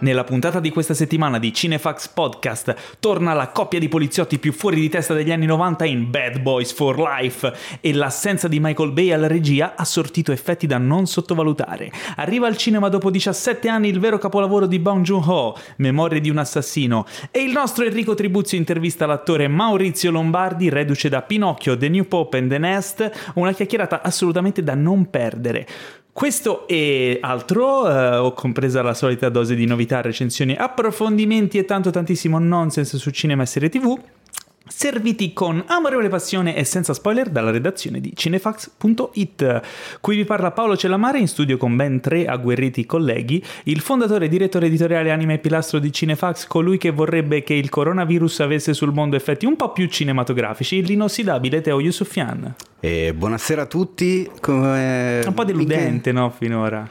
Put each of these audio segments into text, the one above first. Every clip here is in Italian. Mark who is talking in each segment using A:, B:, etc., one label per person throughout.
A: Nella puntata di questa settimana di Cinefax Podcast torna la coppia di poliziotti più fuori di testa degli anni 90 in Bad Boys for Life e l'assenza di Michael Bay alla regia ha sortito effetti da non sottovalutare. Arriva al cinema dopo 17 anni il vero capolavoro di Bong Joon-ho, Memorie di un assassino, e il nostro Enrico Tribuzio intervista l'attore Maurizio Lombardi, reduce da Pinocchio, The New Pope and the Nest, una chiacchierata assolutamente da non perdere. Questo e altro, eh, ho compresa la solita dose di novità, recensioni, approfondimenti e tanto tantissimo nonsense su cinema e serie tv, serviti con amorevole passione e senza spoiler dalla redazione di cinefax.it. Qui vi parla Paolo Cellamare in studio con ben tre agguerriti colleghi, il fondatore e direttore editoriale anime e pilastro di Cinefax, colui che vorrebbe che il coronavirus avesse sul mondo effetti un po' più cinematografici, l'inossidabile Teo Yusufian.
B: E buonasera a tutti. Come...
A: Un po' deludente, no, finora.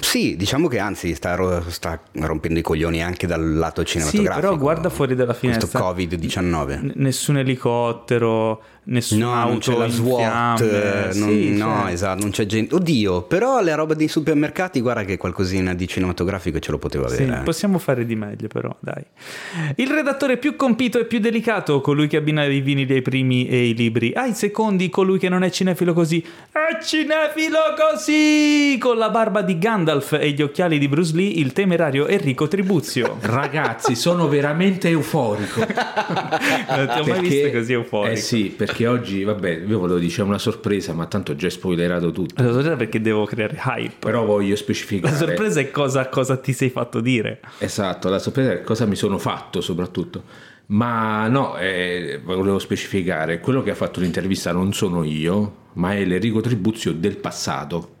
B: Sì, diciamo che anzi sta, sta, rompendo i coglioni anche dal lato cinematografico.
A: Sì, però guarda fuori dalla finestra.
B: Questo Covid-19.
A: N- nessun elicottero, nessuna
B: no,
A: auto
B: non c'è la SWAT, non,
A: sì,
B: no,
A: cioè.
B: esatto, non c'è gente. Oddio, però le robe dei supermercati, guarda che qualcosina di cinematografico ce lo poteva
A: Sì,
B: avere. eh.
A: possiamo fare di meglio, però, dai. Il redattore più compito e più delicato, colui che abbina i vinili ai primi e i libri, ai secondi, colui che non è cinefilo così, è cinefilo così! Con la barba di Gandalf e gli occhiali di Bruce Lee, il temerario Enrico Tribuzio.
C: Ragazzi, sono veramente euforico.
A: non ti ho mai visto così euforico.
C: Eh sì, perché oggi, vabbè, io volevo dire una sorpresa, ma tanto ho già spoilerato tutto.
A: La sorpresa perché devo creare hype.
C: Però voglio
A: La
C: specificare.
A: sorpresa è cosa, cosa ti sei fatto dire.
C: Esatto, la sorpresa è cosa mi sono fatto soprattutto. Ma no, eh, volevo specificare, quello che ha fatto l'intervista non sono io, ma è l'Enrico Tribuzio del passato.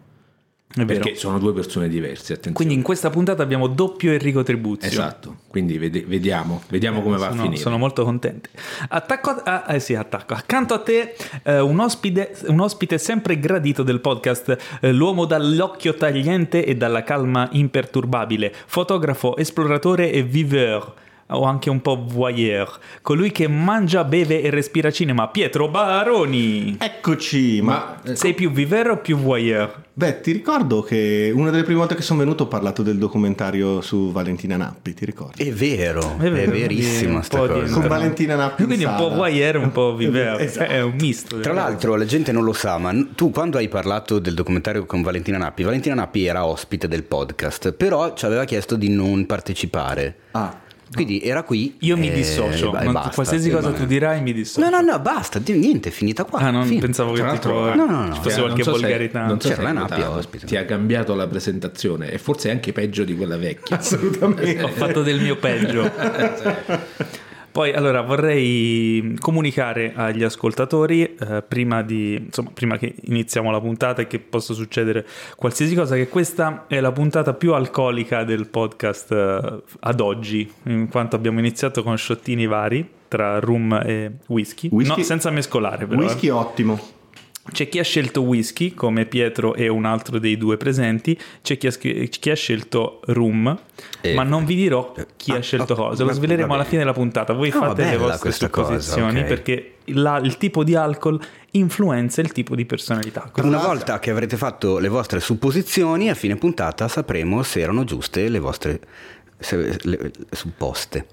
C: Perché sono due persone diverse, attenzione.
A: Quindi in questa puntata abbiamo doppio Enrico Tribuzio.
C: Esatto, quindi vede- vediamo, vediamo come va a
A: sono,
C: finire.
A: sono molto contento. Attacco a, eh sì, attacco. Accanto a te eh, un, ospite, un ospite sempre gradito del podcast, eh, l'uomo dall'occhio tagliente e dalla calma imperturbabile, fotografo, esploratore e viveur o anche un po' voyeur, colui che mangia, beve e respira cinema, Pietro Baroni.
D: Eccoci, ma,
C: Ma eh,
A: Sei più viveur o più voyeur?
D: beh, ti ricordo che una delle prime volte che sono venuto ho parlato del documentario su Valentina Nappi, ti ricordi?
B: È vero,
A: È
B: è,
A: vero,
B: verissima
A: un
B: sta cosa.
D: Con Valentina Nappi in
A: Quindi un po' voyeur, un po' viveur.
D: Esatto.
A: È un misto.
B: Tra l'altro la gente non lo sa, ma tu quando hai parlato del documentario con Valentina Nappi, Valentina Nappi era ospite del podcast, però ci aveva chiesto di non partecipare.
D: Ah,
B: Quindi era qui.
A: Io mi
B: e-
A: dissocio,
B: e basta.
A: qualsiasi
B: E
A: cosa tu dirai mi dissocio.
B: No, no, no, basta, niente, è finita qua.
A: Ah, non
B: fine.
A: pensavo che
C: l'altro-
B: No, no, no.
A: ci fosse
C: Cioè,
A: qualche
C: non so se-
A: volgarità.
C: non so
B: C'era
C: se
B: la Nappia ospite.
C: Ti ha cambiato la presentazione e forse è anche peggio di quella vecchia.
D: assolutamente.
A: Ho fatto del mio peggio. Poi allora vorrei comunicare agli ascoltatori eh, prima, di, insomma, prima che iniziamo la puntata e che possa succedere qualsiasi cosa che questa è la puntata più alcolica del podcast eh, ad oggi in quanto abbiamo iniziato con sciottini vari tra rum e whisky,
D: Whisky-
A: no, senza mescolare però eh.
D: Whisky ottimo.
A: C'è chi ha scelto whisky, come Pietro e un altro dei due presenti, c'è chi ha, chi ha scelto rum,
B: Eh,
A: ma non vi dirò chi
B: ah,
A: ha scelto
B: ok,
A: cosa, lo sveleremo alla fine della puntata. Voi
B: No,
A: fate le vostre
B: questa cosa,
A: supposizioni
B: ok.
A: perché la- il tipo di alcol influenza il tipo di personalità. Questo-
B: Una volta che avrete fatto le vostre supposizioni, a fine puntata sapremo se erano giuste le vostre se- le- supposte.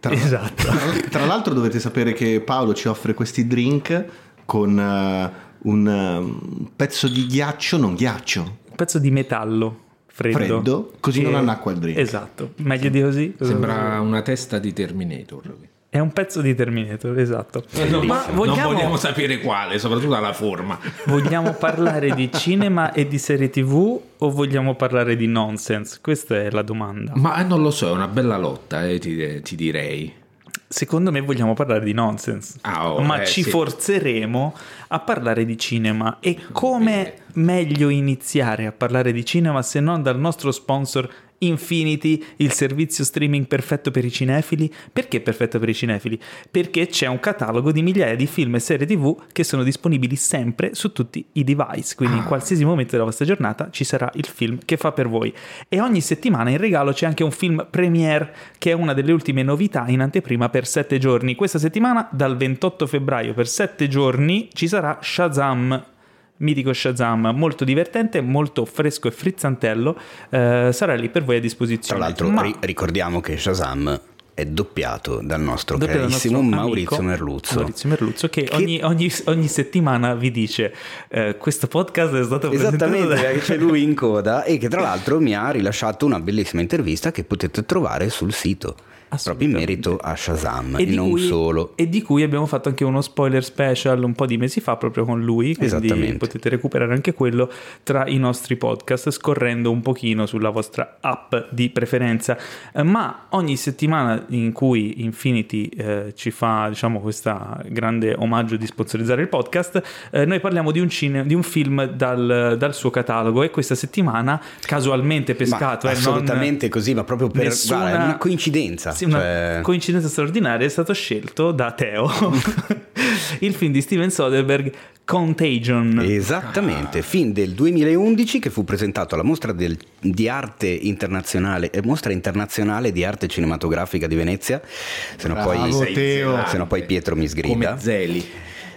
D: Tra,
A: Esatto.
D: tra l'altro dovete sapere che Paolo ci offre questi drink con eh, un um, pezzo di ghiaccio, non ghiaccio,
A: Un pezzo di metallo freddo.
D: Freddo, così non annacqua il drink.
A: Esatto, meglio di così.
C: Sembra una testa di Terminator.
A: È un pezzo di Terminator, esatto.
C: Non,
A: Ma
C: non
A: vogliamo...
C: vogliamo sapere quale, soprattutto la forma.
A: Vogliamo parlare di cinema e di serie tv o vogliamo parlare di nonsense? Questa è la domanda.
C: Ma eh, non lo so, è una bella lotta, eh, ti, ti direi.
A: Secondo me vogliamo parlare di nonsense,
C: Ah, oh,
A: ma
C: eh,
A: ci
C: sì.
A: forzeremo a parlare di cinema. E come meglio iniziare a parlare di cinema se non dal nostro sponsor Infinity, il servizio streaming perfetto per i cinefili. Perché perfetto per i cinefili? Perché c'è un catalogo di migliaia di film e serie TV che sono disponibili sempre su tutti i device, quindi in qualsiasi momento della vostra giornata ci sarà il film che fa per voi. E ogni settimana in regalo c'è anche un film premiere che è una delle ultime novità in anteprima per 7 giorni. Questa settimana dal 28 febbraio per 7 giorni ci sarà Shazam mitico Shazam, molto divertente, molto fresco e frizzantello, eh, sarà lì per voi a disposizione.
B: Tra l'altro
A: Ma-
B: ri- ricordiamo che Shazam è doppiato dal nostro
A: Doppio dal
B: carissimo
A: nostro
B: Maurizio
A: amico
B: Merluzzo.
A: Maurizio Merluzzo che,
B: Che-
A: Ogni, ogni- ogni settimana vi dice eh, questo podcast è stato
B: Esattamente,
A: da...
B: c'è lui in coda e che tra l'altro mi ha rilasciato una bellissima intervista che potete trovare sul sito, proprio in merito a Shazam
A: E
B: e, non
A: cui-
B: solo.
A: E di cui abbiamo fatto anche uno spoiler special un po' di mesi fa proprio con lui, quindi
B: Esattamente.
A: potete recuperare anche quello tra i nostri podcast scorrendo un pochino sulla vostra app di preferenza. Eh, ma ogni settimana in cui Infinity eh, ci fa diciamo questa grande omaggio di sponsorizzare il podcast, eh, noi parliamo di un, cine- di un film dal, dal suo catalogo e questa settimana casualmente pescato
B: ma
A: eh, non-
B: assolutamente così, ma proprio per
A: nessuna-
B: guarda, una coincidenza.
A: sì, una
B: cioè-
A: coincidenza straordinaria è stato scelto da Teo il film di Steven Soderbergh Contagion
B: Esattamente, film del 2011 che fu presentato alla mostra del- di arte internazionale, eh, mostra internazionale di arte cinematografica di Venezia. Se no,
D: Bravo,
B: poi,
D: Teo.
B: se no poi Pietro mi sgrida.
C: Come Zeli.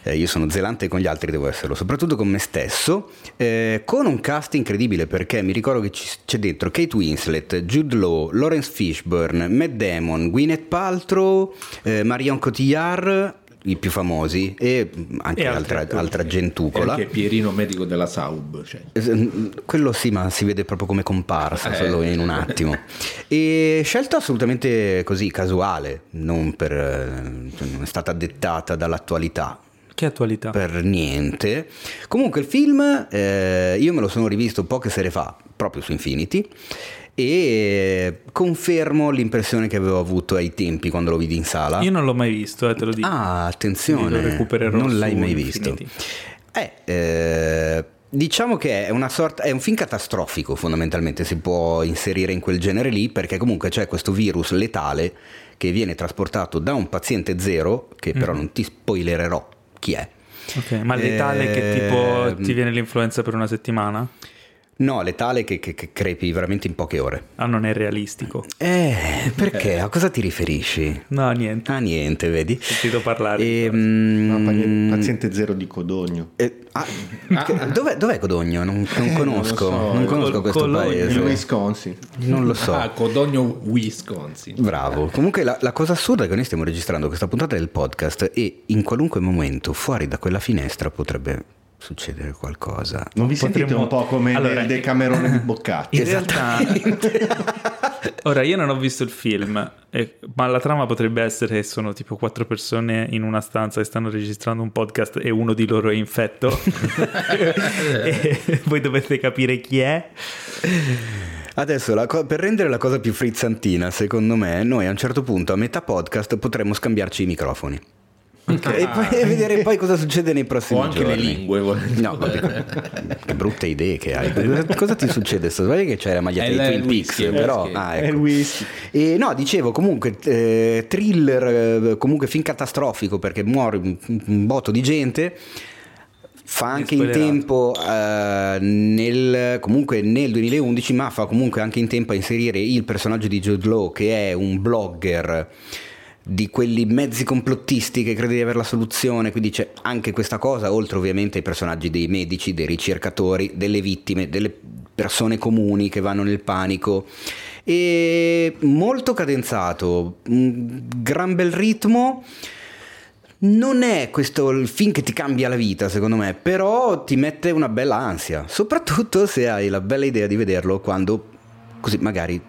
B: Eh, io sono zelante con gli altri, devo esserlo, soprattutto con me stesso, eh, con un cast incredibile perché mi ricordo che ci- c'è dentro Kate Winslet, Jude Law, Lawrence Fishburne, Matt Damon, Gwyneth Paltrow, eh, Marion Cotillard, i più famosi, e anche
A: E
B: altra, altra
C: E
B: gentucola.
C: anche Pierino medico della Saub. Cioè.
B: Eh, Quello sì, ma si vede proprio come comparsa solo in un attimo. E scelta assolutamente così, casuale, non, per, eh, non è stata dettata dall'attualità.
A: Che attualità
B: Per niente. Comunque il film eh, io me lo sono rivisto poche sere fa, proprio su Infinity, e confermo l'impressione che avevo avuto ai tempi quando lo vidi in sala.
A: io non l'ho mai visto eh, te lo dico
B: Ah, attenzione,
A: lo recupererò
B: non l'hai mai
A: Infinity.
B: visto. Eh, eh, diciamo che è una sorta, è un film catastrofico fondamentalmente, si può inserire in quel genere lì, perché comunque c'è questo virus letale che viene trasportato da un paziente zero, che però
A: Mm.
B: non ti spoilererò chi è.
A: ok ma letale che tipo
B: Ehm,
A: ti viene l'influenza per una settimana
B: No, letale che, che- che crepi veramente in poche ore.
A: ah non è realistico
B: Eh, perché? A cosa ti riferisci?
A: no niente
B: Ah, niente, vedi?
A: ho sentito parlare
B: Ehm,
D: No, pa- paziente zero di Codogno.
B: Eh, ah, che- dov'è, dov'è Codogno? Non, non conosco,
D: non so,
B: non conosco
A: Col-
B: questo.
D: Il
B: paese.
D: Wisconsin.
B: Non lo so.
C: Ah, Codogno, Wisconsin.
B: Bravo. Comunque la, la cosa assurda è che noi stiamo registrando questa puntata del podcast e in qualunque momento fuori da quella finestra potrebbe succedere qualcosa.
D: Non vi sentite
A: Potremmo-
D: un po' come
A: Allora,
D: il Decamerone di Boccaccio?
A: in realtà ora io non ho visto il film eh, ma la trama potrebbe essere che sono tipo quattro persone in una stanza e stanno registrando un podcast e uno di loro è infetto e voi dovete capire chi è
B: Adesso, la co- per rendere la cosa più frizzantina, secondo me, noi a un certo punto, a metà podcast, potremmo scambiarci i microfoni. E poi e vedere poi cosa succede nei prossimi
C: O anche
B: giorni.
C: le lingue.
B: No, che brutte idee che hai. Cosa- ti succede? Sbagliando che c'è la maglietta di
C: il
B: Twin Peaks, però... Ah, ecco. E no, dicevo comunque eh, thriller, eh, comunque film catastrofico perché muore un, un botto di gente. Fa anche in tempo eh, nel, comunque nel 2011, ma fa comunque anche in tempo a inserire il personaggio di Jude Law, che è un blogger di quelli mezzi complottisti che crede di avere la soluzione, quindi c'è anche questa cosa, oltre ovviamente ai personaggi dei medici, dei ricercatori, delle vittime, delle persone comuni che vanno nel panico. E molto cadenzato, un gran bel ritmo. Non è questo il film che ti cambia la vita, secondo me, però ti mette una bella ansia, soprattutto se hai la bella idea di vederlo quando così magari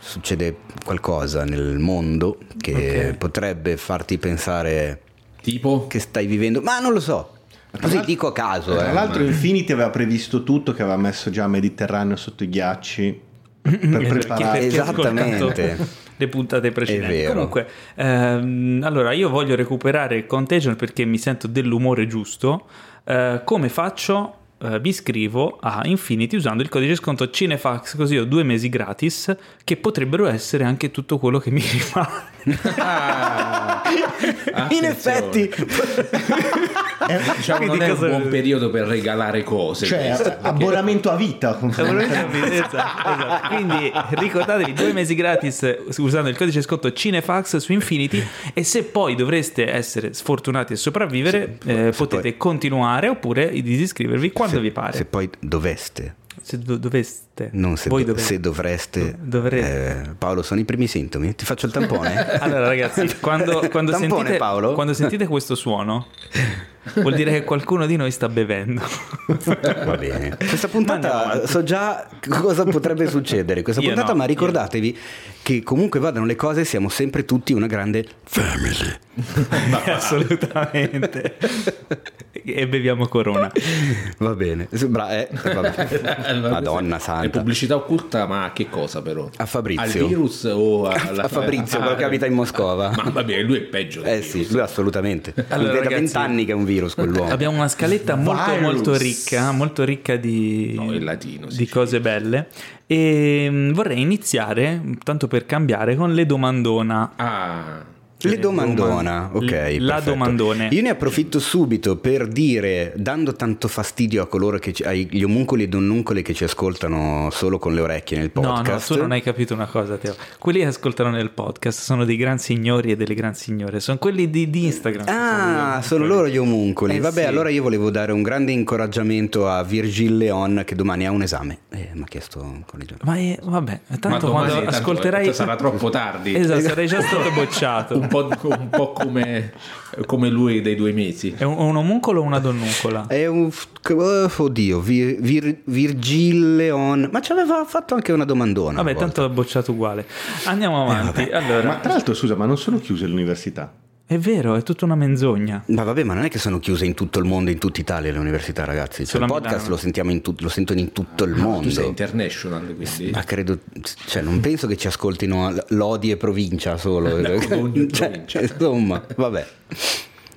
B: succede qualcosa nel mondo che
A: Ok.
B: potrebbe farti pensare
C: Tipo?
B: che stai vivendo, ma non lo so. Così dico a caso,
D: Tra
B: eh.
D: l'altro Infinity aveva previsto tutto, che aveva messo già Mediterraneo sotto i ghiacci per preparare...
B: Esattamente.
A: le puntate precedenti.
B: È vero.
A: Comunque, ehm, allora io voglio recuperare Contagion perché mi sento dell'umore giusto. Eh, come faccio? Eh, mi iscrivo a Infinity usando il codice sconto Cinefax, così ho due mesi gratis che potrebbero essere anche tutto quello che mi rimane.
C: Ah,
B: In effetti,
C: Diciamo, non è un
A: cosa-
C: buon periodo per regalare cose.
D: Cioè,
C: questo, perché-
D: abbonamento a vita.
A: Esatto, esatto. Quindi ricordatevi due mesi gratis usando il codice sconto Cinefax su Infinity e se poi dovreste essere sfortunati e sopravvivere eh,
B: se
A: potete
B: poi-
A: continuare oppure disiscrivervi quando
B: se,
A: vi pare.
B: Se poi doveste,
A: Se do- doveste.
B: Non se,
A: Voi
B: do-
A: doveste.
B: se dovreste.
A: Dovrete.
B: Eh, Paolo, sono i primi sintomi? Ti faccio il tampone?
A: Allora ragazzi, quando, quando
B: Tampone,
A: sentite,
B: Paolo?
A: quando sentite questo suono vuol dire che qualcuno di noi sta bevendo.
B: Va bene. Questa puntata so già cosa potrebbe succedere. Questa
A: Io
B: puntata,
A: no,
B: ma
A: io
B: ricordatevi che comunque vadano le cose, siamo sempre tutti una grande family.
A: Assolutamente. e beviamo Corona.
B: Va bene. Bra- eh, vabbè. Madonna
C: È
B: santa.
C: pubblicità occulta, ma a che cosa però?
B: A Fabrizio.
C: Al virus o alla...
B: A Fabrizio, quello che abita in Moscova.
C: Ma vabbè, lui è peggio.
B: Eh sì,
C: virus.
B: lui assolutamente.
A: Allora,
B: Lui è da vent'anni che è un virus quell'uomo.
A: Abbiamo una scaletta molto
D: Virus.
A: molto ricca, molto ricca di,
C: No, in latino, sì,
A: di
C: sì.
A: cose belle. E mm, vorrei iniziare, tanto per cambiare, con le domandona.
C: Ah,
B: Le
A: Eh,
B: domandona,
A: doman-
B: ok.
A: la
B: perfetto.
A: domandone.
B: Io ne approfitto subito per dire, dando tanto fastidio a coloro che ci, agli omuncoli e donnuncoli che ci ascoltano solo con le orecchie nel
A: No,
B: podcast.
A: no, tu non hai capito una cosa, Teo. Quelli che ascoltano nel podcast sono dei gran signori e delle gran signore. Sono quelli di, di Instagram.
B: Ah, sono loro gli omuncoli.
A: Eh,
B: Vabbè,
A: sì.
B: allora io volevo dare un grande incoraggiamento a Virgil Leon che domani ha un esame. Eh, mi ha chiesto un collegio.
A: Ma è- vabbè,
C: ma
A: tanto
C: domani
A: quando
C: tanto-
A: ascolterai...
C: sarà troppo tardi.
A: Esatto, sarei già stato bocciato.
C: Un po', un po' come, come lui dei due mesi.
A: È un, un omuncolo o una donnuncola?
B: È un. eh, Oddio, Vir, Vir- Virgil Leon. Ma ci aveva fatto anche una domandona.
A: Vabbè,
B: una
A: tanto l'ho bocciato uguale. Andiamo
B: Eh,
A: avanti. Allora,
D: Ma tra l'altro, scusa, ma non sono chiuse le università?
A: È vero, è tutta una menzogna.
B: Ma vabbè, ma non è che sono chiuse in tutto il mondo, in tutta Italia le università, ragazzi. Cioè, il podcast lo, sentiamo in tut- lo sentono in tutto il
C: Tu sei
B: mondo.
C: international, quindi.
B: Ma credo, cioè, non penso che ci ascoltino Lodi e provincia solo.
C: Ogni
B: Cioè,
C: provincia.
B: insomma, vabbè.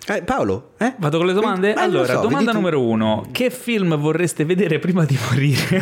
B: Eh, Paolo? Eh?
A: Vado con le domande?
B: Eh, lo
A: allora,
B: so,
A: domanda
B: vedi tu.
A: numero uno. Che film vorreste vedere prima di morire?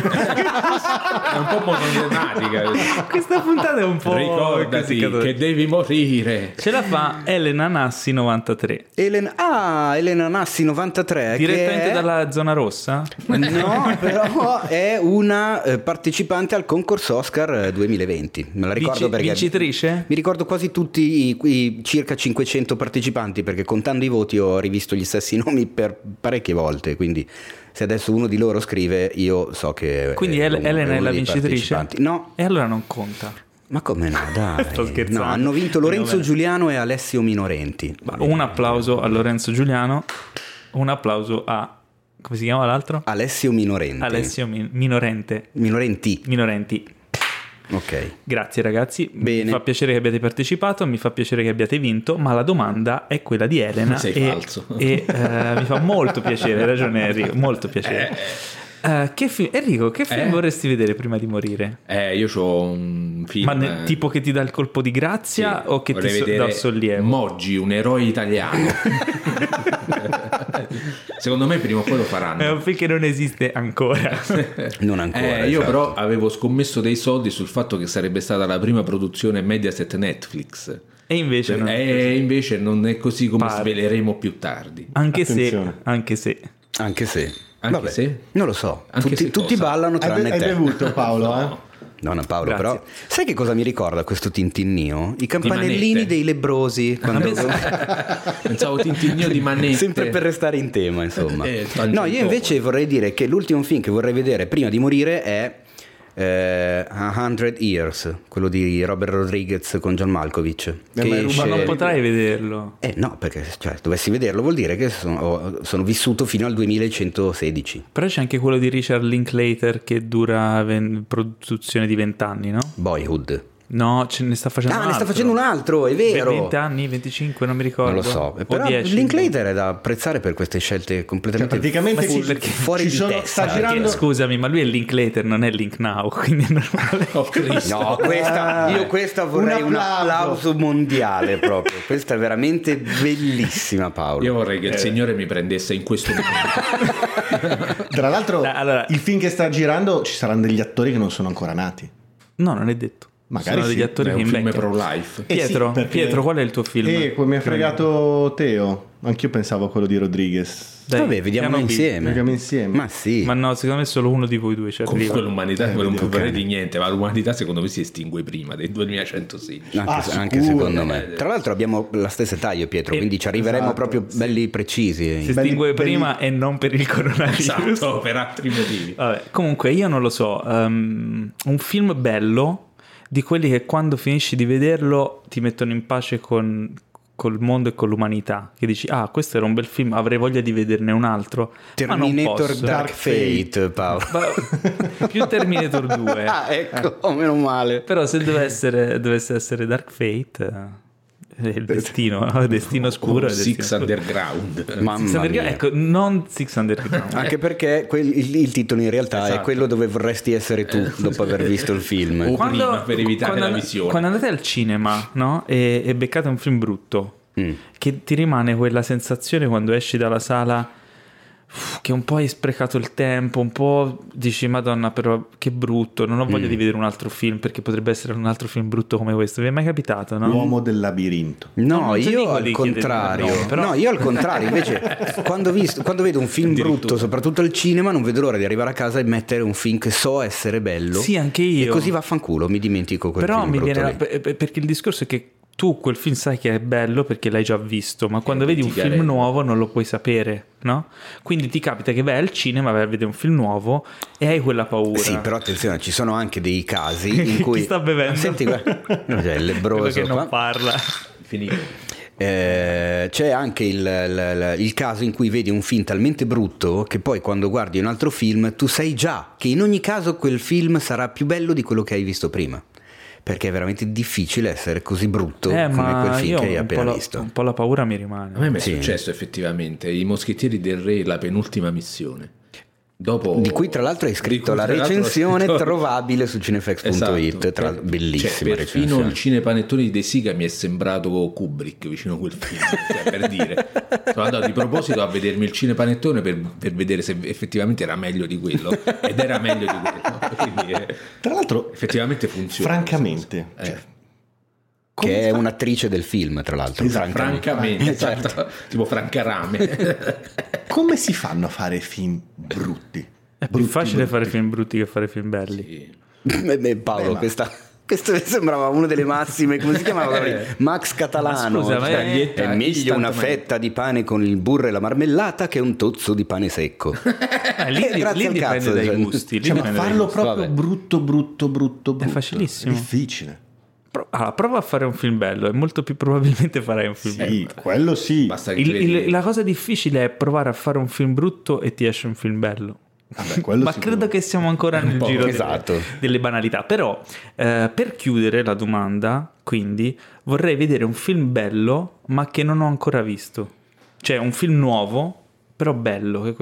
C: È un po' monotemática.
A: Questa puntata è un po'
C: Ricordati che devi morire.
A: Ce la fa Elena Nassi 93.
B: Elena, ah, Elena Nassi 93.
A: Direttamente
B: che è-
A: dalla zona rossa?
B: No, però è una eh, partecipante al concorso Oscar eh, 2020. Me la ricordo
A: Vinci-
B: perché.
A: vincitrice?
B: Mi ricordo quasi tutti i, i circa 500 partecipanti perché contando i voti ho rivisto gli stessi nomi per parecchie volte. Quindi se adesso uno di loro scrive, io so che.
A: Quindi
B: è uno-
A: Elena è
B: uno
A: la vincitrice?
B: No,
A: E allora non conta.
B: ma come no, dai.
A: Sto scherzando.
B: No, hanno vinto Lorenzo. Giuliano e Alessio Minorenti.
A: Un applauso a Lorenzo Giuliano. Un applauso a... Come si chiama l'altro?
B: Alessio Minorenti.
A: Alessio Min- Minorente.
B: Minorenti.
A: Minorenti.
B: Ok.
A: Grazie ragazzi,
B: Bene.
A: mi fa piacere che abbiate partecipato, mi fa piacere che abbiate vinto, ma la domanda è quella di Elena
C: Sei
A: e,
C: falso.
A: e, eh, mi fa molto piacere, hai ragione Enrico, molto piacere. Eh, che fi- Enrico, che film
C: Eh?
A: vorresti vedere prima di morire?
C: Eh, io ho un film.
A: Ma ne- tipo che ti dà il colpo di grazia
C: Sì,
A: o che ti so- dà sollievo?
C: Moggi, un eroe italiano. Secondo me prima o poi lo faranno.
A: È un film che non esiste ancora.
B: Non ancora.
C: Eh, io
B: esatto.
C: però avevo scommesso dei soldi sul fatto che sarebbe stata la prima produzione Mediaset Netflix.
A: e invece non è
C: e
A: così.
C: invece non è così come
A: Pare.
C: sveleremo più tardi.
A: Anche se,
D: Attenzione.
A: anche se.
B: Anche se.
C: Anche
B: Vabbè,
C: se?
B: Non lo so.
C: Anche
B: tutti tutti ballano
D: Hai,
B: tranne
D: be- hai
B: te.
D: bevuto Paolo, eh?
B: No, no, Paolo,
A: Grazie.
B: però sai che cosa mi ricorda questo tintinnio? I campanellini dei lebrosi. quando-
C: Pensavo Tintinnio di manette.
B: Sempre per restare in tema, insomma.
C: Eh,
B: no, io invece vorrei dire che l'ultimo film che vorrei vedere prima di morire è eh, A Hundred Years, quello di Robert Rodriguez con John Malkovich.
D: Eh, ma
B: esce-
A: non potrai vederlo.
B: Eh no, perché cioè, dovessi vederlo vuol dire che sono, sono vissuto fino al 2116.
A: Però c'è anche quello di Richard Linklater che dura ven- produzione di 20 anni, no?
B: Boyhood.
A: No, ce ne sta facendo
B: Ah,
A: un
B: ne sta
A: altro.
B: facendo un altro, è vero.
A: 20 anni, 25, non mi ricordo.
B: Non lo so,
A: O
B: però
A: 10.
B: Linklater è da apprezzare per queste scelte completamente
D: Cioè, praticamente fu-
A: perché
B: fuori
D: ci
B: di
D: sono,
B: testa,
D: sta
B: perché-
D: girando
A: Perché, scusami, ma lui è Linklater, non è Link Now, quindi è normale.
C: Oh.
B: No, questa, io questa vorrei
D: Un
B: un
D: applauso.
B: applauso mondiale proprio. Questa è veramente bellissima, Paolo.
C: Io vorrei che il Signore mi prendesse in questo momento.
D: Tra l'altro,
A: Dai, allora-
D: il film che sta girando ci saranno degli attori che non sono ancora nati.
A: No, non è detto.
D: Magari
A: Sono
D: sì,
A: degli attori
C: È
A: che
C: un film
A: invecchiano.
C: pro life.
D: Eh sì,
A: Pietro,
D: perché-
A: Pietro, qual è il tuo film?
D: E come mi ha fregato Teo. Anch'io pensavo a quello di Rodriguez.
A: Dai,
B: Vabbè,
A: B.
B: insieme.
D: Vediamo insieme.
B: Ma sì.
A: Ma no, secondo me solo uno di voi due ci arriva.
C: Comunque l'umanità
D: Eh,
C: non può
D: ok.
C: fare di niente, ma l'umanità secondo me si estingue prima del 2116.
B: Anche,
D: Ah,
B: se- anche secondo me. Tra l'altro abbiamo la stessa età io e Pietro,
A: Eh,
B: quindi ci arriveremo
D: esatto,
B: proprio
D: sì.
B: belli precisi.
A: Si
D: Belli-
A: estingue
D: belli-
A: prima e non per il coronavirus.
C: Esatto, per altri motivi.
A: Vabbè, comunque io non lo so, um, un film bello di quelli che quando finisci di vederlo ti mettono in pace con col mondo e con l'umanità, che dici "Ah, questo era un bel film, avrei voglia di vederne un altro".
B: Terminator. Dark Fate, Paolo.
A: Ma- più Terminator 2.
B: Ah, ecco, meno male.
A: Però se dovesse essere, dovesse essere Dark Fate eh, è il destino, no? destino scuro.
C: O
A: è il destino
C: Six
A: scuro.
C: Underground.
B: Mamma
A: Six Underground,
B: mia.
A: ecco, non Six Underground.
B: Anche perché quel- il, il titolo in realtà è
C: Esatto.
B: quello dove vorresti essere tu dopo aver visto il film.
C: O prima, per evitare la
A: and-
C: visione.
A: Quando andate al cinema no? e, e beccate un film brutto,
B: Mm.
A: che ti rimane quella sensazione quando esci dalla sala che un po' hai sprecato il tempo, un po' dici madonna però che brutto, non ho
B: Mm.
A: voglia di vedere un altro film perché potrebbe essere un altro film brutto come questo. Vi è mai capitato, no?
D: L'uomo del labirinto.
B: No,
A: ti
B: io al contrario.
A: nome, però-
B: No, io al contrario. Invece, quando, visto- quando vedo un film brutto, soprattutto al cinema, non vedo l'ora di arrivare a casa e mettere un film che so essere bello.
A: Sì, anche io.
B: E così vaffanculo, mi dimentico quel
A: Però
B: film
A: mi
B: brutto
A: viene
B: lì.
A: per- perché il discorso è che tu quel film sai che è bello perché l'hai già visto, ma quando vedi un film nuovo non lo puoi sapere, no? Quindi ti capita che vai al cinema, vai a vedere un film nuovo e hai quella paura.
B: Sì, però attenzione, ci sono anche dei casi in
A: Chi
B: cui...
A: sta bevendo?
B: Senti, guarda, cioè, il
A: Quello
B: lebroso
A: che non
B: qua.
A: parla.
C: Finito.
B: Eh, c'è anche il, il- il caso in cui vedi un film talmente brutto che poi quando guardi un altro film tu sai già che in ogni caso quel film sarà più bello di quello che hai visto prima. Perché è veramente difficile essere così brutto
A: Eh,
B: come quel film
A: io
B: che hai appena
A: la,
B: visto.
A: un po' la paura mi rimane.
C: A me è
B: Sì.
C: successo effettivamente. I Moschettieri del Re, la penultima missione. Dopo,
B: Di cui tra l'altro hai scritto la recensione
C: scritto-
B: trovabile su cinefx.it,
C: Esatto.
B: tra bellissima
C: cioè, perfino
B: recensione.
C: il cinepanettone di De Sica mi è sembrato Kubrick vicino a quel film, cioè, per dire. Sono andato di proposito a vedermi il cinepanettone per, per vedere se effettivamente era meglio di quello ed era meglio di quello. Quindi eh,
D: Tra l'altro,
C: effettivamente funziona.
D: francamente,
C: Eh,
D: cioè,
B: Che è un'attrice del film, tra l'altro.
D: Esatto,
C: francamente,
B: Eh, certo.
C: esatto, tipo Franca Rame.
D: come si fanno a fare film brutti?
A: È più
D: Brutti,
A: facile
D: brutti.
A: fare film brutti che fare film belli.
B: Beh, beh, Paolo,
D: Beh, ma-
B: questa... Questo sembrava una delle massime, come si chiamava? Max Catalano.
A: Ma scusa, ma
B: Cioè,
C: è-
B: è meglio una fetta di pane con il burro e la marmellata che un tozzo di pane secco.
A: Eh, lì,
B: Eh, grazie
A: lì
B: al
A: dipende
B: cazzo,
A: dai
B: cioè.
A: gusti. lì
D: Cioè, ma
A: dipende dai
D: farlo
A: gusti.
D: proprio
B: vabbè.
D: brutto, brutto, brutto, brutto.
A: facilissimo.
D: È difficile.
A: Allora, prova a fare un film bello e molto più probabilmente farai un film bello.
D: Sì, quello sì.
C: Basta che
A: Il- il- la cosa difficile è provare a fare un film brutto e ti esce un film bello.
D: Vabbè,
A: Ma
D: sicuro.
A: credo che siamo ancora nel
C: po',
A: giro
B: esatto.
A: delle, delle banalità. Però, eh, per chiudere la domanda, quindi vorrei vedere un film bello, ma che non ho ancora visto. Cioè, un film nuovo, però bello.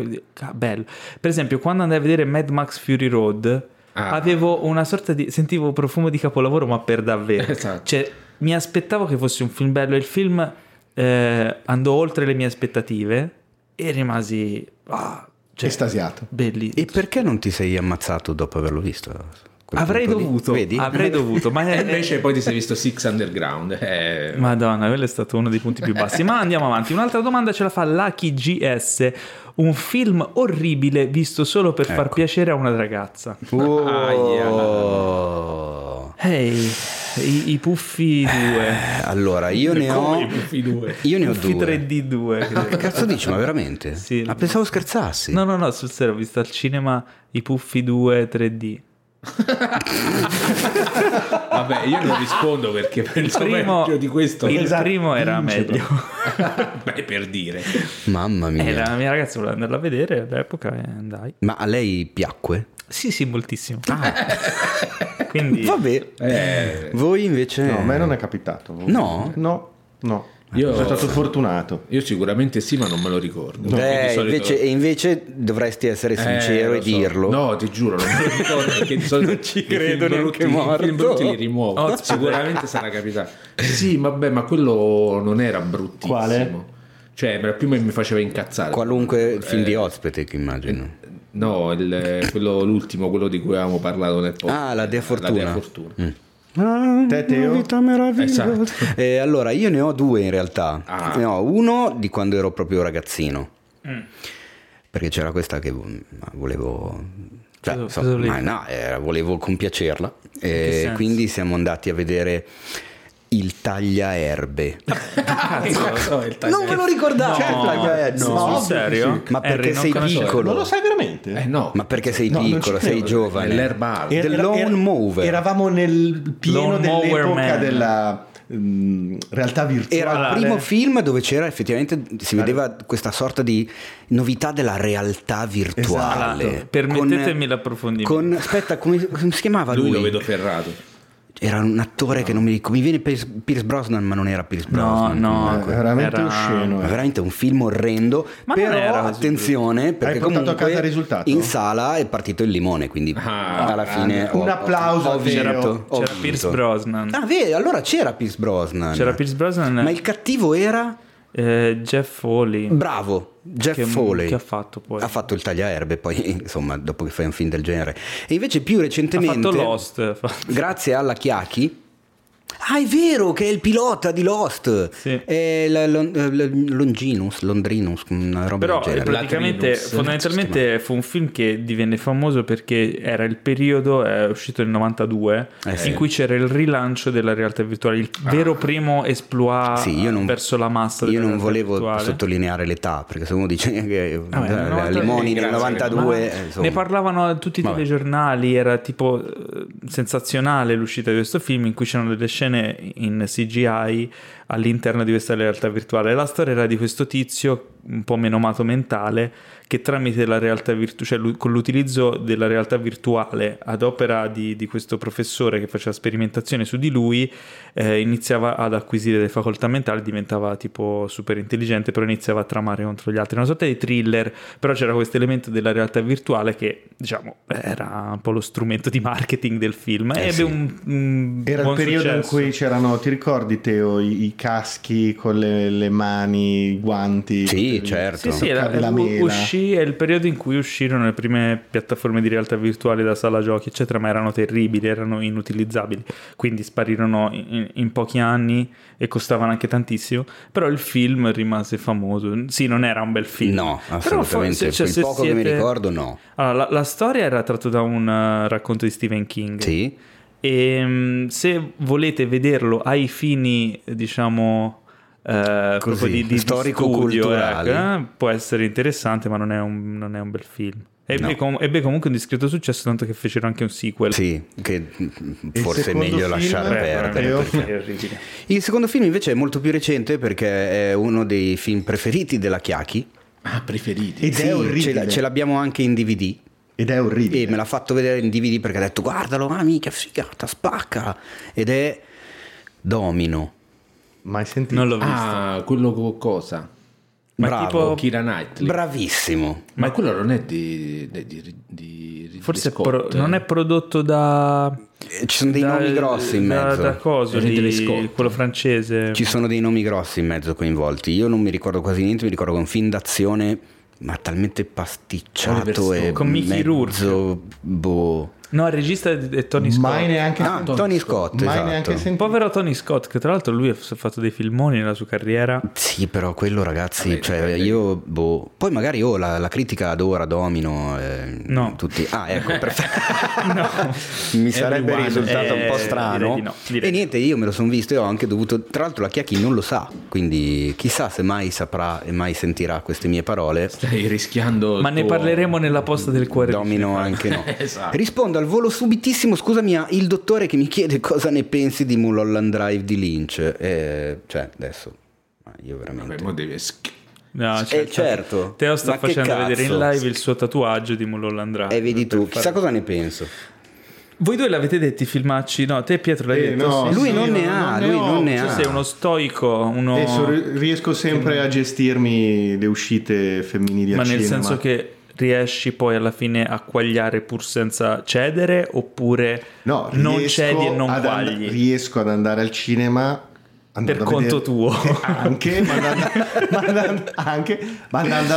A: bello. Per esempio, quando andai a vedere Mad Max Fury Road,
C: Ah.
A: avevo una sorta di. sentivo profumo di capolavoro, ma per davvero.
C: Esatto.
A: Cioè, mi aspettavo che fosse un film bello il film eh, andò oltre le mie aspettative e rimasi. ah, cioè,
D: Estasiato.
A: Belli.
B: E perché non ti sei ammazzato dopo averlo visto?
A: Avrei
B: lì?
A: dovuto,
B: Vedi?
A: avrei dovuto, ma
C: E
A: è-
C: invece poi ti sei visto Six Underground. Eh,
A: Madonna, quello è stato uno dei punti più bassi. Ma andiamo avanti. Un'altra domanda ce la fa Lucky GS. Un film orribile visto solo per far
B: Ecco.
A: piacere a una ragazza.
B: Oh.
A: Ehi, i, i Puffi 2.
B: Allora, io ne
C: come
B: ho...
C: i Puffi due.
B: Io ne ho
A: Puffi
B: due.
A: 3D2.
B: Che cazzo dici, ma veramente?
A: Sì.
B: Ma pensavo scherzassi.
A: No, no, no, sul serio, ho visto al cinema i Puffi 2 3D.
C: Vabbè, io non rispondo perché
A: Il
C: penso
A: primo,
C: peggio di questo.
A: il
D: Esatto,
A: primo era meglio.
C: Beh, per dire.
B: Mamma mia.
A: Eh, la mia ragazza voleva andarla a vedere all'epoca e andai.
B: Ma a lei piacque?
A: Sì, sì, moltissimo. Quindi
B: Vabbè.
C: Eh,
B: Voi invece...
D: No, a me non è capitato.
B: No?
D: No, no.
C: Io-
D: sono stato fortunato.
C: io sicuramente sì, ma non me lo ricordo. Perché di solito-
B: invece, e invece dovresti essere
C: Eh,
B: sincero
C: lo
B: e
C: so.
B: dirlo.
C: No, ti giuro, non me lo ricordo perché di solito
B: Non ci credo
C: film
B: neanche
C: brutti-
B: morto.
C: I film brutti li rimuovo.
A: Oh,
C: Sicuramente sarà capitato. Sì, vabbè, ma quello non era bruttissimo.
D: Quale?
C: Cioè, era più mi mi faceva incazzare.
B: Qualunque
C: Eh,
B: film di ospite, che immagino.
C: No, il- quello, l'ultimo, quello di cui avevamo parlato nel podcast.
B: Ah, la Dea Fortuna.
C: La Dea Fortuna.
B: Mm.
D: Te, Teo?
B: Una vita meravigliosa.
C: Esatto.
B: Eh, allora, io ne ho due in realtà.
C: Ah.
B: Ne ho uno di quando ero proprio ragazzino.
A: Mm.
B: Perché c'era questa che vo- volevo... Cioè,
A: Cosa-
B: so-
A: cosa volevi
B: ma no, era- volevo compiacerla. E
A: senso?
B: quindi siamo andati a vedere il tagliaerbe. non ve lo ricordate?
A: No,
B: il tagliaerbe?
A: no,
B: No.
A: sul serio?
B: Ma perché
A: Harry, non
B: sei piccolo?
D: Non lo sai veramente?
C: Eh no,
B: Ma perché sei
D: No,
B: piccolo, sei giovane?
C: alta.
B: The Lone Mover.
D: Eravamo nel pieno
A: Lone Mower
D: dell'epoca
A: Man.
D: della mm, realtà virtuale.
B: Era il primo film dove c'era effettivamente, si vedeva questa sorta di novità della realtà virtuale.
A: Esatto. Permettetemi l'approfondimento.
B: Con, aspetta, come, come si chiamava lui?
C: Lui lo vedo ferrato.
B: Era un attore che non mi ricordo. Mi viene Pierce, Pierce Brosnan, ma non era Pierce
A: No,
B: Brosnan.
A: no.
D: È veramente
A: era-
D: osceno. Eh.
B: veramente un film orrendo.
A: Ma non
B: però
A: era così
B: attenzione, perché
D: a
B: comunque
D: casa il risultato?
B: in sala è partito il limone. Quindi
C: Ah,
B: alla fine
D: un
B: ho-
D: applauso
B: ho
D: a
B: vinto,
D: Teo.
B: ho
A: C'era
B: vinto.
A: Pierce Brosnan.
B: Ah, vedi, allora c'era Pierce Brosnan.
A: C'era Pierce Brosnan.
B: Ma il cattivo era
A: eh, Jeff Foley.
B: bravo, Jeff
A: Che-
B: Foley.
A: che ha fatto poi?
B: Ha fatto il tagliaerbe, poi insomma, dopo che fai un film del genere. E invece più
A: Ha
B: recentemente
A: fatto Lost. ha fatto-
B: grazie alla Chiacchi. Ah, è vero che è il pilota di Lost.
A: Sì.
B: È la- eh, Longinus, Londrinus, una roba
A: Però
B: del
A: eh,
B: genere.
A: praticamente
C: Latrinus.
A: fondamentalmente fu un film che divenne famoso perché era il periodo, è uscito nel 92,
B: Eh sì.
A: in cui c'era il rilancio della realtà virtuale, il vero primo esploit
B: Sì, io non,
A: verso la massa
B: io non volevo
A: virtuale.
B: sottolineare l'età, perché se uno dice che
A: Vabbè,
B: eh,
A: 92
B: Limoni nel
C: grazie,
B: 92,
A: Ma
B: eh, insomma.
A: ne parlavano tutti i telegiornali, era tipo eh, sensazionale l'uscita di questo film in cui c'erano delle scene in CGI all'interno di questa realtà virtuale. La storia era di questo tizio un po' menomato mentale che tramite la realtà virtuale, cioè con l'utilizzo della realtà virtuale ad opera di, di questo professore che faceva sperimentazione su di lui, eh, iniziava ad acquisire delle facoltà mentali, diventava tipo super intelligente, però iniziava a tramare contro gli altri. Una sorta di thriller, però c'era questo elemento della realtà virtuale che, diciamo, era un po' lo strumento di marketing del film.
B: Eh
A: ebbe
B: sì.
A: un, un
D: Era il periodo in
A: successo.
D: cui c'erano, ti ricordi Teo, i, i caschi con le, le mani, i guanti?
B: Sì, certo.
A: Sì, sì, era,
D: la
A: u-
D: mela.
A: uscì, è il periodo in cui uscirono le prime piattaforme di realtà virtuale da sala giochi, eccetera, ma erano terribili, erano inutilizzabili, quindi sparirono in, in pochi anni e costavano anche tantissimo, però il film rimase famoso. Sì, non era un bel film.
B: No,
A: Però
B: assolutamente.
A: forse- cioè, se
B: poco che mi
A: siete-
B: ricordo, no.
A: Allora, la, la storia era tratta da un eh, racconto di Stephen King.
B: Sì.
A: E mm, se volete vederlo ai fini, diciamo, eh, proprio di, di-
B: storico-culturali.
A: studio, ecco, eh, può essere interessante, ma non è un, non è un bel film. Ebbe,
B: No.
A: com- ebbe comunque un discreto successo, tanto che fecero anche un sequel.
B: Sì, che forse è meglio
D: film?
B: lasciare perdere.
A: Perché.
B: Il secondo film invece è molto più recente perché è uno dei film preferiti della Chiacchi.
C: Ah, preferiti.
D: Ed
B: Sì,
D: è orribile.
B: ce l'abbiamo anche in DVD.
D: Ed è orribile.
B: E me l'ha fatto vedere in DVD perché ha detto guardalo, ah mica figata, spacca. Ed è Domino.
D: Mai sentito?
A: Non l'ho visto.
C: Ah, quello con cosa?
A: Ma
B: Bravo.
A: tipo-
C: Kira Knightley.
B: Bravissimo.
C: Ma quello non è di, di, di, di
A: Forse pro- non è prodotto da...
B: Eh, Ci sono dei
A: da-
B: nomi grossi in
A: da-
B: mezzo.
A: Da coso,
C: Ridley
A: di- quello francese.
B: Ci sono dei nomi grossi in mezzo coinvolti. Io non mi ricordo quasi niente, mi ricordo che è un film d'azione, ma talmente pasticciato e.
A: Con Mickey
B: mezzo boh.
A: No, il regista è Tony Scott.
D: Mai neanche
B: Ah,
D: sentito.
B: Tony Scott,
D: Mai
B: esatto.
D: neanche sentito.
A: Povero Tony Scott, che tra l'altro lui ha fatto dei filmoni nella sua carriera.
B: Sì, però quello ragazzi,
C: Vabbè,
B: cioè io boh. Poi magari oh, la, la critica adora Domino eh,
A: No.
B: tutti. Ah, ecco, perfetto. Mi sarebbe
C: Everyone.
B: risultato un po'
A: Eh,
B: strano.
A: direi di no, direi
B: e niente, io me lo sono visto e ho anche dovuto tra l'altro la Chiacchi non lo sa, quindi chissà se mai saprà e mai sentirà queste mie parole.
C: Stai rischiando.
A: Ma
C: il
A: ne
C: tuo-
A: parleremo nella posta del cuore.
B: Domino anche no.
C: Esatto.
B: Rispondo al volo subitissimo, scusami, a il dottore che mi chiede cosa ne pensi di Mulholland Drive di Lynch. Eh, cioè, adesso, io veramente...
C: Vabbè, devi sch-
A: No,
B: Eh, certo.
A: Teo sta
B: Ma che
A: facendo vedere in live il suo tatuaggio di Mulholland Drive.
B: E vedi tu, chissà
A: fare-
B: cosa ne penso.
A: Voi due l'avete detto i filmacci? No, te Pietro l'hai
D: Eh,
A: detto?
D: no,
A: Sì.
B: Lui
D: sì,
B: non ne ha,
D: non ne
B: lui
D: ho.
B: non ne
A: Tu
B: ha.
A: sei uno stoico, uno...
D: Adesso ri- riesco sempre a gestirmi le uscite femminili
A: ma
D: al
A: nel
D: cinema.
A: senso che riesci poi alla fine a quagliare pur senza cedere oppure
D: No,
A: non cedi e non
D: ad and-
A: quagli?
D: riesco ad andare al cinema
A: Per conto
D: vedere-
A: tuo.
D: anche, ma andando, ma andando- anche, ma andando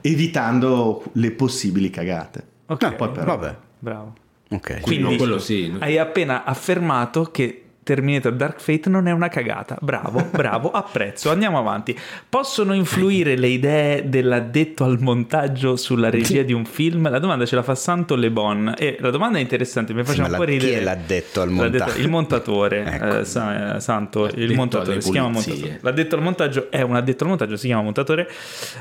D: evitando le possibili cagate.
A: Ok,
B: No,
D: Poi però-
B: vabbè.
A: bravo.
B: Ok.
C: Quindi
A: Quindi
C: quello sì.
A: hai appena affermato che Terminator Dark Fate non è una cagata. Bravo, bravo, apprezzo. Andiamo avanti. Possono influire le idee dell'addetto al montaggio sulla regia di un film? La domanda ce la fa Santo Le Bon e la domanda è interessante, mi faceva
B: Sì,
A: un po'
B: la- chi
A: ridere.
B: è l'addetto al
A: L'addetto-
B: montaggio?
A: Il montatore,
B: Ecco.
A: eh, Sa- eh, Santo, il
C: L'addetto
A: montatore,
C: alle
A: si chiama montatore. L'addetto al montaggio è un addetto al montaggio, si chiama montatore.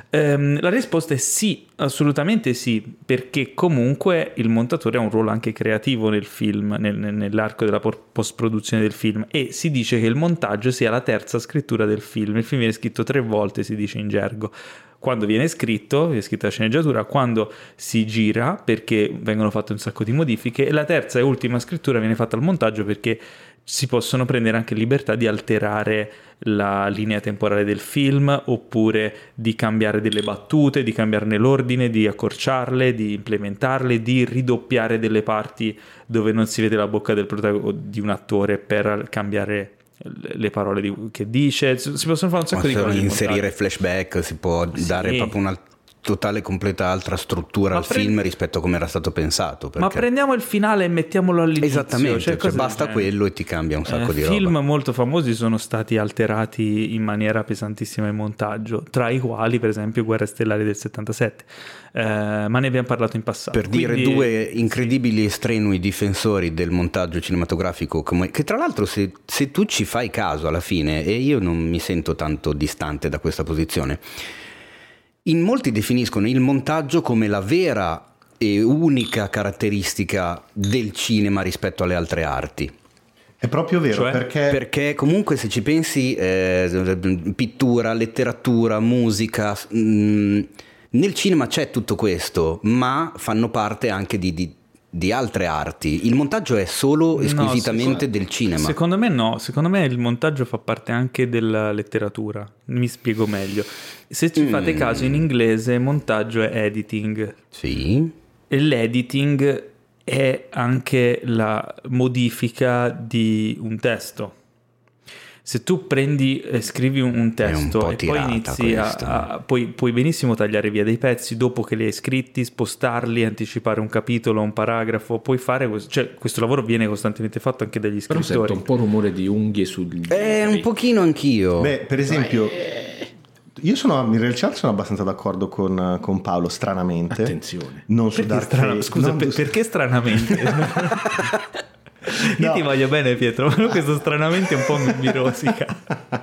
A: Ehm, la risposta è sì, assolutamente sì, perché comunque il montatore ha un ruolo anche creativo nel film, nel- nel- nell'arco della post-produzione del film e si dice che il montaggio sia la terza scrittura del film. Il film viene scritto tre volte, si dice in gergo. Quando viene scritto, viene scritta la sceneggiatura, quando si gira perché vengono fatte un sacco di modifiche e la terza e ultima scrittura viene fatta al montaggio perché si possono prendere anche libertà di alterare la linea temporale del film oppure di cambiare delle battute, di cambiarne l'ordine, di accorciarle, di implementarle, di ridoppiare delle parti dove non si vede la bocca del protagonista di un attore per cambiare le parole di- che dice. Si possono fare un sacco di
B: Possono
A: cose. nel
B: inserire
A: montaggio.
B: flashback, si può dare
A: Sì.
B: proprio una totale completa altra struttura
A: Ma
B: al
A: pre-
B: film rispetto a come era stato pensato.
A: Ma
B: perché-
A: prendiamo il finale e mettiamolo all'inizio.
B: Esattamente,
A: cioè,
B: cioè, basta
A: genere.
B: quello e ti cambia un sacco
A: Eh,
B: di
A: film
B: roba.
A: molto famosi sono stati alterati in maniera pesantissima in montaggio, tra i quali per esempio Guerre Stellari del 77, Eh, ma ne abbiamo parlato in passato.
B: Per dire
A: Quindi-
B: due incredibili e strenui difensori del montaggio cinematografico, come- che tra l'altro se, se tu ci fai caso alla fine, e io non mi sento tanto distante da questa posizione, in molti definiscono il montaggio come la vera e unica caratteristica del cinema rispetto alle altre arti.
D: È proprio vero
A: Cioè?
D: perché
B: Perché comunque se ci pensi, eh, pittura, letteratura, musica, mh, nel cinema c'è tutto questo, ma fanno parte anche di, di- di altre arti. Il montaggio è solo
A: No,
B: esclusivamente
A: secondo-
B: del cinema.
A: Secondo me no, secondo me il montaggio fa parte anche della letteratura. Mi spiego meglio. Se ci fate
B: Mm.
A: caso in inglese montaggio è editing
B: Sì,
A: e l'editing è anche la modifica di un testo. Se tu prendi e scrivi un, un testo
B: po'
A: e poi inizi a, a- puoi, puoi benissimo tagliare via dei pezzi dopo che li hai scritti, spostarli, anticipare un capitolo, un paragrafo, puoi fare questo, cioè questo lavoro viene costantemente fatto anche dagli
C: Però
A: scrittori.
C: sento un po' rumore di unghie sul...
B: Eh, un pochino anch'io.
D: Beh, per esempio, io sono in realtà sono abbastanza d'accordo con, con Paolo, stranamente.
C: Attenzione.
D: Non su
A: Perché
D: Dark
A: strana-
D: Fate,
A: scusa,
D: non
A: per- perché stranamente? Io
D: No.
A: ti voglio bene Pietro, ma questo stranamente un po' mi, mi rosica.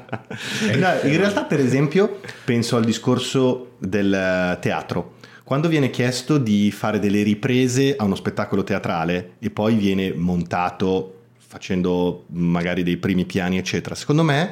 D: No, in realtà, per esempio, penso al discorso del teatro. Quando viene chiesto di fare delle riprese a uno spettacolo teatrale e poi viene montato facendo magari dei primi piani, eccetera, secondo me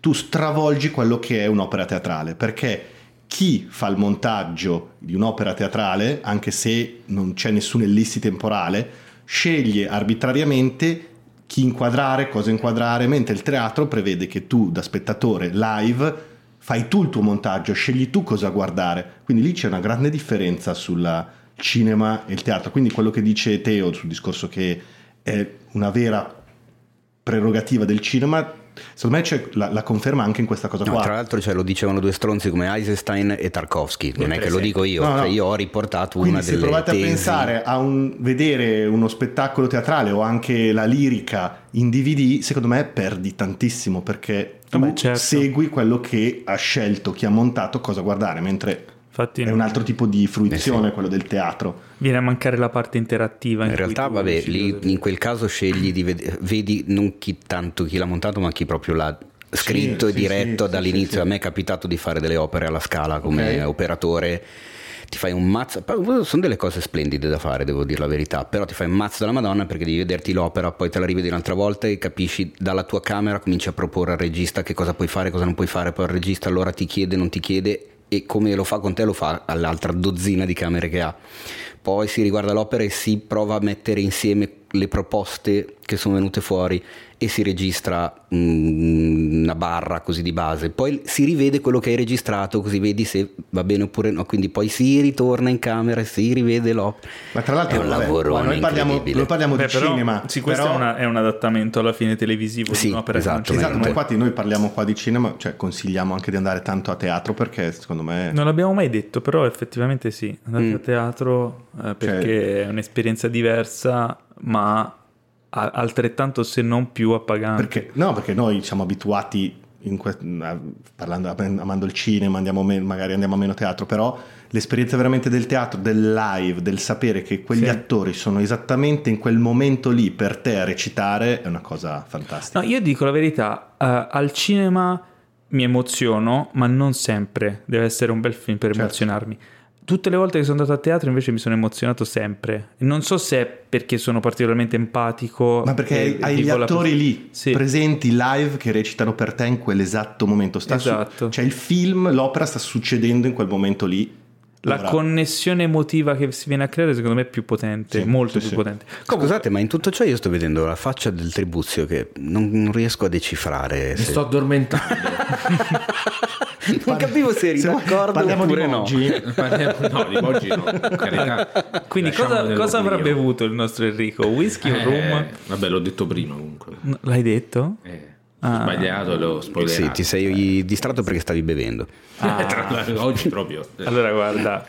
D: tu stravolgi quello che è un'opera teatrale perché chi fa il montaggio di un'opera teatrale, anche se non c'è nessun ellissi temporale, sceglie arbitrariamente chi inquadrare, cosa inquadrare, mentre il teatro prevede che tu da spettatore live fai tu il tuo montaggio, scegli tu cosa guardare. Quindi lì c'è una grande differenza sul cinema e il teatro. Quindi quello che dice Teo sul discorso che è una vera prerogativa del cinema, secondo me c'è la, la conferma anche in questa cosa
B: No,
D: qua.
B: tra l'altro cioè, lo dicevano due stronzi come Eisenstein e Tarkovsky, non è che lo dico io,
D: No, no.
B: cioè, io ho riportato
D: Quindi
B: una
D: se
B: delle
D: provate
B: tesi.
D: a pensare a un- vedere uno spettacolo teatrale o anche la lirica in DVD, secondo me perdi tantissimo perché tu
A: Vabbè, certo.
D: segui quello che ha scelto chi ha montato cosa guardare, mentre
A: Infatti
D: è un altro tipo di fruizione
B: Eh sì.
D: quello del teatro.
A: viene a mancare la parte interattiva.
B: In
A: cui
B: realtà, vabbè, lì in quel caso scegli di ved- vedi non chi tanto chi l'ha montato, ma chi proprio l'ha scritto
D: Sì,
B: e
D: sì,
B: diretto
D: sì,
B: dall'inizio.
D: sì, sì.
B: A me è capitato di fare delle opere alla scala come
D: Ok.
B: operatore. Ti fai un mazzo, sono delle cose splendide da fare, devo dire la verità. Però ti fai un mazzo della Madonna perché devi vederti l'opera, poi te la rivedi un'altra volta e capisci dalla tua camera, cominci a proporre al regista che cosa puoi fare, cosa non puoi fare. Poi il regista allora ti chiede, non ti chiede e come lo fa con te lo fa all'altra dozzina di camere che ha. Poi si riguarda l'opera e si prova a mettere insieme le proposte che sono venute fuori e si registra mm, una barra così di base, poi si rivede quello che hai registrato così vedi se va bene oppure no, quindi poi si ritorna in camera e si rivede l'opera.
D: Ma tra l'altro
B: è un
D: vabbè,
B: lavoro
D: ma noi parliamo, noi parliamo
A: Beh,
D: di
A: però,
D: cinema.
A: Sì, questo
D: però-
A: è, una- è un adattamento alla fine televisivo
B: Sì,
A: di un'opera
B: esatto.
D: Esatto, ma infatti noi parliamo qua di cinema, cioè consigliamo anche di andare tanto a teatro perché secondo me...
A: Non l'abbiamo mai detto, però effettivamente sì, andate
B: Mm.
A: a teatro eh, perché
D: Cioè-
A: è un'esperienza diversa, ma altrettanto se non più appagante.
D: Perché, no, perché noi siamo abituati, que- parlando, amando il cinema, andiamo me- magari andiamo a meno teatro, però l'esperienza veramente del teatro, del live, del sapere che quegli
A: Sì.
D: attori sono esattamente in quel momento lì per te a recitare è una cosa fantastica.
A: No, io dico la verità, eh, al cinema mi emoziono, ma non sempre. Deve essere un bel film per
D: Certo.
A: emozionarmi. Tutte le volte che sono andato a teatro invece mi sono emozionato sempre. Non so se è perché sono particolarmente empatico.
D: Ma perché
A: e-
D: hai, gli attori lì
A: Sì.
D: presenti live che recitano per te in quell'esatto momento. Sta su-
A: Esatto.
D: cioè il film, l'opera sta succedendo in quel momento lì.
A: La
D: Ora-
A: connessione emotiva che si viene a creare secondo me è più potente,
D: Sì,
A: molto
D: sì,
A: più
D: sì.
A: potente.
B: Scusate, ma in tutto ciò io sto vedendo la faccia del Tribuzio che non, non riesco a decifrare.
C: Mi
B: se-
C: sto addormentando.
B: non capivo se eri d'accordo
D: parliamo
B: oppure
D: di
B: no.
D: Moggi?
C: Parliamo- no, di oggi no. carità.
A: Quindi cosa, cosa avrà bevuto il nostro Enrico? Whisky o
C: Eh,
A: rum?
C: Vabbè, l'ho detto prima comunque.
A: No, L'hai detto?
C: Eh,
A: Ah.
C: sbagliato, l'ho spoilerato.
B: Sì, ti sei distratto perché stavi bevendo.
A: Ah.
C: Tra l'altro, oggi proprio.
A: Allora guarda,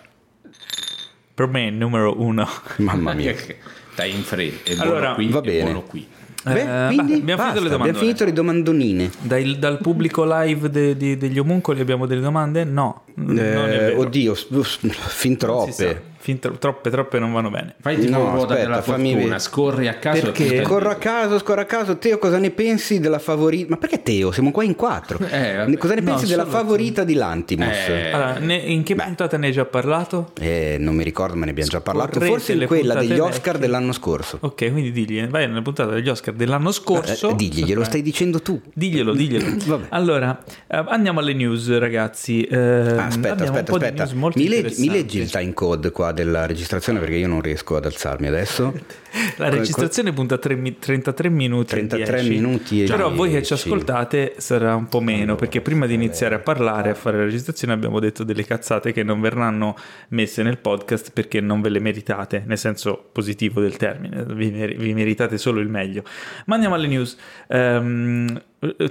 A: per me è il numero uno.
B: Mamma mia.
C: Stai in free. È
A: Allora,
C: buono qui,
B: va
C: è
B: bene.
C: buono qui.
B: Beh,
A: Eh,
B: quindi
A: beh, abbiamo finito
B: basta,
A: le domande.
B: abbiamo finito le domandonine.
A: Dai- dal pubblico live de- di- degli omuncoli abbiamo delle domande? No,
B: Eh, oddio, fin troppe.
A: Fin tro- troppe, troppe non vanno bene.
C: Fai tipo
B: No,
C: ruota
B: aspetta,
C: della
B: fammi
C: fortuna,
B: vedere.
C: scorri a caso.
A: Perché?
B: Corro a caso, scorro a caso. Teo, cosa ne pensi della favorita? Ma perché Teo? Siamo qua in quattro.
C: Eh,
B: cosa ne
A: No,
B: pensi della
A: solo-
B: favorita di Lantimos?
C: Eh,
A: Allora, ne- in che puntata ne hai già parlato?
B: Eh, non mi ricordo, ma ne abbiamo già parlato.
A: Scorrete
B: Forse in quella degli Oscar
A: vecchie.
B: dell'anno scorso.
A: Ok, quindi digli, vai nella puntata degli Oscar dell'anno scorso.
B: Eh, digli, glielo stai dicendo tu.
A: Diglielo, diglielo.
B: Vabbè.
A: Allora, eh, andiamo alle news, ragazzi. Eh,
B: Ah, aspetta, aspetta, aspetta. Mi, leggi- mi
A: interessanti.
B: leggi il time code qua della registrazione perché io non riesco ad alzarmi adesso.
A: La registrazione punta tre mi- 33 minuti. e
B: 33
A: 10.
B: minuti e
A: Però voi che ci
B: 10.
A: ascoltate sarà un po' meno, perché prima di iniziare a parlare, a fare la registrazione, abbiamo detto delle cazzate che non verranno messe nel podcast perché non ve le meritate, nel senso positivo del termine, vi, mer- vi meritate solo il meglio. Ma andiamo alle news. Ehm,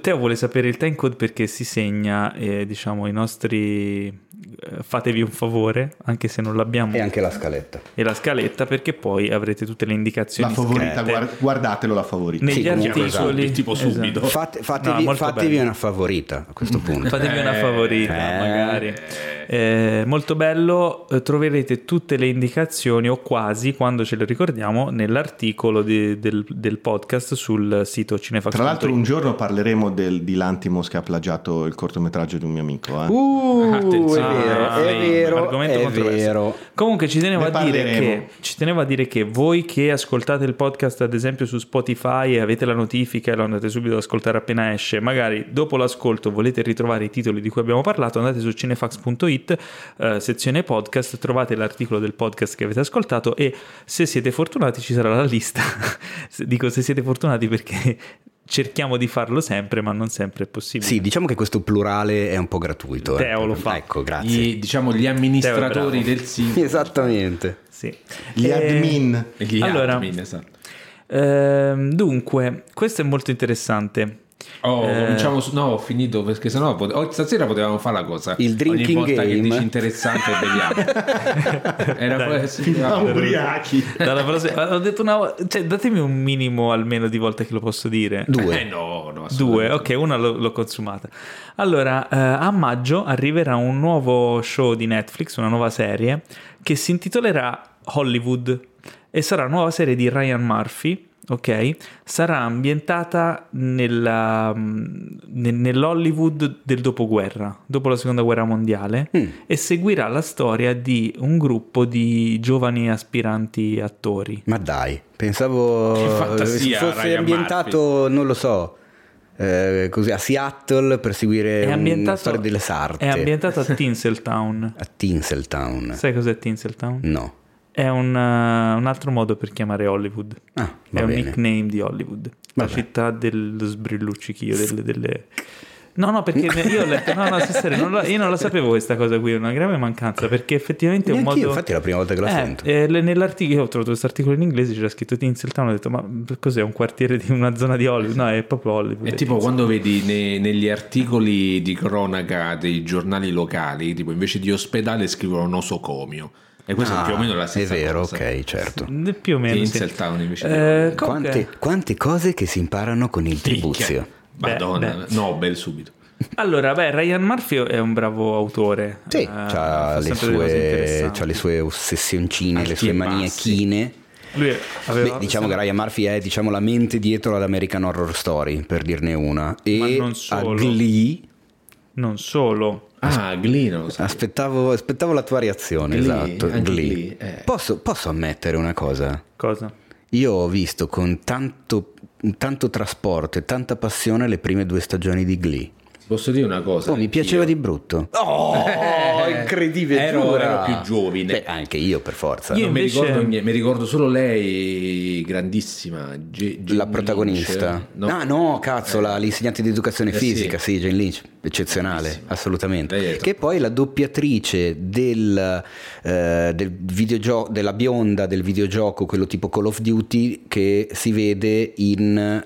A: Teo vuole sapere il time code perché si segna, eh, diciamo, i nostri... eh, Fatevi un favore, anche se non l'abbiamo,
B: E anche la scaletta.
A: e la scaletta, perché poi avrete tutte le
D: La
A: indicazioni
D: favorita,
A: scritte
D: guard- guardatelo la favorita.
A: negli
B: Sì,
A: articoli.
C: esatto, tipo
A: Esatto.
C: subito.
B: Fate- fatevi
A: No,
B: fatevi una favorita a questo punto.
A: Fatevi una
C: Eh,
A: favorita,
B: eh.
A: magari. Eh, molto bello, eh, troverete tutte le indicazioni o quasi quando ce le ricordiamo nell'articolo di- del, del podcast sul sito cinefax.
D: Tra l'altro un giorno parleremo del, di Lantimos che ha plagiato il cortometraggio di un mio amico. eh.
B: Uh, è
C: Attenzione.
B: vero,
A: Ah,
B: è vero,
A: argomento
B: è vero.
A: Comunque ci tenevo,
D: Ne
A: a dire
D: parleremo.
A: che, ci tenevo a dire che voi che ascoltate il podcast ad esempio su Spotify e avete la notifica e lo andate subito ad ascoltare appena esce, magari dopo l'ascolto volete ritrovare i titoli di cui abbiamo parlato, andate su cinefax.it, eh, sezione podcast, trovate l'articolo del podcast che avete ascoltato e se siete fortunati ci sarà la lista. Dico se siete fortunati perché cerchiamo di farlo sempre ma non sempre è possibile.
B: Sì, diciamo che questo plurale è un po' gratuito. eh.
A: Teo lo fa.
B: Ecco, grazie.
C: Gli, diciamo gli amministratori del sito.
B: Esattamente.
A: Sì.
D: Gli
A: Eh,
D: admin.
C: Gli
A: Allora-
C: admin, esatto.
A: Ehm, dunque, questo è molto interessante.
C: Oh,
A: Eh.
C: cominciamo su... No, ho finito perché sennò pote- oh, stasera potevamo fare la cosa.
B: Il drinking
C: Ogni volta che
B: game.
C: dici interessante beviamo. Era
A: Dai.
C: poi- sì,
D: ubriachi.
A: Dalla prossima- ho detto una cioè, datemi un minimo almeno di volte che lo posso dire.
B: Due.
C: Eh no, no,
A: Due, ok, una l'ho, l'ho consumata. Allora, eh, a maggio arriverà un nuovo show di Netflix, una nuova serie, che si intitolerà Hollywood e sarà una nuova serie di Ryan Murphy, ok? Sarà ambientata nella, mm, ne- nell'Hollywood del dopoguerra, dopo la seconda guerra mondiale,
B: Mm.
A: e seguirà la storia di un gruppo di giovani aspiranti attori.
B: Ma dai, pensavo
C: Che fantasia,
B: fosse
C: Ryan
B: ambientato, non lo so, eh, così a Seattle per seguire
A: ambientato,
B: storia delle sarte.
A: è ambientato a Tinseltown.
B: a Tinseltown.
A: Sai cos'è Tinseltown?
B: No.
A: È un, uh, un altro modo per chiamare Hollywood.
B: Ah, Va
A: è un
B: bene.
A: nickname di Hollywood. La
B: Vabbè.
A: città dello sbrilluccichio, delle... delle- No, no, perché io ho letto, no, no, sul serio, non la- io non la sapevo questa cosa qui, è una grave mancanza, perché effettivamente è un modo...
B: infatti è la prima volta che la
A: Eh,
B: sento.
A: eh, nell'articolo, io ho trovato questo articolo in inglese, c'era scritto Tinseltown, ho detto, ma cos'è, un quartiere di una zona di Hollywood? No, è proprio Hollywood.
C: È tipo quando vedi ne- negli articoli di cronaca dei giornali locali, tipo invece di ospedale scrivono nosocomio. E questo
B: Ah,
C: è più o meno la
B: è
C: stessa
B: vero,
C: cosa.
B: ok, certo.
A: Eh, Più o meno, sì.
C: Tinseltown invece
A: Eh,
B: Quante, quante cose che si imparano con il tribuzio.
C: Madonna,
A: Beh,
C: Nobel subito.
A: Allora, beh, Ryan Murphy è un bravo autore.
B: Sì,
A: Eh,
B: c'ha,
A: fa
B: le sue, c'ha le sue ossessioncine, le sue
C: e bassi.
B: maniachine.
A: Lui aveva...
B: Beh, diciamo che Ryan Murphy è diciamo, la mente dietro ad American Horror Story, per dirne una. E
A: Ma non
B: a
A: solo.
B: Glee,
A: Non solo.
C: Ah, Glee non lo so.
B: aspettavo, aspettavo la tua reazione,
C: Glee,
B: esatto. Glee.
C: Glee, eh.
B: Posso, posso ammettere una cosa?
A: Cosa?
B: Io ho visto con tanto, tanto trasporto e tanta passione le prime due stagioni di Glee.
C: Posso dire una cosa?
B: Oh, mi piaceva di brutto. Oh, incredibile.
C: Ero, ero più giovane.
B: Beh, anche io per forza.
A: Io
C: Non mi,
A: invece-
C: ricordo, mi ricordo solo lei, grandissima. Ge- Jane
B: La protagonista?
C: Lynch. No.
B: Ah no, cazzo, la- l'insegnante di educazione
C: Eh,
B: fisica,
C: sì.
B: sì. Jane Lynch, eccezionale, assolutamente. Che poi la doppiatrice del, eh, del videogio- della bionda del videogioco, quello tipo Call of Duty, che si vede in...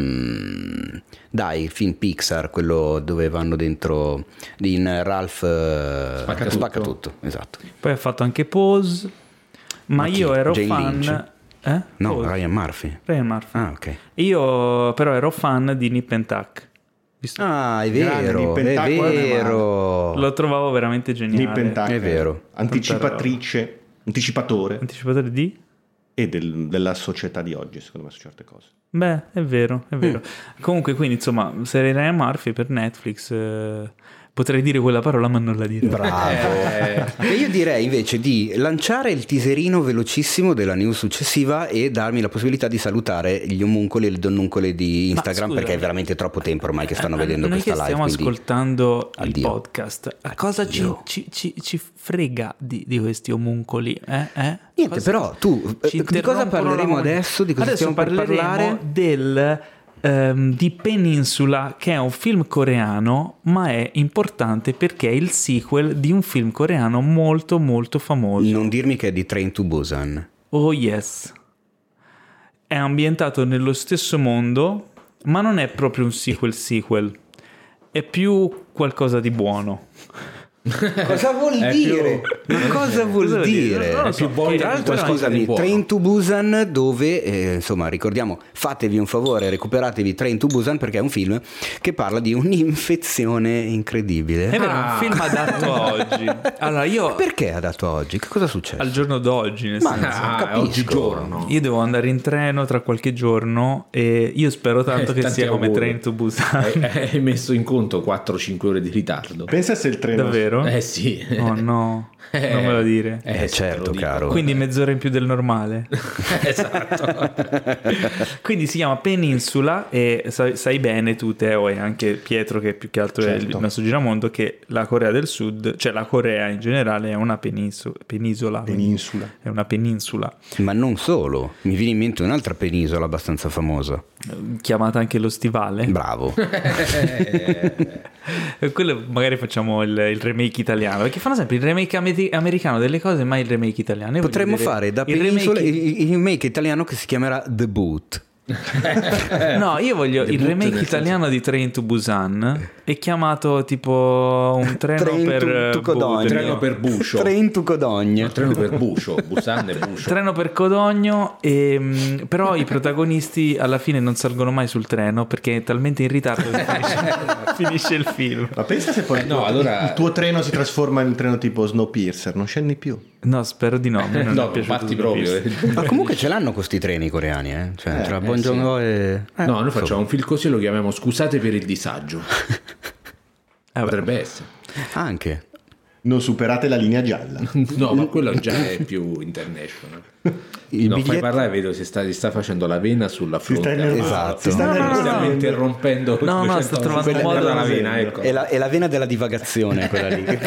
B: ehm, dai, il film Pixar, quello dove vanno dentro in Ralph eh,
C: Spacca
B: spacca
C: tutto.
B: tutto, esatto.
A: Poi ha fatto anche Pose. Ma,
B: Ma
A: io ero
B: Jane
A: fan...
B: Lynch?
A: Eh?
B: No,
A: Pose.
B: Ryan Murphy.
A: Ryan Murphy.
B: Ah, ok.
A: Io però ero fan di Nip and Tuck. Visto?
B: Ah, è vero,
D: Nip and
B: è vero.
A: Lo trovavo veramente geniale.
D: Nip and Tuck,
B: È vero.
D: Anticipatrice, anticipatore
A: Anticipatore di?
D: E del- della società di oggi, secondo me, su certe cose.
A: Beh, è vero, è vero.
B: Mm.
A: Comunque, quindi, insomma, serie Ryan Murphy per Netflix. eh, potrei dire quella parola, ma non la dirò.
B: Bravo. E io direi invece di lanciare il teaserino velocissimo della news successiva e darmi la possibilità di salutare gli omuncoli e le donnuncole di Instagram
A: scusa.
B: perché è veramente troppo tempo ormai che stanno
A: Eh,
B: vedendo
A: Noi
B: questa
A: che
B: live.
A: stiamo ascoltando il
B: addio.
A: podcast, a cosa ci, ci- ci- ci frega di, di questi omuncoli? Eh? Eh?
B: Niente,
A: Cosa-
B: però tu eh, di cosa parleremo adesso? Di cosa
A: Adesso
B: stiamo per
A: parleremo
B: parlare?
A: del, ehm, di Peninsula, che è un film coreano, ma è importante perché è il sequel di un film coreano molto molto famoso.
B: Non dirmi che è di Train to Busan.
A: Oh yes. È ambientato nello stesso mondo, ma non è proprio un sequel sequel. È più qualcosa di buono.
B: Cosa vuol
C: È
B: dire?
C: più-
B: Ma cosa vuol
A: dire?
C: È
A: so. Tra
B: Scusami. Train to Busan dove, eh, insomma, ricordiamo, fatevi un favore, recuperatevi Train to Busan perché è un film che parla di un'infezione incredibile.
A: È vero, è
C: Ah.
A: un film adatto a oggi. Allora, io
B: Perché è adatto a oggi? Che cosa è successo?
A: al giorno d'oggi, nel
B: Ma
A: senso,
B: no,
C: Ah,
B: capisco.
C: oggigiorno.
A: io devo andare in treno tra qualche giorno e io spero tanto
C: Eh,
A: che sia come
C: auguri.
A: Train to Busan.
C: Hai, hai messo in conto 4-5 ore di ritardo.
D: Pensa se il treno...
A: Davvero?
C: Eh sì.
A: Oh no,
C: Eh,
A: non me lo dire.
B: Eh,
C: te
B: certo, caro.
A: Quindi mezz'ora in più del normale.
C: esatto.
A: Quindi si chiama Peninsula e sai, sai bene tu Teo e anche Pietro che più che altro è il
D: Certo.
A: nostro giramondo che la Corea del Sud, cioè la Corea in generale è una peniso- penisola. quindi
D: Peninsula.
A: È una peninsula
B: Ma non solo, mi viene in mente un'altra penisola abbastanza famosa.
A: eh, chiamata anche lo stivale.
B: Bravo.
A: Quello magari facciamo il, il remake italiano perché fanno sempre il remake ame- americano delle cose mai il remake italiano.
B: Potremmo
A: vedere
B: fare da
A: il remake-
B: il remake italiano che si chiamerà The Boot.
A: No, io voglio il remake italiano di Train to Busan è chiamato tipo un treno
B: Train
A: per
B: to-
A: eh,
B: to Codogno.
A: boh,
C: Treno per Buscio.
B: Train to Codogno.
C: Il treno per Buscio, Busan e Buscio.
A: Treno per Codogno, e, mh, però i protagonisti alla fine non salgono mai sul treno perché è talmente in ritardo che finisce, finisce il film.
D: Ma pensa se poi
C: Eh, no,
D: il-
C: allora-
D: il tuo treno si trasforma in un treno tipo Snowpiercer, non scendi più.
A: No, spero di no. non
C: No, parti proprio.
B: Ma comunque ce l'hanno questi treni coreani, eh? Cioè, tra
C: eh,
B: Bon Joon-ho e... eh,
C: No, noi facciamo un film così e lo chiamiamo Scusate per il disagio.
A: Eh.
C: Potrebbe essere.
B: Anche.
D: Non superate la linea gialla.
C: No, ma quello già è più international.
B: Il
C: fai
B: biglietto-
C: parlare, vedo si sta, si sta facendo la vena sulla
D: Si sta
C: fronte.
B: Esatto.
D: Si sta
A: No, no, no.
C: Stiamo interrompendo.
A: No, no,
C: 200
A: sto trovando un modo-
C: la vena, ecco.
B: È la, è la vena della divagazione quella lì.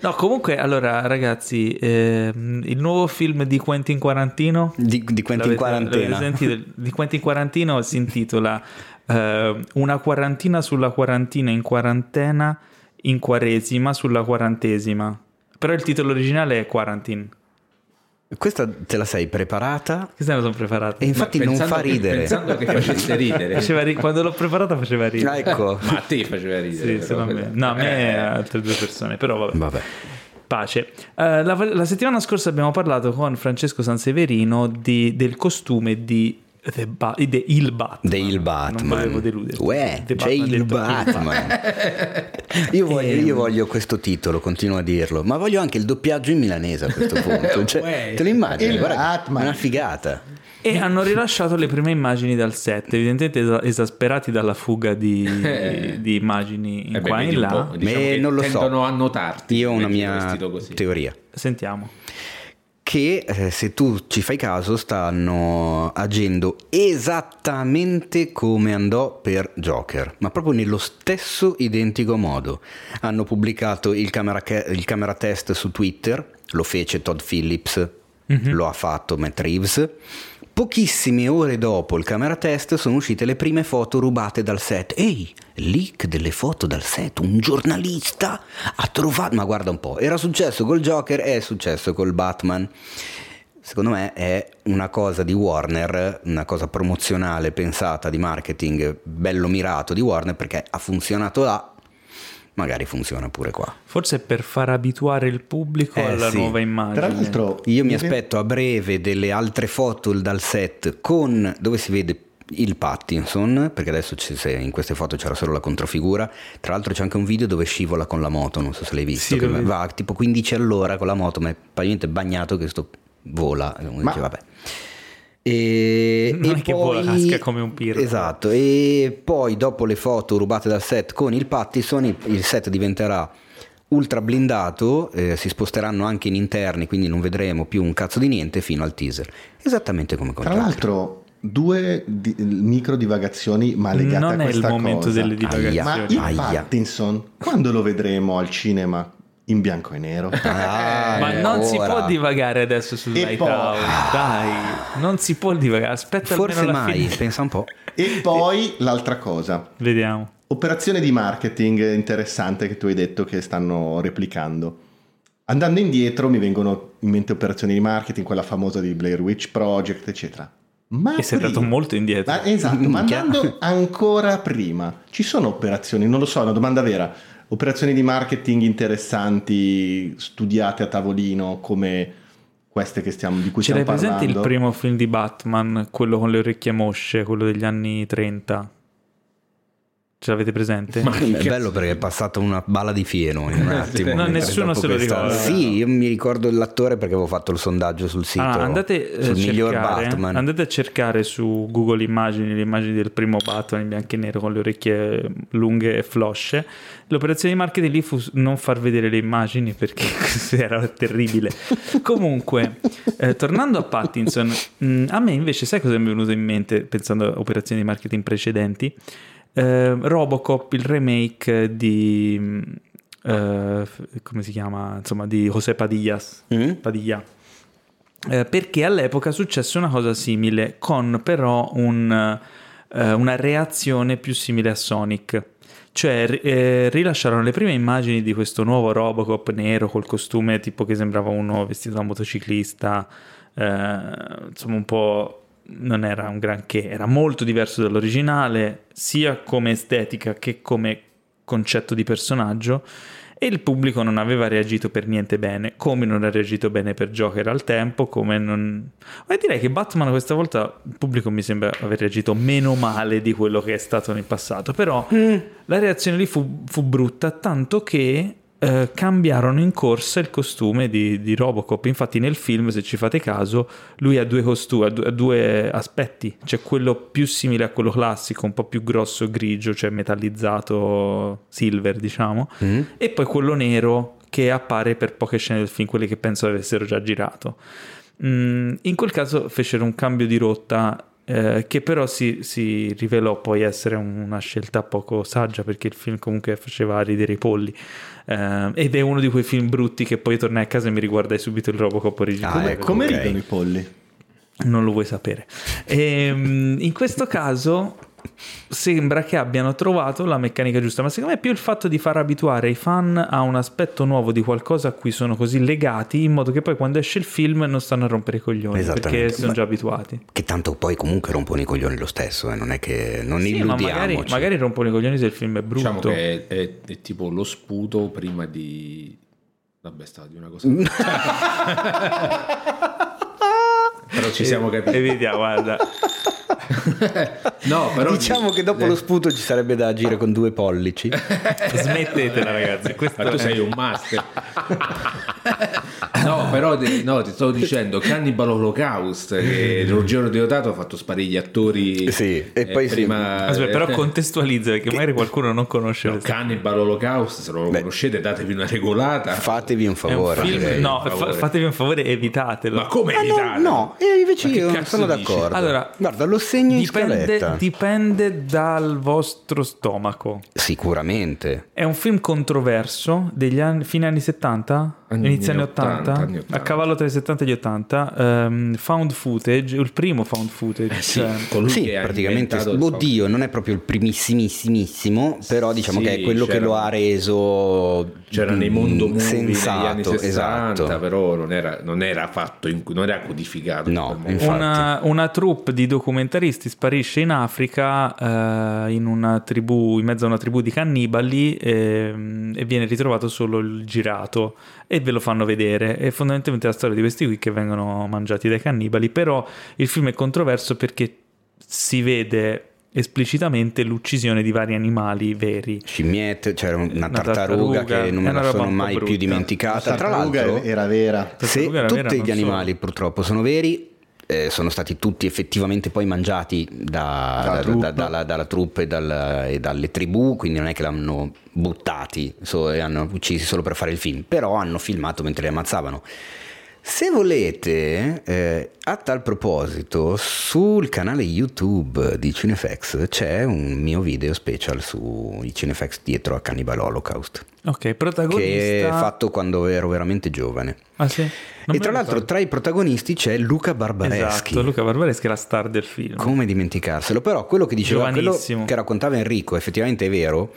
A: No, comunque, allora, ragazzi, ehm, il nuovo film di Quentin Quarantino
B: di, di Quentin
A: sentito? Di Quentin Quarantino si intitola eh, Una quarantina sulla quarantina in quarantena in quaresima sulla quarantesima. Però il titolo originale è Quarantine.
B: Questa te la sei preparata
A: Questa me la sono preparata.
B: e infatti
C: Ma
B: non fa
C: che-
B: ridere.
C: Pensando che facesse ridere.
A: Faceva ri- Quando l'ho preparata faceva
B: Ah,
A: ridere.
B: ecco.
C: Ma a te faceva ridere.
A: Sì, a me. No, a me
C: Eh,
A: e altre due persone, però vabbè.
B: Vabbè.
A: Pace. Eh, la, la settimana scorsa abbiamo parlato con Francesco Sanseverino di- del costume di The Ba- di il Batman.
B: The il
A: Non volevo
B: Batman.
A: deludere.
B: Uè,
A: The
B: c'è il Batman. Io voglio, io voglio questo titolo, continuo a dirlo, ma voglio anche il doppiaggio in milanese a questo punto. Cioè,
C: Uè.
B: te lo immagini?
D: Il
B: Guarda,
D: Batman.
B: una figata.
A: E hanno rilasciato le prime immagini dal set, evidentemente esa- esasperati dalla fuga di, di immagini in
C: eh beh,
A: qua e in là.
C: diciamo
B: non lo so.
C: tendono a notarti.
B: Io ho una mia teoria.
A: Sentiamo.
B: Che eh, se tu ci fai caso stanno agendo esattamente come andò per Joker, ma proprio nello stesso identico modo. Hanno pubblicato il camera, ca- il camera test su Twitter, lo fece Todd Phillips, lo ha fatto Matt Reeves. Pochissime ore dopo il camera test sono uscite le prime foto rubate dal set. Ehi, leak delle foto dal set, un giornalista ha trovato... Ma guarda un po', era successo col Joker, è successo col Batman. Secondo me è una cosa di Warner, una cosa promozionale, pensata, di marketing, bello mirato di Warner perché ha funzionato là, magari funziona pure qua.
A: Forse per far abituare il pubblico
B: Eh,
A: alla
B: sì.
A: nuova immagine.
D: Tra l'altro,
B: Io mi aspetto a breve delle altre foto dal set con dove si vede il Pattinson, perché adesso in queste foto c'era solo la controfigura. Tra l'altro c'è anche un video dove scivola con la moto, non so se l'hai visto,
A: Sì,
B: che va tipo 15 all'ora con la moto, ma è praticamente bagnato che sto vola. E
D: Ma-
B: dice, vabbè. E,
A: Non
B: e
A: è che
B: poi-
A: vola, casca come un pirla.
B: Esatto, e poi dopo le foto rubate dal set con il Pattison, il, il set diventerà ultra blindato, eh, si sposteranno anche in interni, quindi non vedremo più un cazzo di niente fino al teaser. Esattamente come con
D: Tra
B: Joker.
D: l'altro, due di- micro divagazioni, ma legate
A: Non
D: a
A: è il
D: questa
A: momento
D: cosa.
A: delle divagazioni.
D: Ma il
B: Aia.
D: Pattinson, quando lo vedremo al cinema in bianco e nero?
B: Ah,
A: Ma non si
B: ora.
A: può divagare adesso sul
D: E
A: Light
D: poi-
A: dai, non si può divagare, aspetta
B: Forse
A: almeno la
B: mai,
A: fine.
B: pensa un po'.
D: e poi l'altra cosa,
A: Vediamo.
D: operazione di marketing interessante che tu hai detto che stanno replicando. Andando indietro mi vengono in mente operazioni di marketing, quella famosa di Blair Witch Project, eccetera. Ma
A: E sei andato molto indietro.
D: Ma esatto, ma andando ancora prima, ci sono operazioni, non lo so, è una domanda vera, operazioni di marketing interessanti, studiate a tavolino come queste che stiamo, di cui
A: Ce l'hai
D: stiamo
A: presente
D: parlando?
A: il primo film di Batman, quello con le orecchie mosce, quello degli anni 30? Ce l'avete presente?
C: Ma-
B: È bello perché è passata una balla di fieno in un attimo.
A: No, nessuno se lo ricorda.
B: Sì, io mi ricordo l'attore perché avevo fatto il sondaggio sul sito
A: Ah, andate, eh,
B: sul miglior
A: cercare,
B: Batman.
A: andate a cercare su Google Immagini le immagini del primo Batman in bianco e nero con le orecchie lunghe e flosce. L'operazione di marketing lì fu non far vedere le immagini perché era terribile. Comunque, eh, tornando a Pattinson, mh, a me invece sai cosa mi è venuto in mente pensando a operazioni di marketing precedenti? Eh, Robocop, il remake di... eh, come si chiama? Insomma, di José Padillas.
B: Mm?
A: Padilla. Eh, perché all'epoca successe una cosa simile, con però un, eh, una reazione più simile a Sonic. Cioè, eh, rilasciarono le prime immagini di questo nuovo Robocop nero col costume tipo che sembrava uno vestito da motociclista, eh, insomma un po' non era un granché, era molto diverso dall'originale, sia come estetica che come concetto di personaggio e il pubblico non aveva reagito per niente bene, come non ha reagito bene per Joker al tempo, come non... Ma direi che Batman questa volta il pubblico mi sembra aver reagito meno male di quello che è stato nel passato, però la reazione lì fu, fu brutta, tanto che eh, cambiarono in corsa il costume di, di Robocop. Infatti nel film, se ci fate caso, lui ha due costumi, ha due, ha due aspetti. C'è quello più simile a quello classico, un po' più grosso grigio, cioè metallizzato silver, diciamo,
B: Mm?
A: e poi quello nero che appare per poche scene del film, quelle che penso avessero già girato. Mm, in quel caso fecero un cambio di rotta eh, che però si, si, rivelò poi essere una scelta poco saggia perché il film comunque faceva ridere i polli eh, ed è uno di quei film brutti che poi tornai a casa e mi riguardai subito il Robocop originale.
D: Ah, come,
B: ecco,
D: come
B: ok.
D: ridono i polli?
A: Non lo vuoi sapere. Ehm, in questo caso sembra che abbiano trovato la meccanica giusta, ma secondo me è più il fatto di far abituare i fan a un aspetto nuovo di qualcosa a cui sono così legati, in modo che poi quando esce il film non stanno a rompere i coglioni, perché sono
B: Ma-
A: già abituati.
B: Che tanto poi comunque rompono i coglioni lo stesso, eh, non è che non
A: Sì, ma
B: illudiamoci.
A: magari, magari rompono i coglioni se il film è brutto.
C: Diciamo che è, è- è tipo lo sputo prima di... Vabbè, stava di una cosa. Però ci siamo capiti.
A: Evitiamo, guarda.
C: No, però
B: Diciamo che dopo lo sputo ci sarebbe da agire con due pollici.
A: Smettetela ragazzi, questo
C: Ma tu
A: è-
C: sei un master. no, però ti- no, ti stavo dicendo Cannibal Holocaust che Ruggero Deodato ha fatto sparire gli attori
B: Sì, e poi sì.
C: prima
A: Aspetta, però
C: eh,
A: contestualizza perché magari qualcuno non conosce
C: no, Cannibal Holocaust se non lo
B: Beh.
C: conoscete datevi una regolata
B: Fatevi un
A: È un
B: favore.
A: film- no,
C: per favore.
A: fa- fatevi un favore, evitatelo.
C: ma come
B: Ah, no,
C: evitare?
B: no, e invece io non sono
C: dici?
B: d'accordo.
A: Allora,
B: Guarda, lo segno in
A: dipende,
B: scaletta.
A: dipende dal vostro stomaco.
B: Sicuramente.
A: È un film controverso degli anni, fine anni 70?
C: Anni
A: Inizio anni
C: 80,
A: 80?
C: anni 80.
A: A cavallo tra i 70 e gli 80. ehm, found footage, il primo found footage.
C: Eh sì,
A: cioè,
B: Sì, praticamente. Oddio, non è proprio il primissimissimo, però diciamo
C: Sì,
B: che è quello che lo ha reso.
C: c'era nei mondo movie
B: sensato,
C: negli anni 60
B: esatto.
C: però non era, non era fatto in- non era codificato
B: No.
A: Una, una troupe di documentaristi sparisce in Africa eh, in una tribù, in mezzo a una tribù di cannibali ehm, e viene ritrovato solo il girato e ve lo fanno vedere. È fondamentalmente la storia di questi qui che vengono mangiati dai cannibali, però il film è controverso perché si vede esplicitamente l'uccisione di vari animali veri.
B: Scimmiette, c'era una,
A: Una
B: tartaruga,
A: tartaruga,
B: che non me la sono mai più
A: brutta.
D: La
B: dimenticata. Tra
D: tartaruga
B: l'altro,
D: era vera.
B: Se
A: tartaruga era vera,
B: tutti
A: non
B: gli animali purtroppo sono veri, eh, sono stati tutti effettivamente poi mangiati da-
D: Dalla
B: da- da- dalla, dalla troupe e, dal- e dalle tribù, quindi non è che l'hanno buttati so- e hanno uccisi solo per fare il film, però hanno filmato mentre li ammazzavano. Se volete, eh, a tal proposito, sul canale YouTube di Cinefx c'è un mio video special sui Cinefx dietro a Cannibal Holocaust,
A: Ok, protagonista...
B: che è fatto quando ero veramente giovane.
A: Ah, sì? Non
B: e tra l'altro
A: ricordo.
B: tra i protagonisti c'è Luca Barbareschi.
A: Esatto, Luca Barbareschi è la star del film.
B: Come dimenticarselo? Però quello che diceva, quello che raccontava Enrico, effettivamente è vero.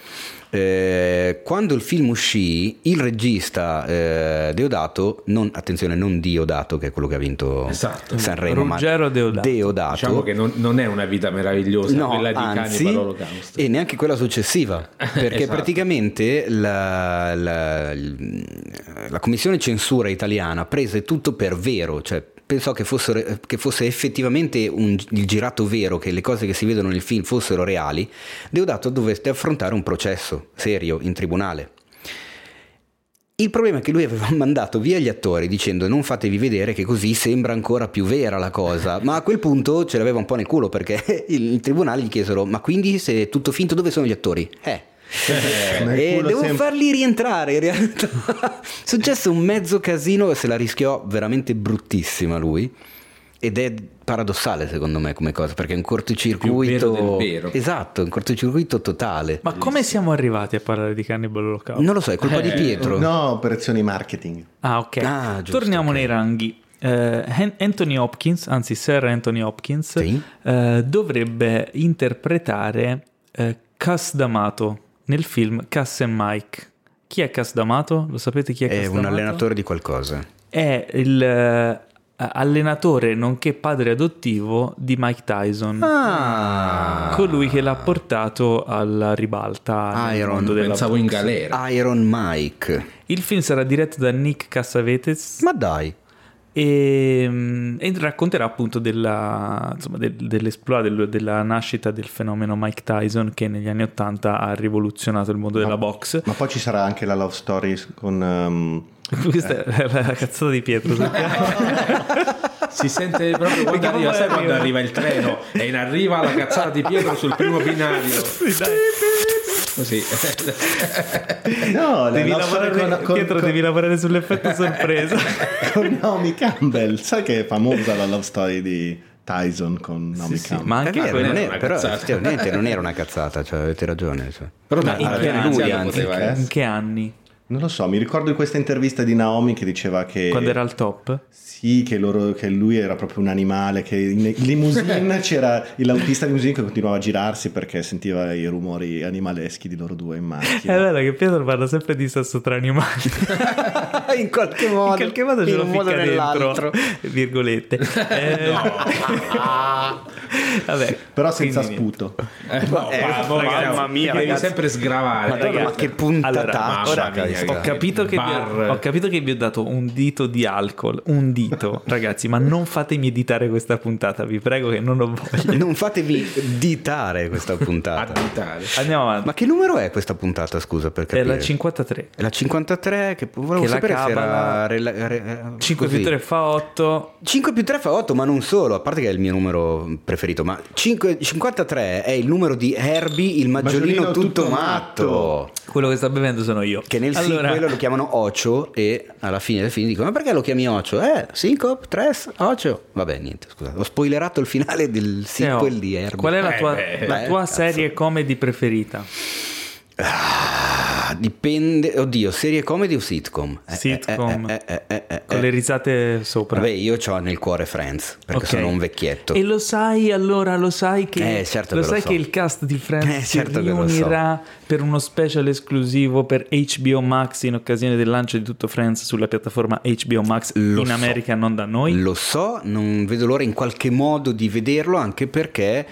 B: Eh, quando il film uscì, il regista eh, Deodato, non, attenzione, non Diodato, che è quello che ha vinto
C: Esatto.
B: Sanremo,
A: Ruggero
B: ma
A: Deodato.
B: Deodato.
C: diciamo che non, non è una vita meravigliosa
B: No,
C: quella di
B: anzi,
C: Holocaust
B: e neanche quella successiva, perché
C: Esatto.
B: praticamente la, la- la commissione censura italiana prese tutto per vero, cioè pensò che, fossero- che fosse effettivamente un- il girato vero, che le cose che si vedono nel film fossero reali, Deodato dovette affrontare un processo serio in tribunale. Il problema è che lui aveva mandato via gli attori dicendo non fatevi vedere che così sembra ancora più vera la cosa, ma a quel punto ce l'aveva un po' nel culo perché il, tribunale gli chiesero ma quindi se è tutto finto dove sono gli attori? Eh.
D: Nel
B: E devo
D: sempre.
B: farli rientrare in realtà. È successo un mezzo casino e se la rischiò veramente bruttissima lui. Ed è paradossale secondo me come cosa, perché è un cortocircuito.
C: Vero vero.
B: Esatto, un cortocircuito totale.
A: Ma come siamo arrivati a parlare di Cannibal Holocaust?
B: Non lo so, è colpa di Pietro.
D: No, operazioni marketing.
A: Ah, ok.
B: Ah, giusto,
A: Torniamo
B: ok.
A: nei ranghi. Eh, An- Anthony Hopkins, anzi Sir Anthony Hopkins,
B: Sì.
A: eh, dovrebbe interpretare eh, Cass D'Amato nel film Cass and Mike. Chi è Cass D'Amato? Lo sapete chi è Cass
B: È un allenatore di qualcosa.
A: È il eh, allenatore nonché padre adottivo di Mike Tyson.
B: Ah,
A: Colui che l'ha portato alla ribalta nel
B: Iron,
A: mondo della
C: pensavo in
A: box.
C: galera
B: Iron Mike.
A: Il film sarà diretto da Nick Cassavetes
B: Ma dai.
A: E, mm, e racconterà appunto della, insomma, del- del- della nascita del fenomeno Mike Tyson che negli anni 80 ha rivoluzionato il mondo della box.
D: Ma poi ci sarà anche la love story con... um,
A: Questa è la cazzata di Pietro.
C: si sente proprio quando
A: Perché
C: arriva, sai quando
A: arriva-
C: arriva il treno e in arriva la cazzata di Pietro sul primo binario Così.
D: No,
A: Devi lavorare,
D: con, con-
A: Pietro,
D: con-
A: devi lavorare sull'effetto sorpresa.
D: con Naomi Campbell. Sai che è famosa la love story di Tyson con Naomi
A: sì,
D: Campbell?
A: ma
B: È
A: anche
B: vero,
A: quella
B: non
C: è
B: era- però non era una cazzata, cioè, avete ragione. Cioè.
C: Però
B: Ma in che lui, anzi,
C: poteva.
A: In che anni?
D: Non lo so, mi ricordo di questa intervista di Naomi che diceva che...
A: Quando era al top?
D: Sì, che, loro- che lui era proprio un animale, che in limousine c'era l'autista limousine che continuava a girarsi perché sentiva i rumori animaleschi di loro due in
A: È
D: macchina.
A: vero che Pietro parla sempre di sesso tra animali.
B: in qualche modo,
A: In qualche modo ce
B: in
A: lo
B: un modo o
A: ficca dentro,
B: nell'altro.
A: virgolette. Eh, Vabbè,
D: Però senza
A: quindi-
D: sputo.
C: Eh, no,
B: Eh, ragazzi, mamma mia,
C: devi sempre sgravare.
B: Madonna,
C: Ragazzi,
B: ma che puntataccia
A: Allora. Ho capito, che vi ho, ho capito che vi ho dato un dito di alcol, un dito, ragazzi, ma non fatemi editare questa puntata, vi prego che non ho voglia.
B: Non fatevi ditare questa puntata.
A: Andiamo avanti.
B: Ma che numero è questa puntata, scusa, per
A: È
B: capire?
A: la 53.
B: È la 53 che volevo
A: Che la
B: sapere se era... rela- re-
A: 5
B: così.
A: più 3 fa 8.
B: 5 più 3 fa 8, ma non solo, a parte che è il mio numero preferito, ma 5 53 è il numero di Herbie, il maggiolino,
D: Maggiolino
B: tutto,
D: tutto
B: matto.
D: matto.
A: Quello che sta bevendo sono io.
B: Che nel
A: allora,
B: sequel lo chiamano Ocio e alla fine del film dicono ma perché lo chiami Ocio? Eh, Syncop, Tres, Ocio. Vabbè, niente, scusa, ho spoilerato il finale del
A: Teo,
B: sequel di Herbie.
A: Qual è la
C: Eh,
A: tua,
C: beh,
A: la tua
B: cazzo.
A: serie comedy preferita?
B: Ah, dipende, oddio, serie comedy o sitcom? Eh,
A: Sitcom.
B: eh, eh, eh, eh, eh,
A: Con
B: eh.
A: le risate sopra.
B: Vabbè, io ho nel cuore Friends, perché
A: Ok.
B: sono un vecchietto.
A: E lo sai allora, lo sai che,
B: Eh, certo
A: lo
B: che lo
A: sai
B: so.
A: che il cast di Friends
B: Eh,
A: si
B: certo che lo so.
A: riunirà per uno special esclusivo per HBO Max in occasione del lancio di tutto Friends sulla piattaforma HBO Max
B: Lo
A: in
B: so.
A: America, non da noi.
B: Lo so, non vedo l'ora in qualche modo di vederlo, anche perché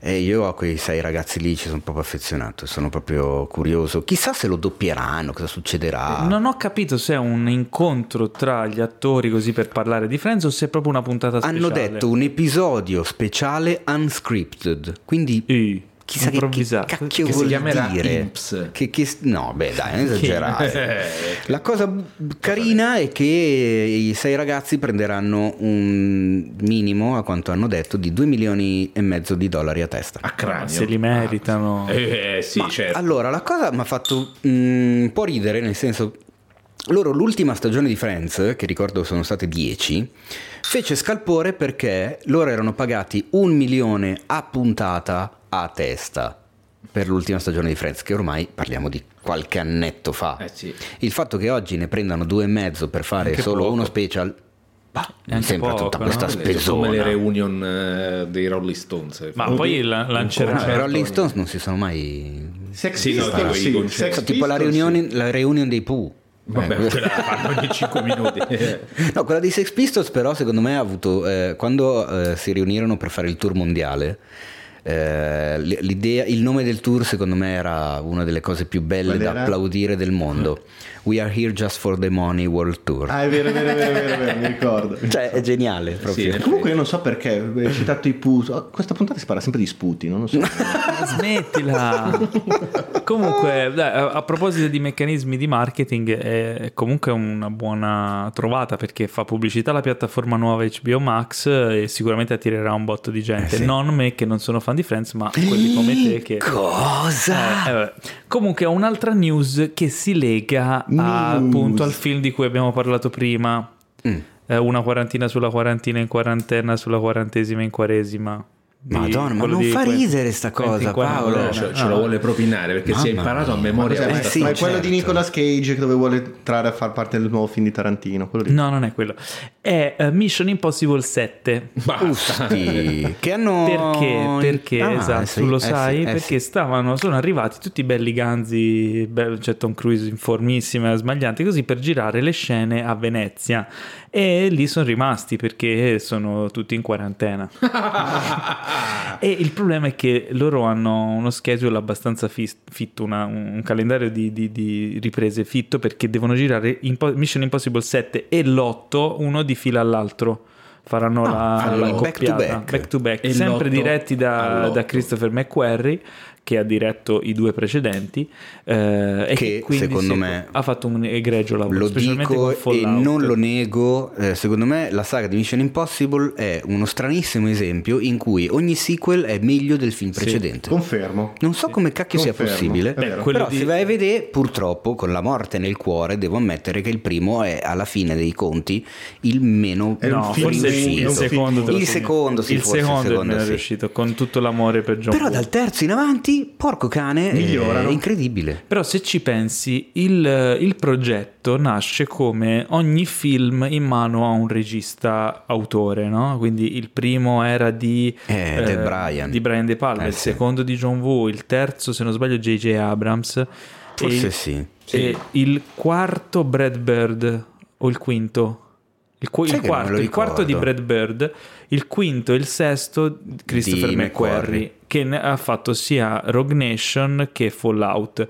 B: eh, io a quei sei ragazzi lì ci sono proprio affezionato, sono proprio curioso. Chissà se lo doppieranno, cosa succederà.
A: Non ho capito se è un incontro tra gli attori così per parlare di Friends o se è proprio una puntata speciale.
B: Hanno detto un episodio speciale unscripted, quindi
A: Sì,
B: chissà che, che cacchio
C: Che si chiamerà
B: dire.
C: Imps.
B: Che, che- no, beh, dai, non esagerare.
C: Eh,
B: La cosa carina è che i sei ragazzi prenderanno un minimo, a quanto hanno detto, di 2 milioni e mezzo di dollari a testa.
C: a cranio.
A: se li meritano.
C: Eh, eh, sì,
B: Ma
C: certo.
B: Allora, la cosa mi ha fatto mm, un po' ridere, nel senso, loro l'ultima stagione di Friends, che ricordo sono state 10, fece scalpore perché loro erano pagati un milione a puntata a testa per l'ultima stagione di Friends, che ormai parliamo di qualche annetto fa.
C: Eh, sì.
B: Il fatto che oggi ne prendano due e mezzo per fare
C: Anche
B: solo
C: poco.
B: uno special, bah,
A: anche
B: sembra
A: poco,
B: tutta
A: no?
B: questa
C: sono come le
B: spesona.
C: reunion eh, dei Rolling Stones.
A: Ma poi la- lanceranno.
B: i Rolling Stones non si sono mai...
D: Sex
C: Sì, no, i
D: sì,
B: tipo la
D: Pistols,
B: reunion, la reunion dei Pooh.
C: Vabbè,
B: Eh,
C: quella la fanno ogni 5 minuti.
B: No, quella dei Sex Pistols però secondo me ha avuto, eh, quando eh, si riunirono per fare il tour mondiale, eh, l'idea, il nome del tour secondo me era una delle cose più belle
D: Qual
B: da
D: era?
B: applaudire del mondo. We are here just for the money world tour.
D: Ah, è vero, è vero, è vero, è vero, è vero, mi ricordo.
B: Cioè è geniale proprio.
C: Sì,
D: Comunque io non so perché, hai citato i Pus, oh, questa puntata si parla sempre di sputi, non lo so.
A: Smettila. comunque, dai, a, proposito di meccanismi di marketing, è comunque una buona trovata perché fa pubblicità alla piattaforma nuova HBO Max e sicuramente attirerà un botto di gente.
B: Eh sì.
A: Non me che non sono fan di Friends, ma quelli come te che.
B: Cosa?
A: Eh, eh. Comunque ho un'altra news che si lega a-
D: News.
A: appunto al film di cui abbiamo parlato prima.
B: Mm.
A: Eh, una quarantina sulla quarantina in quarantena sulla quarantesima in quaresima. Di-
B: Madonna, ma non
A: di
B: fa ridere sta cosa. Paolo.
C: ce, ce
A: No.
C: lo vuole propinare perché si è
B: Mamma
C: imparato a
B: mia.
C: memoria
D: Cos'è?
C: questa
B: sì,
D: ma è
C: storia.
D: quello di
B: certo.
D: Nicolas Cage che dove vuole entrare a far parte del nuovo film di Tarantino. Lì.
A: No, non è quello. È eh, Mission Impossible 7.
C: Basta.
B: Usti, che hanno
A: Perché? Perché,
B: Ah,
A: esatto,
B: sì,
A: tu lo
B: eh
A: sai?
B: sì, eh
A: perché
B: sì.
A: stavano, sono arrivati tutti belli ganzi, be- c'è Tom Cruise in formissima, smaglianti così, per girare le scene a Venezia. E lì sono rimasti perché sono tutti in quarantena. e il problema è che loro hanno uno schedule abbastanza fitto, una- un calendario di, di- di riprese fitto perché devono girare Impo- Mission Impossible 7 e l'8 uno di fila all'altro. Faranno la,
B: fanno
A: la
B: back to back.
A: back to back,
C: E
A: sempre diretti da, da Christopher McQuarrie che ha diretto i due precedenti eh, e
B: Che,
A: che, quindi
B: secondo
A: si-
B: me,
A: ha fatto un egregio lavoro,
B: Lo dico e non lo nego, eh, secondo me la saga di Mission Impossible è uno stranissimo esempio in cui ogni sequel è meglio del film precedente.
D: Confermo.
B: Non so come cacchio sia
D: Confermo,
B: possibile,
D: è vero.
A: quello
B: però
A: di-
B: se vai a vedere, purtroppo, con la morte nel cuore, devo ammettere che il primo è alla fine dei conti il meno
D: È
A: No,
D: film-
A: forse il,
B: riuscito.
A: il secondo
B: Il secondo, sì,
A: il
B: forse il
A: secondo, è
B: secondo,
A: meno
B: sì.
A: riuscito con tutto l'amore per John
B: Però
A: Woo.
B: dal terzo in porco cane, è,
D: Migliorano.
B: è incredibile.
A: Però se ci pensi, il, il progetto nasce come ogni film in mano a un regista autore, no? Quindi il primo era di,
B: Eh, De Brian.
A: di Brian De Palma,
B: Eh,
A: il
B: sì.
A: secondo di John Woo, il terzo, se non sbaglio, J.J. Abrams.
B: Forse
A: e,
B: sì.
A: e il quarto Brad Bird, o il quinto? Il,
B: Sai
A: il quarto, il quarto di. Brad Bird, il quinto e il sesto Christopher
B: Di
A: McQuarrie,
B: McQuarrie.
A: che ha fatto sia Rogue Nation che Fallout.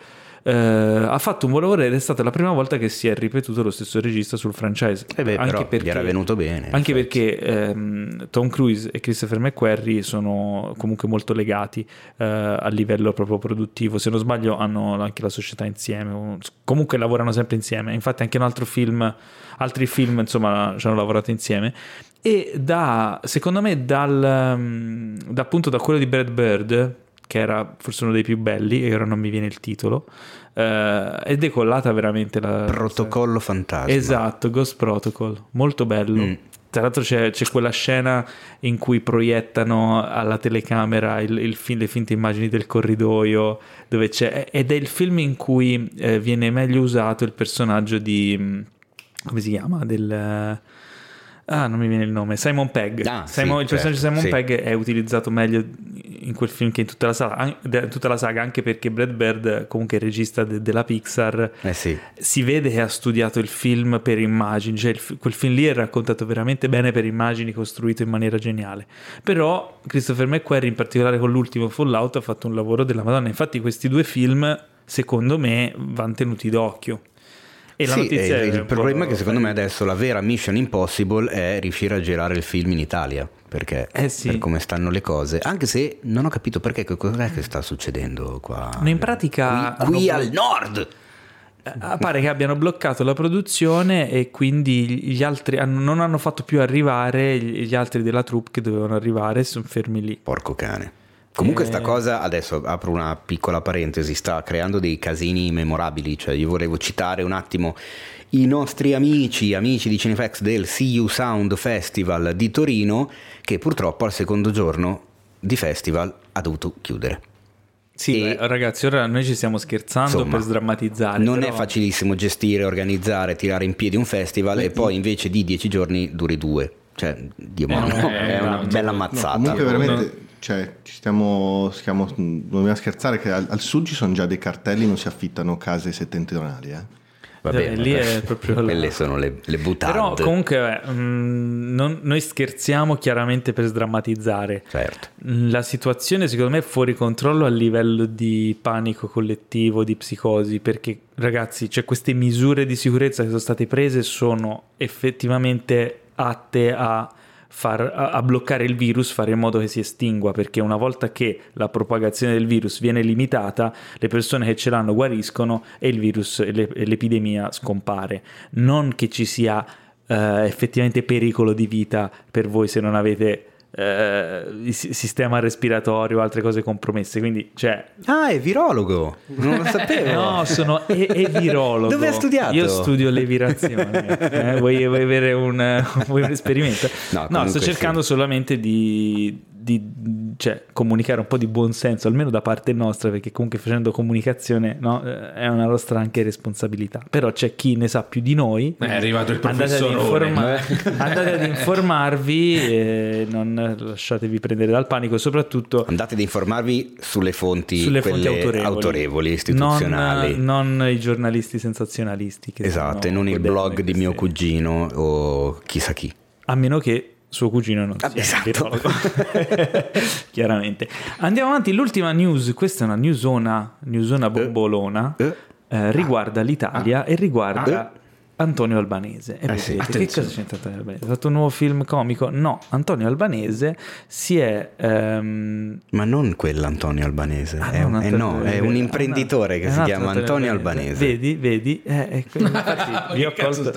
A: Eh, ha fatto un buon lavoro ed è stata la prima volta che si è ripetuto lo stesso regista sul franchise.
B: Eh beh, però gli era venuto bene,
A: Anche perché ehm, Tom Cruise e Christopher McQuarrie sono comunque molto legati eh, a livello proprio produttivo. Se non sbaglio, hanno anche la società insieme. Comunque lavorano sempre insieme. Infatti, anche un altro film, altri film, insomma, ci hanno lavorato insieme. E da, secondo me, dal, mm, da appunto da quello di Brad Bird, che era forse uno dei più belli, e ora non mi viene il titolo, eh, è decollata veramente la
B: Protocollo fantasma.
A: Esatto, Ghost Protocol, molto bello.
B: Mm.
A: Tra l'altro c'è, c'è quella scena in cui proiettano alla telecamera il, il fi- le finte immagini del corridoio, dove c'è, ed è il film in cui eh, viene meglio usato il personaggio di... mm, come si chiama? Del... Ah, non mi viene il nome. Simon Pegg.
B: Ah,
A: Simon-
B: sì,
A: il personaggio
B: certo,
A: di Simon
B: sì.
A: Pegg è utilizzato meglio in quel film che in tutta la, saga, tutta la saga, anche perché Brad Bird, comunque il regista de- della Pixar,
B: Eh sì.
A: si vede che ha studiato il film per immagini, cioè il quel film lì è raccontato veramente bene per immagini, costruito in maniera geniale. Però Christopher McQuarrie, in particolare con l'ultimo Fallout, ha fatto un lavoro della Madonna. Infatti questi due film, secondo me, vanno tenuti d'occhio. E la
B: Sì,
A: notizia
B: eh,
A: è
B: il problema è che secondo me adesso la vera Mission Impossible è riuscire a girare il film in Italia, perché
A: Eh sì.
B: per come stanno le cose, anche se non ho capito perché cos'è che sta succedendo qua.
A: Ma in pratica
B: qui, qui al nord.
A: Eh, pare che abbiano bloccato la produzione e quindi gli altri non hanno fatto più arrivare gli altri della troupe che dovevano arrivare, sono fermi lì.
B: Porco cane. Comunque
A: Eh.
B: sta cosa, adesso apro una piccola parentesi, sta creando dei casini memorabili, cioè io volevo citare un attimo i nostri amici, amici di Cinefax del See You Sound Festival di Torino, che purtroppo al secondo giorno di festival ha dovuto chiudere.
A: Sì,
B: E-
A: beh, ragazzi, ora noi ci stiamo scherzando
B: Insomma,
A: per sdrammatizzare.
B: Non
A: però-
B: è facilissimo gestire, organizzare, tirare in piedi un festival e poi invece di dieci giorni duri due. Cioè, Dio mio,
A: no,
B: è
A: no,
B: una
A: no,
B: bella
D: No,
B: mazzata.
D: comunque
A: No.
D: veramente cioè, ci stiamo, stiamo non dobbiamo scherzare che al, al sud ci sono già dei cartelli non si affittano case settentrionali eh.
B: Va
A: Eh,
B: bene,
A: lì è proprio
B: Quelle sono le, le buttate.
A: Però comunque eh, mh, non- noi scherziamo chiaramente per sdrammatizzare.
B: Certo.
A: La situazione secondo me è fuori controllo a livello di panico collettivo, di psicosi, perché ragazzi, cioè, queste misure di sicurezza che sono state prese sono effettivamente atte a, far, a, bloccare il virus, fare in modo che si estingua, perché una volta che la propagazione del virus viene limitata, le persone che ce l'hanno guariscono e il virus le- l'epidemia scompare. Non che ci sia eh, effettivamente pericolo di vita per voi se non avete eh, il si- sistema respiratorio o altre cose compromesse. Quindi, cioè,
B: Ah, è virologo. Non lo sapevo.
A: No, sono e- evirologo.
B: Dove hai studiato?
A: Io studio levirazione. Eh, vuoi, vuoi avere un, vuoi un esperimento?
B: No,
A: No, sto cercando solamente di, di- cioè, comunicare un po' di buonsenso, almeno da parte nostra, perché comunque facendo comunicazione no, eh, è una nostra anche responsabilità. Però c'è chi ne sa più di noi.
C: È arrivato il
A: Andate ad,
C: professorone.
A: informa- andate ad informarvi e non lasciatevi prendere dal panico e soprattutto
B: Andate ad informarvi sulle fonti,
A: sulle fonti autorevoli,
B: autorevoli, istituzionali.
A: Non, non i giornalisti sensazionalisti. Che
B: esatto, e non il blog di mio cugino o chissà chi.
A: A meno che suo cugino non
B: Ah, esatto.
A: Chiaramente. Andiamo avanti, l'ultima news, questa è una newsona, newsona bombolona,
B: Eh.
A: eh, riguarda l'Italia e riguarda Antonio Albanese. E
B: Eh
A: voi
B: sì,
A: che cosa c'entra Antonio Albanese? Ha fatto un nuovo film comico? No, Antonio Albanese si è... ehm,
B: Ma non quell'Antonio Albanese,
A: ah,
B: è, un, eh
A: Antonio
B: no, è
A: Albanese,
B: un
A: ah,
B: imprenditore
A: no,
B: che
A: è
B: si
A: un
B: chiama
A: altro
B: Antonio Albanese.
A: Vedi, vedi? Eh, eh, quindi infatti vi ho colto-?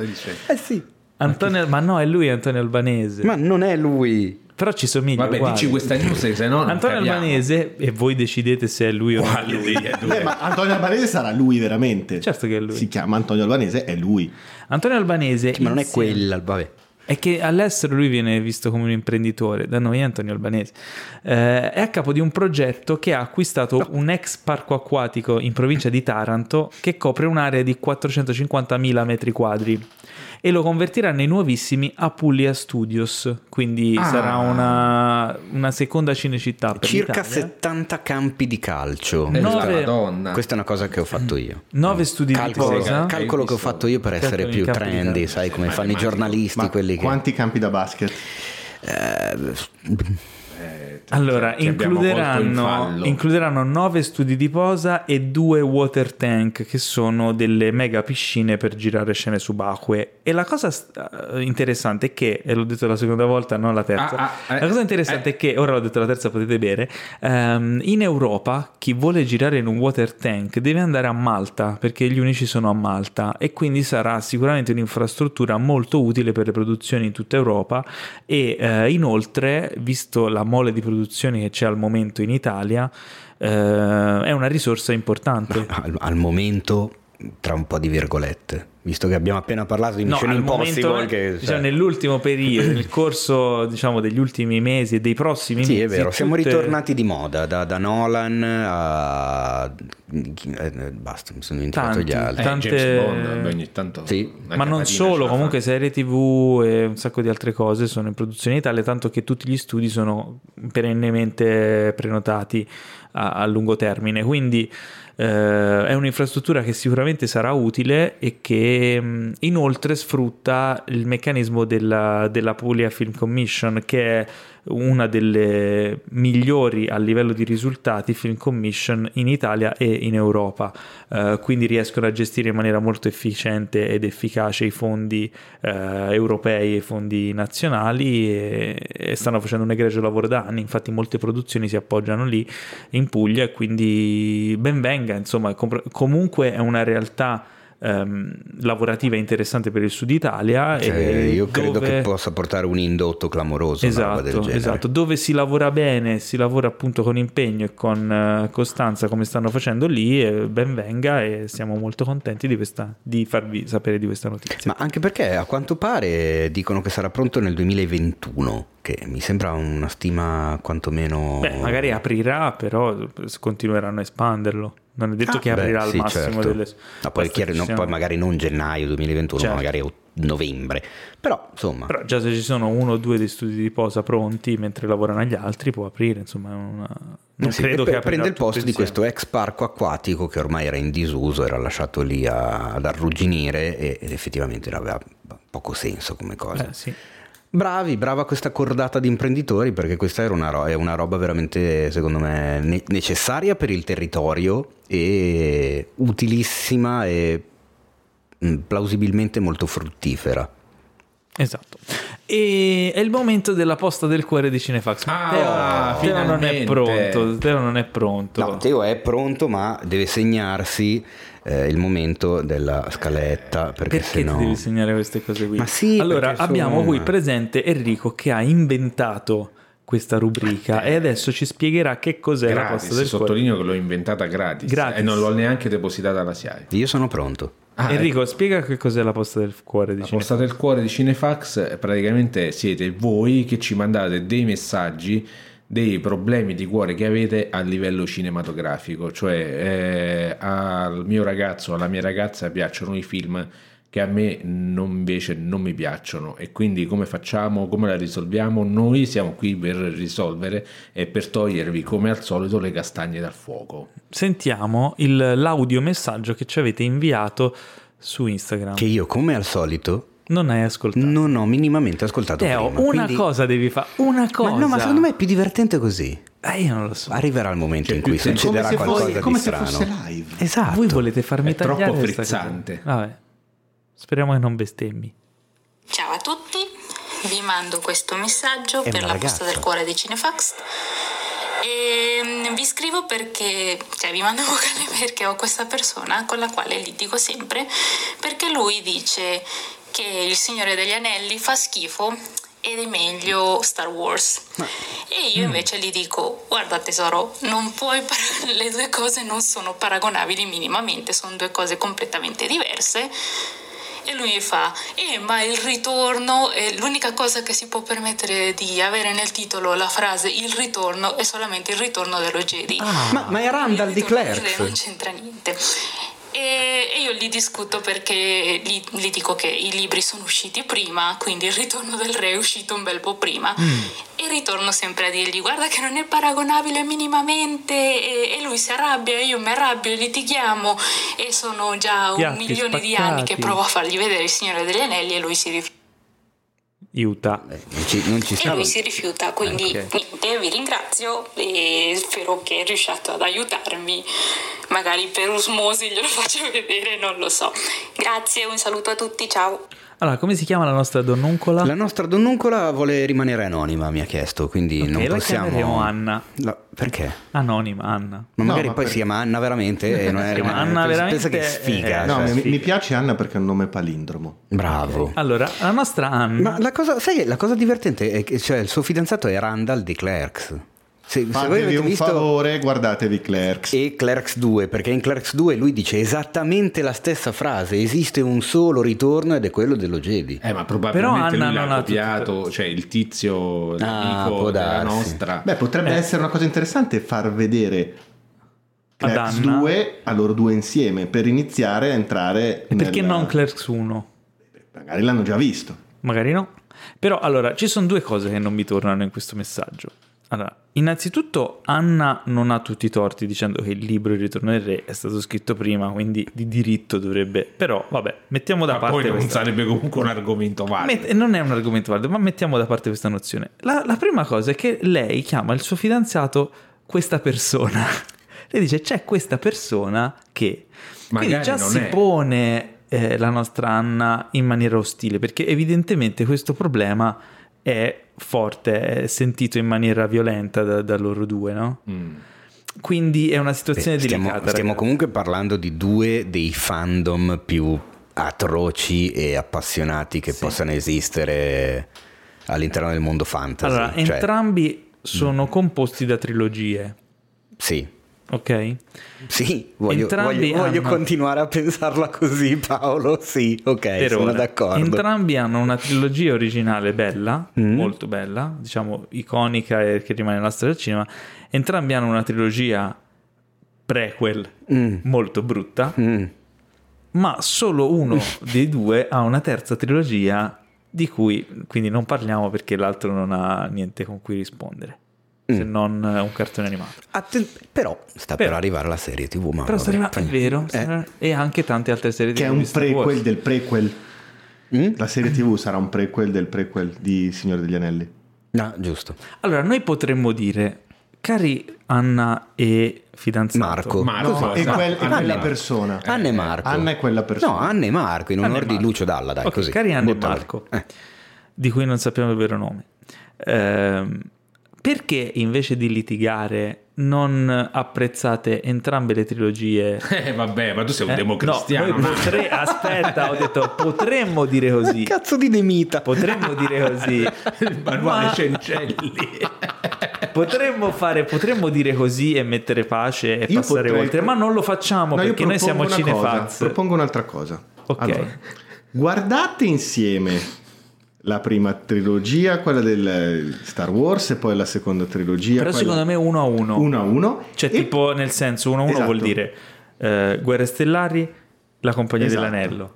B: Eh sì,
A: Antonio, ma no, è lui Antonio Albanese.
B: ma non è lui.
A: Però ci somiglia.
C: Vabbè,
A: uguale.
C: dici questa news, se no
A: Antonio
C: capiamo.
A: Albanese e voi decidete se è lui o è
C: Quale
A: lui.
C: due?
D: Eh, ma Antonio Albanese sarà lui veramente.
A: Certo che è lui.
D: Si chiama Antonio Albanese, è lui.
A: Antonio Albanese
B: Ma non è quella, vabbè.
A: È che all'estero lui viene visto come un imprenditore, da noi è Antonio Albanese. Eh, è a capo di un progetto che ha acquistato un ex parco acquatico in provincia di Taranto che copre un'area di 450.000 metri quadri e lo convertirà nei nuovissimi Apulia Studios, quindi
C: Ah.
A: sarà una, una seconda cinecittà per
B: Circa
A: l'Italia.
B: 70 campi di calcio.
C: Eh,
A: Nove-
C: Madonna.
B: Questa è una cosa che ho fatto io.
A: Nove studi
B: Calcolo,
A: di posa.
B: calcolo che ho fatto io per essere più trendy, sai come fanno i giornalisti,
D: Ma
B: quelli che...
D: quanti campi da basket?
B: Eh,
A: Allora,
C: ti abbiamo colto in
A: includeranno,
C: fallo.
A: includeranno nove studi di posa e due water tank, che sono delle mega piscine per girare scene subacquee. E la cosa eh, interessante è che, e l'ho detto la seconda volta, non la terza,
C: Ah, ah, eh,
A: la cosa interessante
C: eh.
A: è che, ora l'ho detto la terza, potete bere, ehm, in Europa chi vuole girare in un water tank deve andare a Malta, perché gli unici sono a Malta, e quindi sarà sicuramente un'infrastruttura molto utile per le produzioni in tutta Europa e eh, inoltre, visto la mole di produzioni che c'è al momento in Italia, eh, è una risorsa importante.
B: al, al momento, tra un po' di virgolette, visto che abbiamo appena parlato di
A: No,
B: Mission
A: al
B: Impossible,
A: momento,
B: che,
A: diciamo,
B: cioè,
A: nell'ultimo periodo, nel corso diciamo, degli ultimi mesi e dei prossimi
B: Sì,
A: mesi,
B: è vero, siamo
A: tutte-
B: ritornati di moda, da, da Nolan a... eh, basta, mi sono dimenticato
A: Tanti,
B: gli altri.
C: Eh,
A: tante-
C: James Bond, ogni tanto
B: Sì.
A: Ma non solo, comunque
C: fa.
A: serie tv e un sacco di altre cose sono in produzione in Italia, tanto che tutti gli studi sono perennemente prenotati a, a lungo termine. Quindi eh, è un'infrastruttura che sicuramente sarà utile e che mh, inoltre sfrutta il meccanismo della, della Puglia Film Commission, che è una delle migliori a livello di risultati film commission in Italia e in Europa. Eh, quindi riescono a gestire in maniera molto efficiente ed efficace i fondi eh, europei e i fondi nazionali e, e stanno facendo un egregio lavoro da anni. Infatti, molte produzioni si appoggiano lì in Puglia quindi ben venga. Insomma, compr- comunque è una realtà. Ehm, lavorativa interessante per il Sud Italia
B: Cioè, io credo
A: dove-
B: che possa portare un indotto clamoroso
A: Esatto,
B: genere.
A: esatto, dove si lavora bene, si lavora appunto con impegno e con eh, costanza come stanno facendo lì, e ben venga e siamo molto contenti di, questa, di farvi sapere di questa notizia.
B: Ma anche perché a quanto pare dicono che sarà pronto nel 2021, che mi sembra una stima quantomeno...
A: Beh, magari aprirà, però continueranno a espanderlo. Non è detto
B: Ah,
A: che aprirà
B: beh,
A: al
B: sì,
A: massimo
B: certo.
A: delle
B: Ma poi, chiaro,
A: che
B: no,
A: ci
B: poi magari non gennaio 2021,
A: Certo.
B: ma magari novembre. Però, insomma,
A: Però già se ci sono uno o due dei studi di posa pronti mentre lavorano agli altri può aprire, insomma, una... non
B: sì,
A: credo che
B: pre-
A: aprirà
B: prende il posto di
A: insieme.
B: questo ex parco acquatico che ormai era in disuso, era lasciato lì a- ad arrugginire e- ed effettivamente aveva poco senso come cosa.
A: Eh, sì.
B: Bravi, brava questa cordata di imprenditori perché questa era una, ro- è una roba veramente, secondo me, ne- necessaria per il territorio e utilissima e plausibilmente molto fruttifera.
A: Esatto. E è il momento della posta del cuore di Cinefax.
C: Ah,
A: Teo, Teo non è pronto. Teo non è pronto.
B: No, Teo è pronto ma deve segnarsi eh, il momento della scaletta perché,
A: Perché
B: se no...
A: ti devi segnare queste cose qui?
B: Ma sì,
A: allora, abbiamo
B: insomma-
A: qui presente Enrico che ha inventato questa rubrica e adesso ci spiegherà che cos'è la
C: gratis,
A: posta del cuore.
C: sottolineo che l'ho inventata gratis,
A: Gratis.
C: e non l'ho neanche depositata alla SIAE.
B: Io sono pronto.
C: Ah,
A: Enrico, spiega che cos'è la posta del cuore di
C: La
A: Cinefax.
C: posta del cuore di Cinefax eh, praticamente siete voi che ci mandate dei messaggi dei problemi di cuore che avete a livello cinematografico, cioè eh, al mio ragazzo, alla mia ragazza piacciono i film che a me non- invece non mi piacciono e quindi come facciamo, come la risolviamo? Noi siamo qui per risolvere e per togliervi come al solito le castagne dal fuoco.
A: Sentiamo il- l'audio messaggio che ci avete inviato su Instagram.
B: Che io, come al solito,
A: Non hai ascoltato.
B: non ho minimamente ascoltato
A: Teo,
B: prima.
A: una
B: quindi-
A: cosa devi fare. Una cosa.
B: Ma no, ma secondo me è più divertente così.
A: Eh, io non lo so.
B: Arriverà il momento
C: Cioè,
B: in cui succederà
D: come se
B: qualcosa
D: fosse,
B: di
D: come se
B: strano.
D: fosse live.
B: Esatto.
A: Voi volete farmi
C: È troppo
A: tagliare questa
C: frizzante.
A: Vabbè. Speriamo che non bestemmi.
E: Ciao a tutti, vi mando questo messaggio
B: È
E: per la
B: ragazza.
E: posta del cuore di Cinefax. E mm, vi scrivo perché, cioè vi mando un vocale perché ho questa persona con la quale litigo sempre perché lui dice che il Signore degli Anelli fa schifo ed è meglio Star Wars. E io invece gli dico, guarda tesoro, non puoi par- le due cose non sono paragonabili minimamente, sono due cose completamente diverse. E lui mi fa, eh, ma il ritorno, è l'unica cosa che si può permettere di avere nel titolo la frase il ritorno è solamente il ritorno dello Jedi.
B: Ma, ma è Randall di Clerks.
E: Non c'entra niente. E, io gli discuto perché gli, gli dico che i libri sono usciti prima, quindi il ritorno del re è uscito un bel po' prima. E ritorno sempre a dirgli: Guarda, che non è paragonabile minimamente. E, e lui si arrabbia, io mi arrabbio, litighiamo. E sono già un
A: Piatti
E: milione di anni che
A: spaccati.
E: provo a fargli vedere il Signore degli Anelli e lui si rifiuta.
A: Aiuta.
B: Eh, non ci, non ci
E: E lui si rifiuta, quindi
A: Ok.
E: niente, vi ringrazio e spero che riusciate ad aiutarmi. Magari per osmosi glielo faccio vedere, non lo so. Grazie, un saluto a tutti, ciao.
A: Allora, come si chiama la nostra donnuncola?
B: La nostra donnuncola vuole rimanere anonima, mi ha chiesto, quindi
A: Ok,
B: non
A: la
B: possiamo...
A: chiameremo Anna.
B: No, perché?
A: Anonima, Anna.
B: Ma
D: No,
B: magari
D: ma
B: poi
D: per-
B: si chiama Anna veramente e non è
A: Si chiama
B: rimane-
A: Anna veramente,
B: pensa che sfiga.
A: eh,
D: No,
B: cioè.
D: mi, mi piace Anna perché è un nome palindromo.
B: Bravo.
A: Allora, la nostra Anna...
B: Ma la cosa, sai che la cosa divertente è che cioè, il suo fidanzato è Randall di Clerks. Se, se voi
D: Fatevi
B: avete
D: un
B: visto
D: favore, guardatevi Clerks.
B: e Clerks 2, perché in Clerks 2 lui dice esattamente la stessa frase, esiste un solo ritorno ed è quello dello Jedi.
C: Eh, ma probabilmente
A: Però Anna
C: lui l'ha
A: non ha
C: copiato, cioè il tizio,
B: Ah,
C: l'amico della
B: darsi.
C: nostra.
D: Beh, potrebbe
A: Eh.
D: essere una cosa interessante far vedere Clerks
A: Anna.
D: 2 a loro due insieme per iniziare a entrare
A: E perché
D: nella-
A: non Clerks 1?
D: Magari l'hanno già visto.
A: Magari no. Però allora, ci sono due cose che non mi tornano in questo messaggio. Allora, innanzitutto Anna non ha tutti i torti dicendo che il libro Il ritorno del re è stato scritto prima, quindi di diritto dovrebbe... Però, vabbè, mettiamo da
C: Ma
A: parte
C: poi non
A: questa...
C: sarebbe comunque un argomento valido.
A: Met- non è un argomento valido, ma mettiamo da parte questa nozione. La, la prima cosa è che lei chiama il suo fidanzato questa persona. lei dice c'è questa persona che... Quindi
C: Magari
A: già
C: non
A: si
C: è.
A: pone eh, la nostra Anna in maniera ostile, perché evidentemente questo problema è forte, è sentito in maniera violenta da, da loro due, no?
C: Mm.
A: Quindi è una situazione
B: Beh, stiamo,
A: delicata.
B: stiamo
A: ragazzi.
B: comunque parlando di due dei fandom più atroci e appassionati che possano esistere all'interno del mondo fantasy.
A: Allora,
B: Cioè,
A: entrambi sono composti da trilogie,
B: Sì,
A: ok?
B: sì, voglio, voglio- voglio
A: hanno-
B: continuare a pensarla così Paolo, sì, ok,
A: per
B: sono
A: ora.
B: d'accordo.
A: Entrambi hanno una trilogia originale bella,
B: Mm.
A: molto bella, diciamo iconica e che rimane nella storia del cinema. Entrambi hanno una trilogia prequel
B: Mm.
A: molto brutta,
B: Mm.
A: ma solo uno dei due ha una terza trilogia di cui quindi non parliamo perché l'altro non ha niente con cui rispondere, se
B: Mm.
A: non eh, un cartone animato.
B: Atten- però sta
A: Però-
B: per arrivare la serie TV, ma
A: Però
B: vabbè,
A: arrivando- è vero,
B: Eh.
A: e anche tante altre serie
D: Che è
A: TV
D: un
A: Wars.
D: prequel del prequel.
B: Mm?
D: La serie TV sarà un prequel del prequel di Signore degli Anelli.
B: No, giusto.
A: Allora, noi potremmo dire, cari Anna e fidanzato,
B: Marco.
C: Marco,
D: No,
C: Cosa?
D: è, quel- è quella
C: e Marco.
D: persona.
B: Anna e Marco.
D: Anna è quella persona.
B: No, Anna e Marco, in
A: e
B: onore di. Lucio Dalla, dai,
A: Ok,
B: così.
A: cari Anna e
B: buttala lì.
A: Marco,
B: Eh.
A: di cui non sappiamo il vero nome. Ehm, perché invece di litigare non apprezzate entrambe le trilogie?
C: Eh, vabbè, ma tu sei un
A: Eh,
C: democristiano.
A: no, potre- aspetta, ho detto potremmo dire così.
B: Cazzo di nemita.
A: Potremmo dire così.
C: Il manuale
A: Ma-
C: Cencelli.
A: Potremmo, fare, potremmo dire così e mettere pace e
D: Io
A: passare
D: potrei-
A: oltre, ma non lo facciamo
D: No,
A: perché noi siamo
D: cosa, Propongo un'altra cosa.
A: Ok.
D: Allora, guardate insieme la prima trilogia, quella del Star Wars, e poi la seconda trilogia.
A: Però secondo me uno a uno.
D: uno a uno.
A: Cioè,
D: E-
A: tipo, nel senso, uno a uno
D: Esatto.
A: vuol dire eh, Guerre Stellari, La Compagnia
D: Esatto.
A: dell'Anello.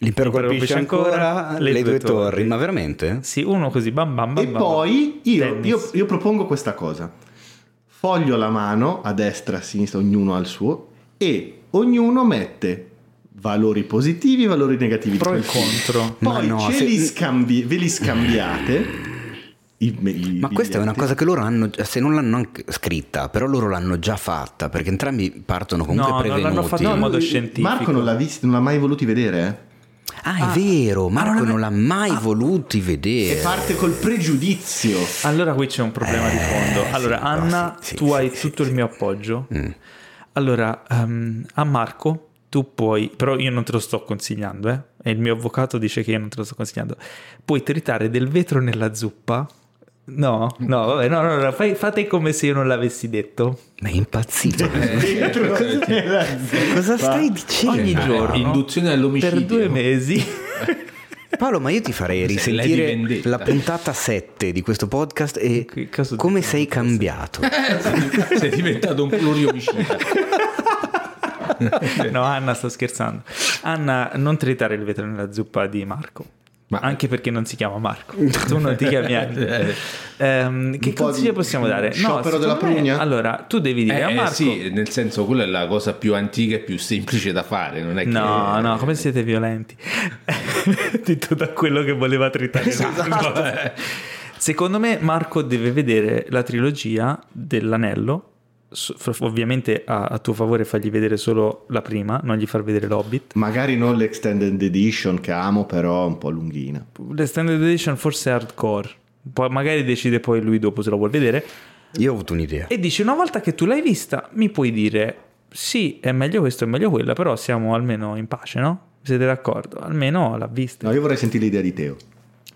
B: L'impero colpisce ancora le, due, torri. Ma veramente?
A: Sì, uno così, bam bam bam.
D: E
A: bam,
D: poi io,
A: Tennis.
D: io- io propongo questa cosa. Foglio la mano a destra, a sinistra, ognuno ha il suo, e ognuno mette valori positivi e valori negativi.
A: Pro e contro.
D: Poi
B: no,
D: ce
B: se-
D: li scambi- ve li scambiate. i- i
B: Ma questa è una cosa che loro hanno, se non l'hanno scritta, però loro l'hanno già fatta, perché entrambi partono comunque
A: No, non
B: prevenuti.
A: l'hanno fatto in modo
D: lui-
A: scientifico.
D: Marco non l'ha visto, non l'ha mai voluti vedere. eh.
B: Ah, è vero, Marco
A: non
B: non,
A: l'ha-
B: mai
A: Ah.
B: voluti
D: E
B: vedere.
D: parte col pregiudizio.
A: Allora qui c'è un problema di fondo.
B: Eh,
A: Allora,
B: sì,
A: Anna,
B: sì,
A: tu
B: sì,
A: hai
B: sì,
A: tutto
B: sì.
A: il mio appoggio.
B: Mm.
A: Allora, ehm, a Marco, tu puoi, però io non te lo sto consigliando, eh? E il mio avvocato dice che io non te lo sto consigliando. Puoi tritare del vetro nella zuppa. No, no, vabbè, no, no, no, fai- fate come se io non l'avessi detto.
B: Ma è impazzito.
D: Nella-
B: Cosa stai dicendo?
A: Ogni
C: Eh,
A: giorno.
C: induzione all'omicidio.
A: Per due mesi.
B: Paolo, ma io ti farei risentire la puntata 7 di questo podcast e
A: Che caso di
B: come sei cambiato.
C: Sei diventato un pluriomicida.
A: No, Anna sta scherzando. Anna, non tritare il vetro nella zuppa di Marco.
C: Ma-
A: Anche perché non si chiama Marco, tu non ti chiami Anna. Ehm, che consiglio possiamo dare?
D: sciopero della
A: secondo me-
D: prugna?
A: Allora, tu devi dire a
C: Eh,
A: Marco.
C: sì, nel senso, quella è la cosa più antica e più semplice da fare. Non è che...
A: No, no, come siete violenti. Detto da quello che voleva tritare.
C: Esatto.
A: Secondo me Marco deve vedere la trilogia dell'anello. Ovviamente a, a tuo favore fargli vedere solo la prima, non gli far vedere l'Hobbit.
D: Magari non l'extended edition che amo, però è un po' lunghina.
A: L'extended edition forse è hardcore. Poi magari decide poi lui dopo se lo vuol vedere.
B: Io ho avuto un'idea.
A: E dici una volta che tu l'hai vista, mi puoi dire sì, è meglio questo, è meglio quella, però siamo almeno in pace, no? Siete d'accordo? Almeno l'ha vista.
D: No, io vorrei sentire l'idea di Teo.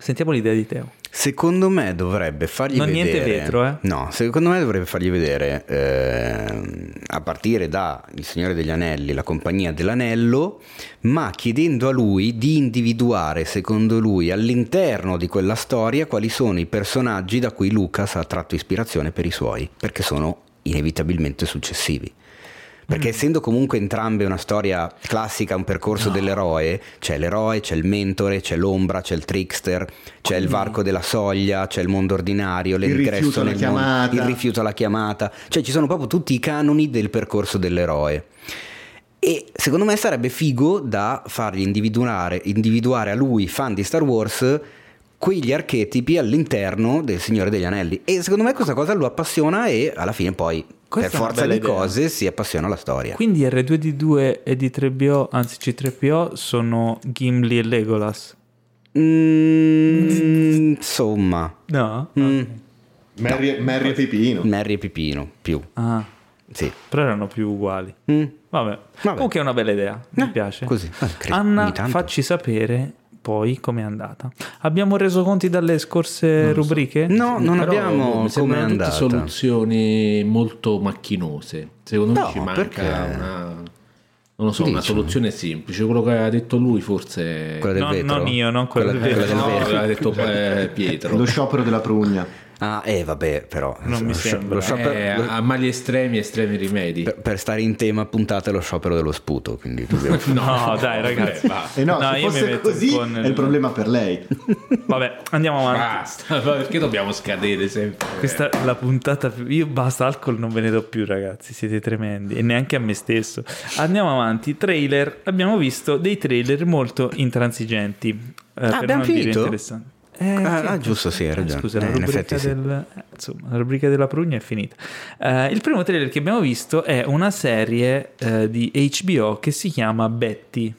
A: Sentiamo l'idea di Teo.
B: Secondo me dovrebbe fargli
A: Non
B: vedere.
A: niente vetro, eh?
B: No, secondo me dovrebbe fargli vedere ehm, a partire da Il Signore degli Anelli, la compagnia dell'anello, ma chiedendo a lui di individuare, secondo lui, all'interno di quella storia quali sono i personaggi da cui Lucas ha tratto ispirazione per i suoi, perché sono inevitabilmente successivi. Perché essendo comunque entrambe una storia classica, un percorso dell'eroe, c'è l'eroe, c'è il mentore, c'è l'ombra, c'è il trickster, c'è il varco della soglia, c'è il mondo ordinario, l'ingresso nel mondo,
D: chiamata.
B: il rifiuto alla chiamata, cioè ci sono proprio tutti i canoni del percorso dell'eroe. E secondo me sarebbe figo da fargli individuare, individuare a lui, fan di Star Wars, quegli archetipi all'interno del Signore degli Anelli. E secondo me questa cosa lo appassiona e alla fine poi,
A: Questa
B: per forza di
A: idea.
B: cose, si appassiona alla storia.
A: Quindi R2D2 e D3PO, anzi C3PO, sono Gimli e Legolas.
B: Mm, insomma,
A: No?
B: mm,
D: Merry, Merry e Pipino.
B: Merry e Pipino, più.
A: Ah,
B: Sì.
A: però erano più uguali.
B: Mm.
A: Vabbè.
B: Vabbè.
A: Comunque è una bella idea, mi
B: Eh,
A: piace.
B: così, credo,
A: Anna, facci sapere poi com'è andata. Abbiamo reso conti dalle scorse rubriche?
B: No, non
C: Però
B: abbiamo come andata.
C: soluzioni molto macchinose. Secondo
B: No,
C: me ci manca
B: perché?
C: una, non lo so, una
B: Dici?
C: soluzione semplice. Quello che aveva detto lui forse...
B: Quella del
A: No,
B: vetro?
A: non io, non quella del
B: quella
A: vetro.
B: del
C: No,
B: vetro.
C: aveva detto eh, Pietro.
D: Lo sciopero della prugna.
B: Ah, eh, vabbè, però.
A: Non mi sembra.
B: lo sciopero-
C: Eh,
B: lo-
C: a mali estremi, estremi rimedi.
B: per, per stare in tema puntate lo sciopero dello sputo, quindi dobbiamo...
A: No, dai ragazzi.
D: E no,
A: No,
D: se
A: io mi metto
D: così
A: nel-
D: è il problema per lei.
A: Vabbè, andiamo avanti.
C: Basta, perché dobbiamo scadere sempre?
A: Questa è la puntata più... Io basta, alcol non ve ne do più ragazzi, siete tremendi. E neanche a me stesso. Andiamo avanti. Trailer. Abbiamo visto dei trailer molto intransigenti. eh, per
B: abbiamo
A: non dire
B: finito?
A: interessanti. Eh,
B: Ah, ah, giusto, sì, hai ragione.
A: Scusa,
B: Eh,
A: la, rubrica
B: sì.
A: del, eh, insomma, la rubrica della prugna è finita. Eh, il primo trailer che abbiamo visto è una serie eh, di HBO che si chiama Betty.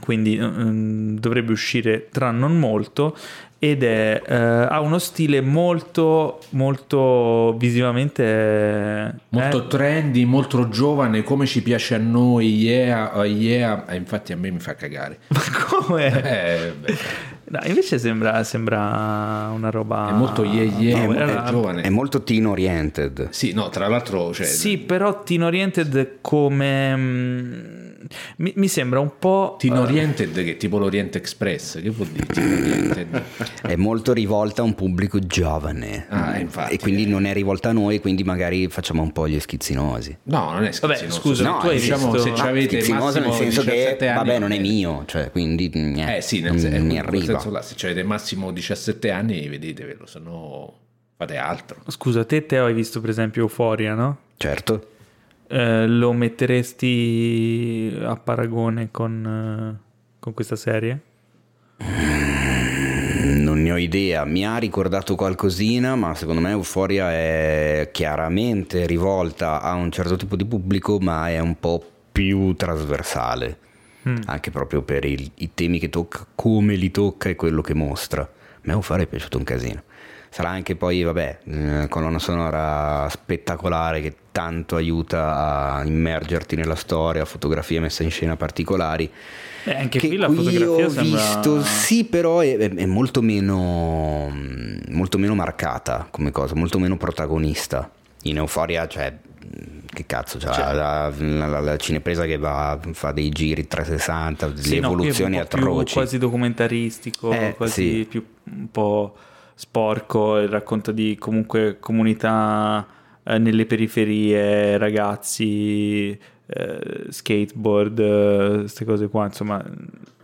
A: Quindi mm, dovrebbe uscire tra non molto ed è, eh, ha uno stile molto molto visivamente eh,
C: Molto trendy, molto giovane, come ci piace a noi, yeah, oh, yeah. Eh, infatti a me mi fa cagare.
A: ma come?
C: Eh, beh,
A: No, invece sembra, sembra una roba
C: È molto yeah, yeah,
A: No,
C: è
A: era-
C: giovane.
B: È molto teen oriented.
C: Sì, no, tra l'altro... Cioè,
A: Sì, però teen oriented come mm, mi, mi sembra un po'
C: Teen
A: eh,
C: Oriented, che è tipo l'Orient Express, che vuol dire Teen Oriented?
B: È molto rivolta a un pubblico giovane.
C: Ah, infatti.
B: E quindi non è rivolta a noi, quindi magari facciamo un po' gli schizzinosi.
C: No, non è
A: Vabbè,
C: schizzinoso.
A: scusa,
C: no,
A: tu hai
C: diciamo
A: visto-
C: se ci avete
B: Schizzinoso nel
C: massimo
B: senso che,
C: 17 anni,
B: vabbè, non è
C: eh,
B: mio, cioè, quindi niente,
C: Eh sì, nel,
B: non
C: sen-
B: mi
C: in quel
B: arriva.
C: senso là, se ci avete massimo 17 anni, vedetevelo, se no fate altro.
A: Scusa, te, te hai visto per esempio Euphoria, no?
B: Certo.
A: Eh, lo metteresti a paragone con, eh, con questa serie?
B: Non ne ho idea, mi ha ricordato qualcosina, ma secondo me Euphoria è chiaramente rivolta a un certo tipo di pubblico, ma è un po' più trasversale.
A: Mm.
B: anche proprio per il- i temi che tocca, come li tocca e quello che mostra. A me UFAR è piaciuto un casino. Sarà anche poi, vabbè, eh, colonna sonora spettacolare che tanto aiuta a immergerti nella storia, fotografie messe in scena particolari.
A: Eh, anche
B: che
A: qui la fotografia
B: ho
A: sembra...
B: visto, sì, però è, è- molto meno, molto meno marcata come cosa, molto meno protagonista. In Euforia, cioè, che cazzo, c'ha la, la- la- la cinepresa che va, fa dei giri 360,
A: Sì,
B: le
A: no,
B: evoluzioni atroci.
A: quasi documentaristico,
B: Eh,
A: quasi
B: sì.
A: più un po' sporco e racconta di comunque comunità eh, nelle periferie, ragazzi, eh, skateboard, queste cose qua, insomma,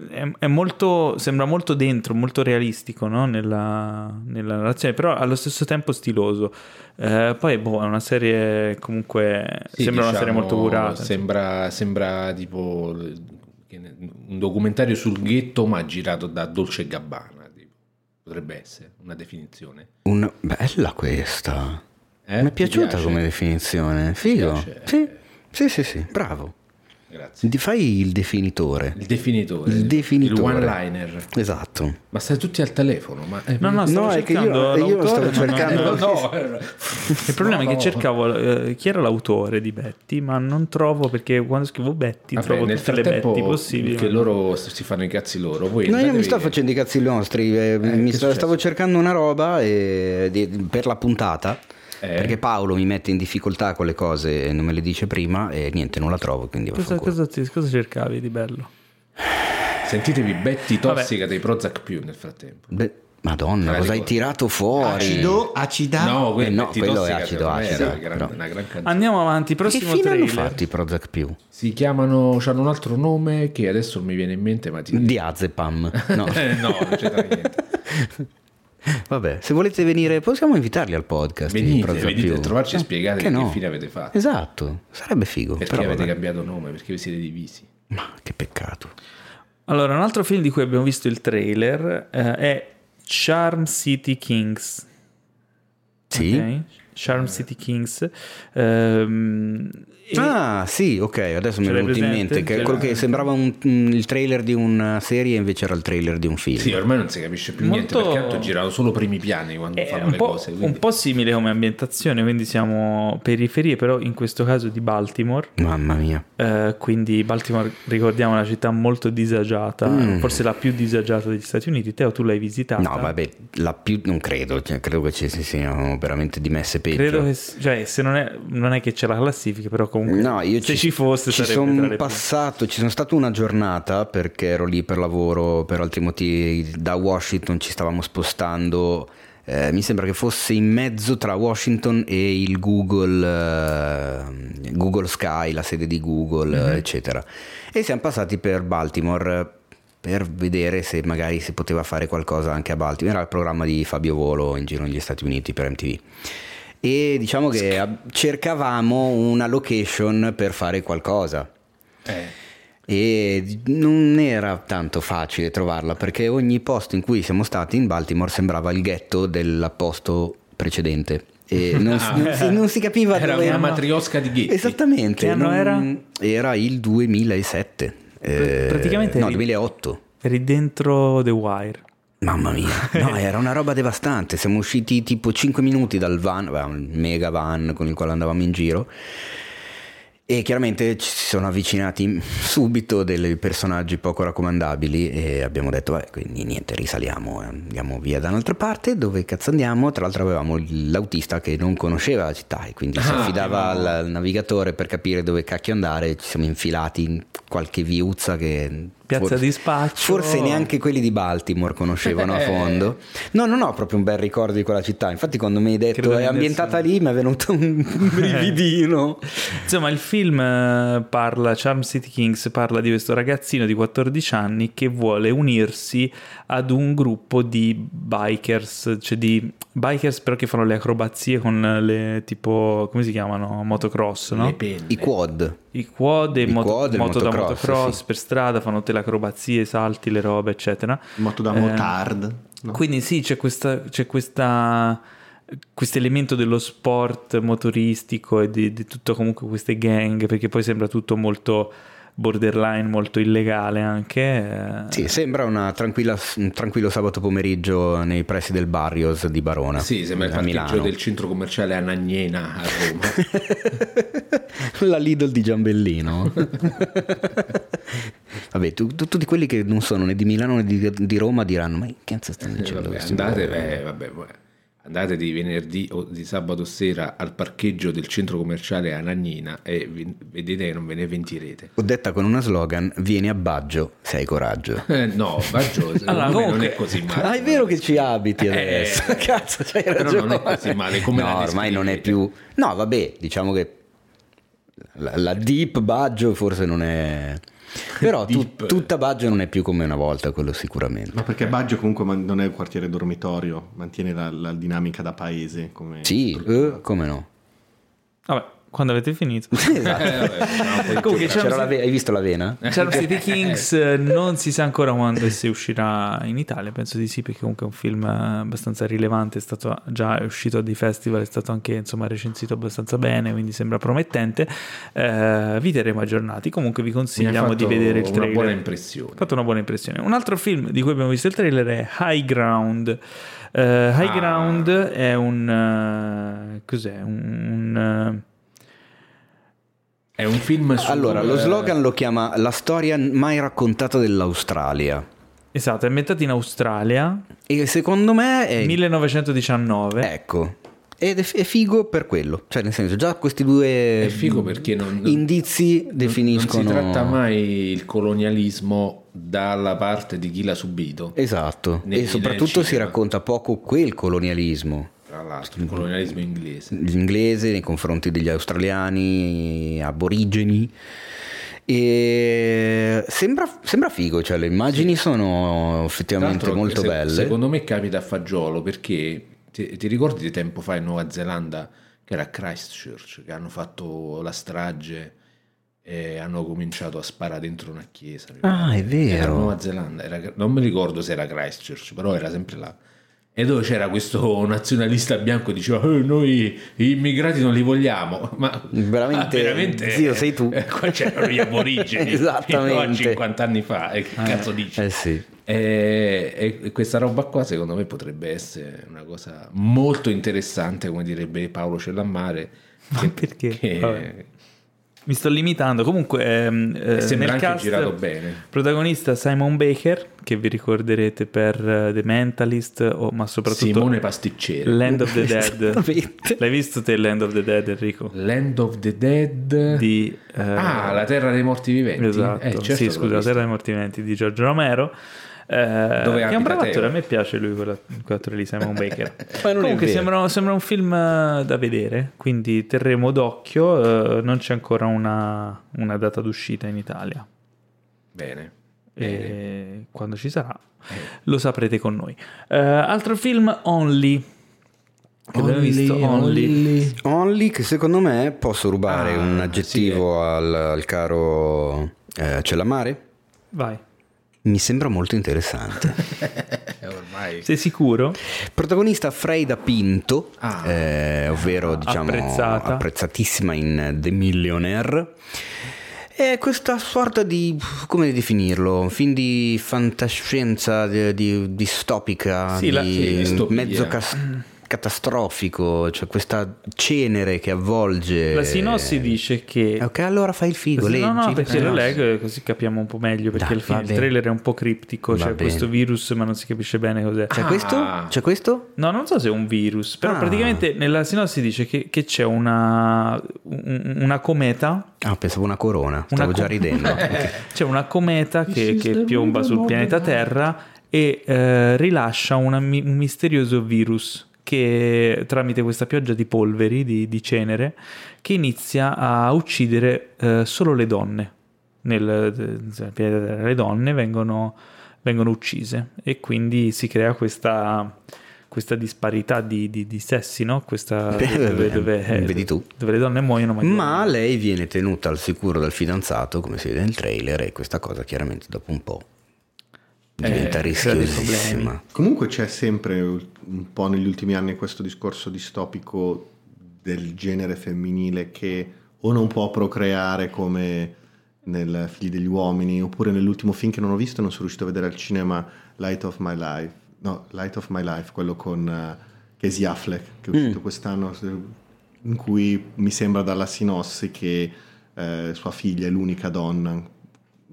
A: è, è molto, sembra molto dentro, molto realistico no? nella, nella narrazione, però allo stesso tempo stiloso. Eh, poi boh, è una serie comunque,
C: Sì,
A: sembra una serie
C: diciamo,
A: molto curata.
C: Sembra, sembra tipo un documentario sul ghetto, ma girato da Dolce Gabbana. Potrebbe essere una definizione.
B: Un- bella questa.
C: Eh?
B: Mi è piaciuta come definizione. Figo. Sì, sì, sì, sì, bravo.
C: Grazie.
B: Ti fai il definitore.
C: Il definitore.
B: Il definitore.
C: Il one-liner.
B: Esatto.
C: Ma stai tutti al telefono. Ma, eh,
A: No, no,
B: No, è che io- io stavo cercando-
C: no, eh,
A: Il problema
C: no,
A: è che
C: no.
A: cercavo eh, chi era l'autore di Betty, ma non trovo perché quando scrivo Betty
C: Vabbè,
A: trovo
C: nel
A: tutte le Betty possibili.
C: che loro si fanno i cazzi loro. Voi
B: No, io non mi sto facendo i cazzi nostri, eh, mi
C: che è
B: sto- stavo cercando una roba e- di- per la puntata.
C: Eh?
B: Perché Paolo mi mette in difficoltà con le cose non me le dice prima e niente, non la trovo, quindi
A: Cosa, cosa, ti- cosa cercavi di bello?
C: Sentitevi Betty
A: Vabbè.
C: tossica dei Prozac più nel frattempo.
B: Beh, Madonna, cosa hai tirato fuori?
D: Acido, acida.
C: No, que-
B: Eh, no, quello è acido, acido,
C: una gran- una gran.
A: Andiamo avanti,
B: Che
A: prossimo
B: fine hanno
A: trailer.
B: fatto i Prozac più?
C: Si chiamano, hanno un altro nome che adesso non mi viene in mente, ma ti
B: Diazepam. No.
C: Eh, no, non c'entra niente.
B: Vabbè, se volete venire, possiamo invitarli al podcast.
C: Venite, venite a trovarci e
B: Eh,
C: spiegate
B: che
C: che
B: no.
C: fine avete fatto.
B: Esatto, sarebbe figo.
C: Perché
B: però
C: avete
B: vabbè.
C: cambiato nome? Perché vi siete divisi.
B: Ma che peccato.
A: Allora, un altro film di cui abbiamo visto il trailer eh, è Charm City Kings.
B: Sì?
A: Ok? Charm City Kings. E-
B: Ah, sì, ok, adesso mi è venuto in mente che quello che sembrava un- un- il trailer di una serie invece era il trailer di un film.
C: Sì, ormai non si capisce più niente
A: Molto-
C: perché tanto girano solo primi piani quando
A: È
C: fanno
A: un
C: le
A: po',
C: cose.
A: un
C: quindi-
A: po' simile come ambientazione, quindi siamo periferie, però in questo caso di Baltimore.
B: Mamma mia.
A: Eh, quindi Baltimore, ricordiamo, è una città molto disagiata,
B: Mm.
A: forse la più disagiata degli Stati Uniti. Teo, tu l'hai visitata?
B: No, vabbè, la più non credo, cioè, credo che ci si siano veramente dimesse peggio.
A: Credo che, cioè, se non è, non è che c'è la classifica, però comunque
B: No, io
A: se ci, fosse
B: ci
A: sarebbe
B: sono
A: più.
B: passato, ci sono stato una giornata perché ero lì per lavoro, per altri motivi da Washington ci stavamo spostando. eh, mi sembra che fosse in mezzo tra Washington e il Google, eh, Google Sky, la sede di Google,
A: Mhm.
B: eh, eccetera. E siamo passati per Baltimore per vedere se magari si poteva fare qualcosa anche a Baltimore. Era il programma di Fabio Volo in giro negli Stati Uniti per MTV. E diciamo che ab- cercavamo una location per fare qualcosa.
C: Eh,
B: E non era tanto facile trovarla perché ogni posto in cui siamo stati in Baltimore sembrava il ghetto del posto precedente. E non, si- non si, non si capiva
C: era
B: dove
C: una matriosca di ghetti.
B: Esattamente.
A: Che anno
B: non-
A: era?
B: Era il 2007. eh,
A: praticamente
B: no,
A: eri-
B: 2008.
A: Eri dentro The Wire.
B: Mamma mia, no, era una roba devastante. Siamo usciti tipo 5 minuti dal van, un mega van con il quale andavamo in giro. E chiaramente ci si sono avvicinati subito dei personaggi poco raccomandabili e abbiamo detto, beh, quindi niente, risaliamo, eh, andiamo via da un'altra parte, dove cazzo andiamo? Tra l'altro avevamo l'autista che non conosceva la città e quindi si
C: Ah,
B: affidava
C: no.
B: al navigatore per capire dove cacchio andare, ci siamo infilati in qualche viuzza che...
A: Piazza
B: forse-
A: di spaccio.
B: Forse neanche quelli di Baltimore conoscevano a
C: Eh.
B: fondo. No, non ho proprio un bel ricordo di quella città. Infatti, quando mi hai detto
A: Credo
B: è ambientata
A: nessuno-
B: lì, mi è venuto un brividino.
A: Insomma, il film eh, parla, Charm City Kings parla di questo ragazzino di 14 anni che vuole unirsi ad un gruppo di bikers, cioè di bikers però che fanno le acrobazie con le tipo, come si chiamano? Motocross, no?
C: Le penne.
B: I quad.
A: I quad e
B: I
A: moto,
B: quad
A: moto da
B: motocross,
A: motocross
B: sì.
A: per strada, fanno tutte le acrobazie, i salti, le robe, eccetera.
D: Moto da
A: Eh,
D: motard. no?
A: Quindi sì, c'è questa... C'è questa questo elemento dello sport motoristico e di, di tutto comunque queste gang perché poi sembra tutto molto borderline molto illegale anche. eh.
B: Sì, sembra una tranquilla- un tranquillo sabato pomeriggio nei pressi del Barrios di Barona.
C: Sì, sembra il parcheggio
B: Milano.
C: del centro commerciale Anagnena a Roma.
B: La Lidl di Giambellino. Vabbè, tu- tu- tutti quelli che non sono né di Milano né di, di Roma diranno: Ma che cazzo stanno
C: Eh,
B: dicendo?
C: vabbè,
B: questi
C: andate,
B: qua?"
C: beh, vabbè, vabbè. Andate di venerdì o di sabato sera al parcheggio del centro commerciale Anagnina e vi- vedete che non ve ne ventirete.
B: Ho detta con una slogan: Vieni a Baggio se hai coraggio.
C: Eh, no, Baggio
A: Allora,
C: me non
A: comunque-
C: è così male.
B: Ah, è vero che ci abiti
C: Eh,
B: adesso. Cazzo, c'hai
C: però
B: ragione.
C: non è così male, come
B: no, ormai non è più. No, vabbè, diciamo che la, la deep Baggio forse non è. Però tu- tutta Baggio non è più come una volta, quello sicuramente.
D: Ma perché Baggio comunque non è un quartiere dormitorio, mantiene la, la dinamica da paese. Come
B: Sì, eh, come no?
A: Vabbè, quando avete finito.
C: Eh, vabbè, un po' di
A: Comunque
C: gioco.
B: C'era la ve- hai visto la vena?
A: Charm City Kings eh, non si sa ancora quando e se uscirà in Italia, penso di sì perché comunque è un film eh, abbastanza rilevante, è stato già è uscito a dei festival, è stato anche insomma recensito abbastanza bene, quindi sembra promettente. Eh, vi terremo aggiornati, comunque vi consigliamo di vedere il
C: una
A: trailer.
C: buona impressione.
A: Ha fatto una buona impressione. Un altro film di cui abbiamo visto il trailer è High Ground. Eh, High
C: Ah.
A: Ground è un... eh, cos'è? Un... un,
C: È un film su
B: Allora, lo
C: eh,
B: slogan lo chiama La storia mai raccontata dell'Australia.
A: esatto, è ambientato in Australia,
B: E secondo me è.
A: 1919.
B: Ecco. Ed è, figo per quello. Cioè, nel senso, già questi due
C: È figo perché non,
B: indizi definiscono.
C: Non si tratta mai il colonialismo dalla parte di chi l'ha subito.
B: Esatto.
C: Nel-
B: e soprattutto si racconta poco quel colonialismo.
C: Tra l'altro, il colonialismo inglese.
B: L'inglese nei confronti degli australiani, aborigeni. E sembra, sembra figo, cioè le immagini sono
C: Tra
B: effettivamente molto
C: se-
B: belle.
C: Secondo me capita a fagiolo perché ti, ti ricordi di tempo fa in Nuova Zelanda che era a Christchurch che hanno fatto la strage e hanno cominciato a sparare dentro una chiesa.
B: Ah, è vero.
C: Era Nuova Zelanda, era- non mi ricordo se era Christchurch, però era sempre là. E dove c'era questo nazionalista bianco che diceva "Eh, noi gli immigrati non li vogliamo, ma
B: Veramente,
C: ah, veramente
B: zio, sei tu.
C: eh, qua c'erano gli aborigeni
B: Esattamente.
C: fino a 50 anni fa, e che cazzo dici?
B: Eh sì.
C: E, e questa roba qua secondo me potrebbe essere una cosa molto interessante, come direbbe Paolo Cellammare.
A: Ma perché?
C: che-.
A: Mi sto limitando. Comunque, ehm, eh, nel cast,
C: girato bene.
A: protagonista Simon Baker, che vi ricorderete per eh, The Mentalist, o- ma soprattutto
C: Simone Pasticcere.
A: Land of the Dead. L'hai visto te Land of the Dead, Enrico?
C: Land of the Dead.
A: Di, eh,
C: ah, la terra dei morti viventi.
A: Esatto,
C: Eh, certo
A: sì, scusa, La. Terra dei Morti Viventi di Giorgio Romero. Eh, che è un bravo attore, a me piace lui, quella- quell'attore lì, Simon Baker.
B: Ma non è
A: Comunque sembra, sembra un film eh, da vedere, quindi terremo d'occhio, eh, non c'è ancora una, una data d'uscita in Italia.
C: Bene.
A: E quando ci sarà lo saprete con noi. Eh, altro film, Only. Che abbiamo visto Only.
B: Only che secondo me posso rubare
C: Ah,
B: un aggettivo al, al caro eh, Cellamare.
A: Vai.
B: Mi sembra molto interessante.
C: Ormai.
A: Sei sicuro?
B: Protagonista Freida Pinto,
C: Ah.
B: eh, ovvero diciamo
A: Apprezzata.
B: apprezzatissima in The Millionaire. È questa sorta di, come definirlo, un film di fantascienza, di, di- distopica,
A: Sì, la-
B: di
C: sì, distopia.
B: mezzo cas- catastrofico, cioè questa cenere che avvolge...
A: La sinossi dice che...
B: Ok, allora fai il figo,
A: Sì, no, no,
B: leggi.
A: perché
B: Eh,
A: lo leggo così capiamo un po' meglio. Perché
B: Dai,
A: il, il trailer è un po' criptico.
B: Va
A: C'è
B: bene.
A: questo virus, ma non si capisce bene cos'è.
B: C'è
C: Ah.
B: questo? C'è questo?
A: No, non so se è un virus, però
B: Ah.
A: praticamente nella sinossi dice che, che c'è una, un- una cometa.
B: Ah, pensavo una corona, stavo
A: una
B: già ridendo.
A: C'è una cometa che, che piomba sul pianeta Terra e eh, rilascia una un misterioso virus che tramite questa pioggia di polveri, di, di cenere, che inizia a uccidere eh, solo le donne. Nel, Terra le donne vengono, vengono uccise e quindi si crea questa, questa disparità di, di- di sessi, no? Questa,
B: Beh,
A: dove, dove- eh,
B: vedi tu.
A: dove le donne muoiono ma,
B: Ma lei viene tenuta al sicuro dal fidanzato, come si vede nel trailer, e questa cosa chiaramente dopo un po' diventa
A: Eh,
B: rischiosissima.
D: Comunque c'è sempre un po' negli ultimi anni questo discorso distopico del genere femminile che o non può procreare come nel Figli degli Uomini, oppure nell'ultimo film che non ho visto e non sono riuscito a vedere al cinema, Light of My Life. No, Light of My Life, quello con uh, Casey Affleck, che è uscito
B: Mm.
D: quest'anno, in cui mi sembra dalla sinossi che eh, sua figlia è l'unica donna, mm,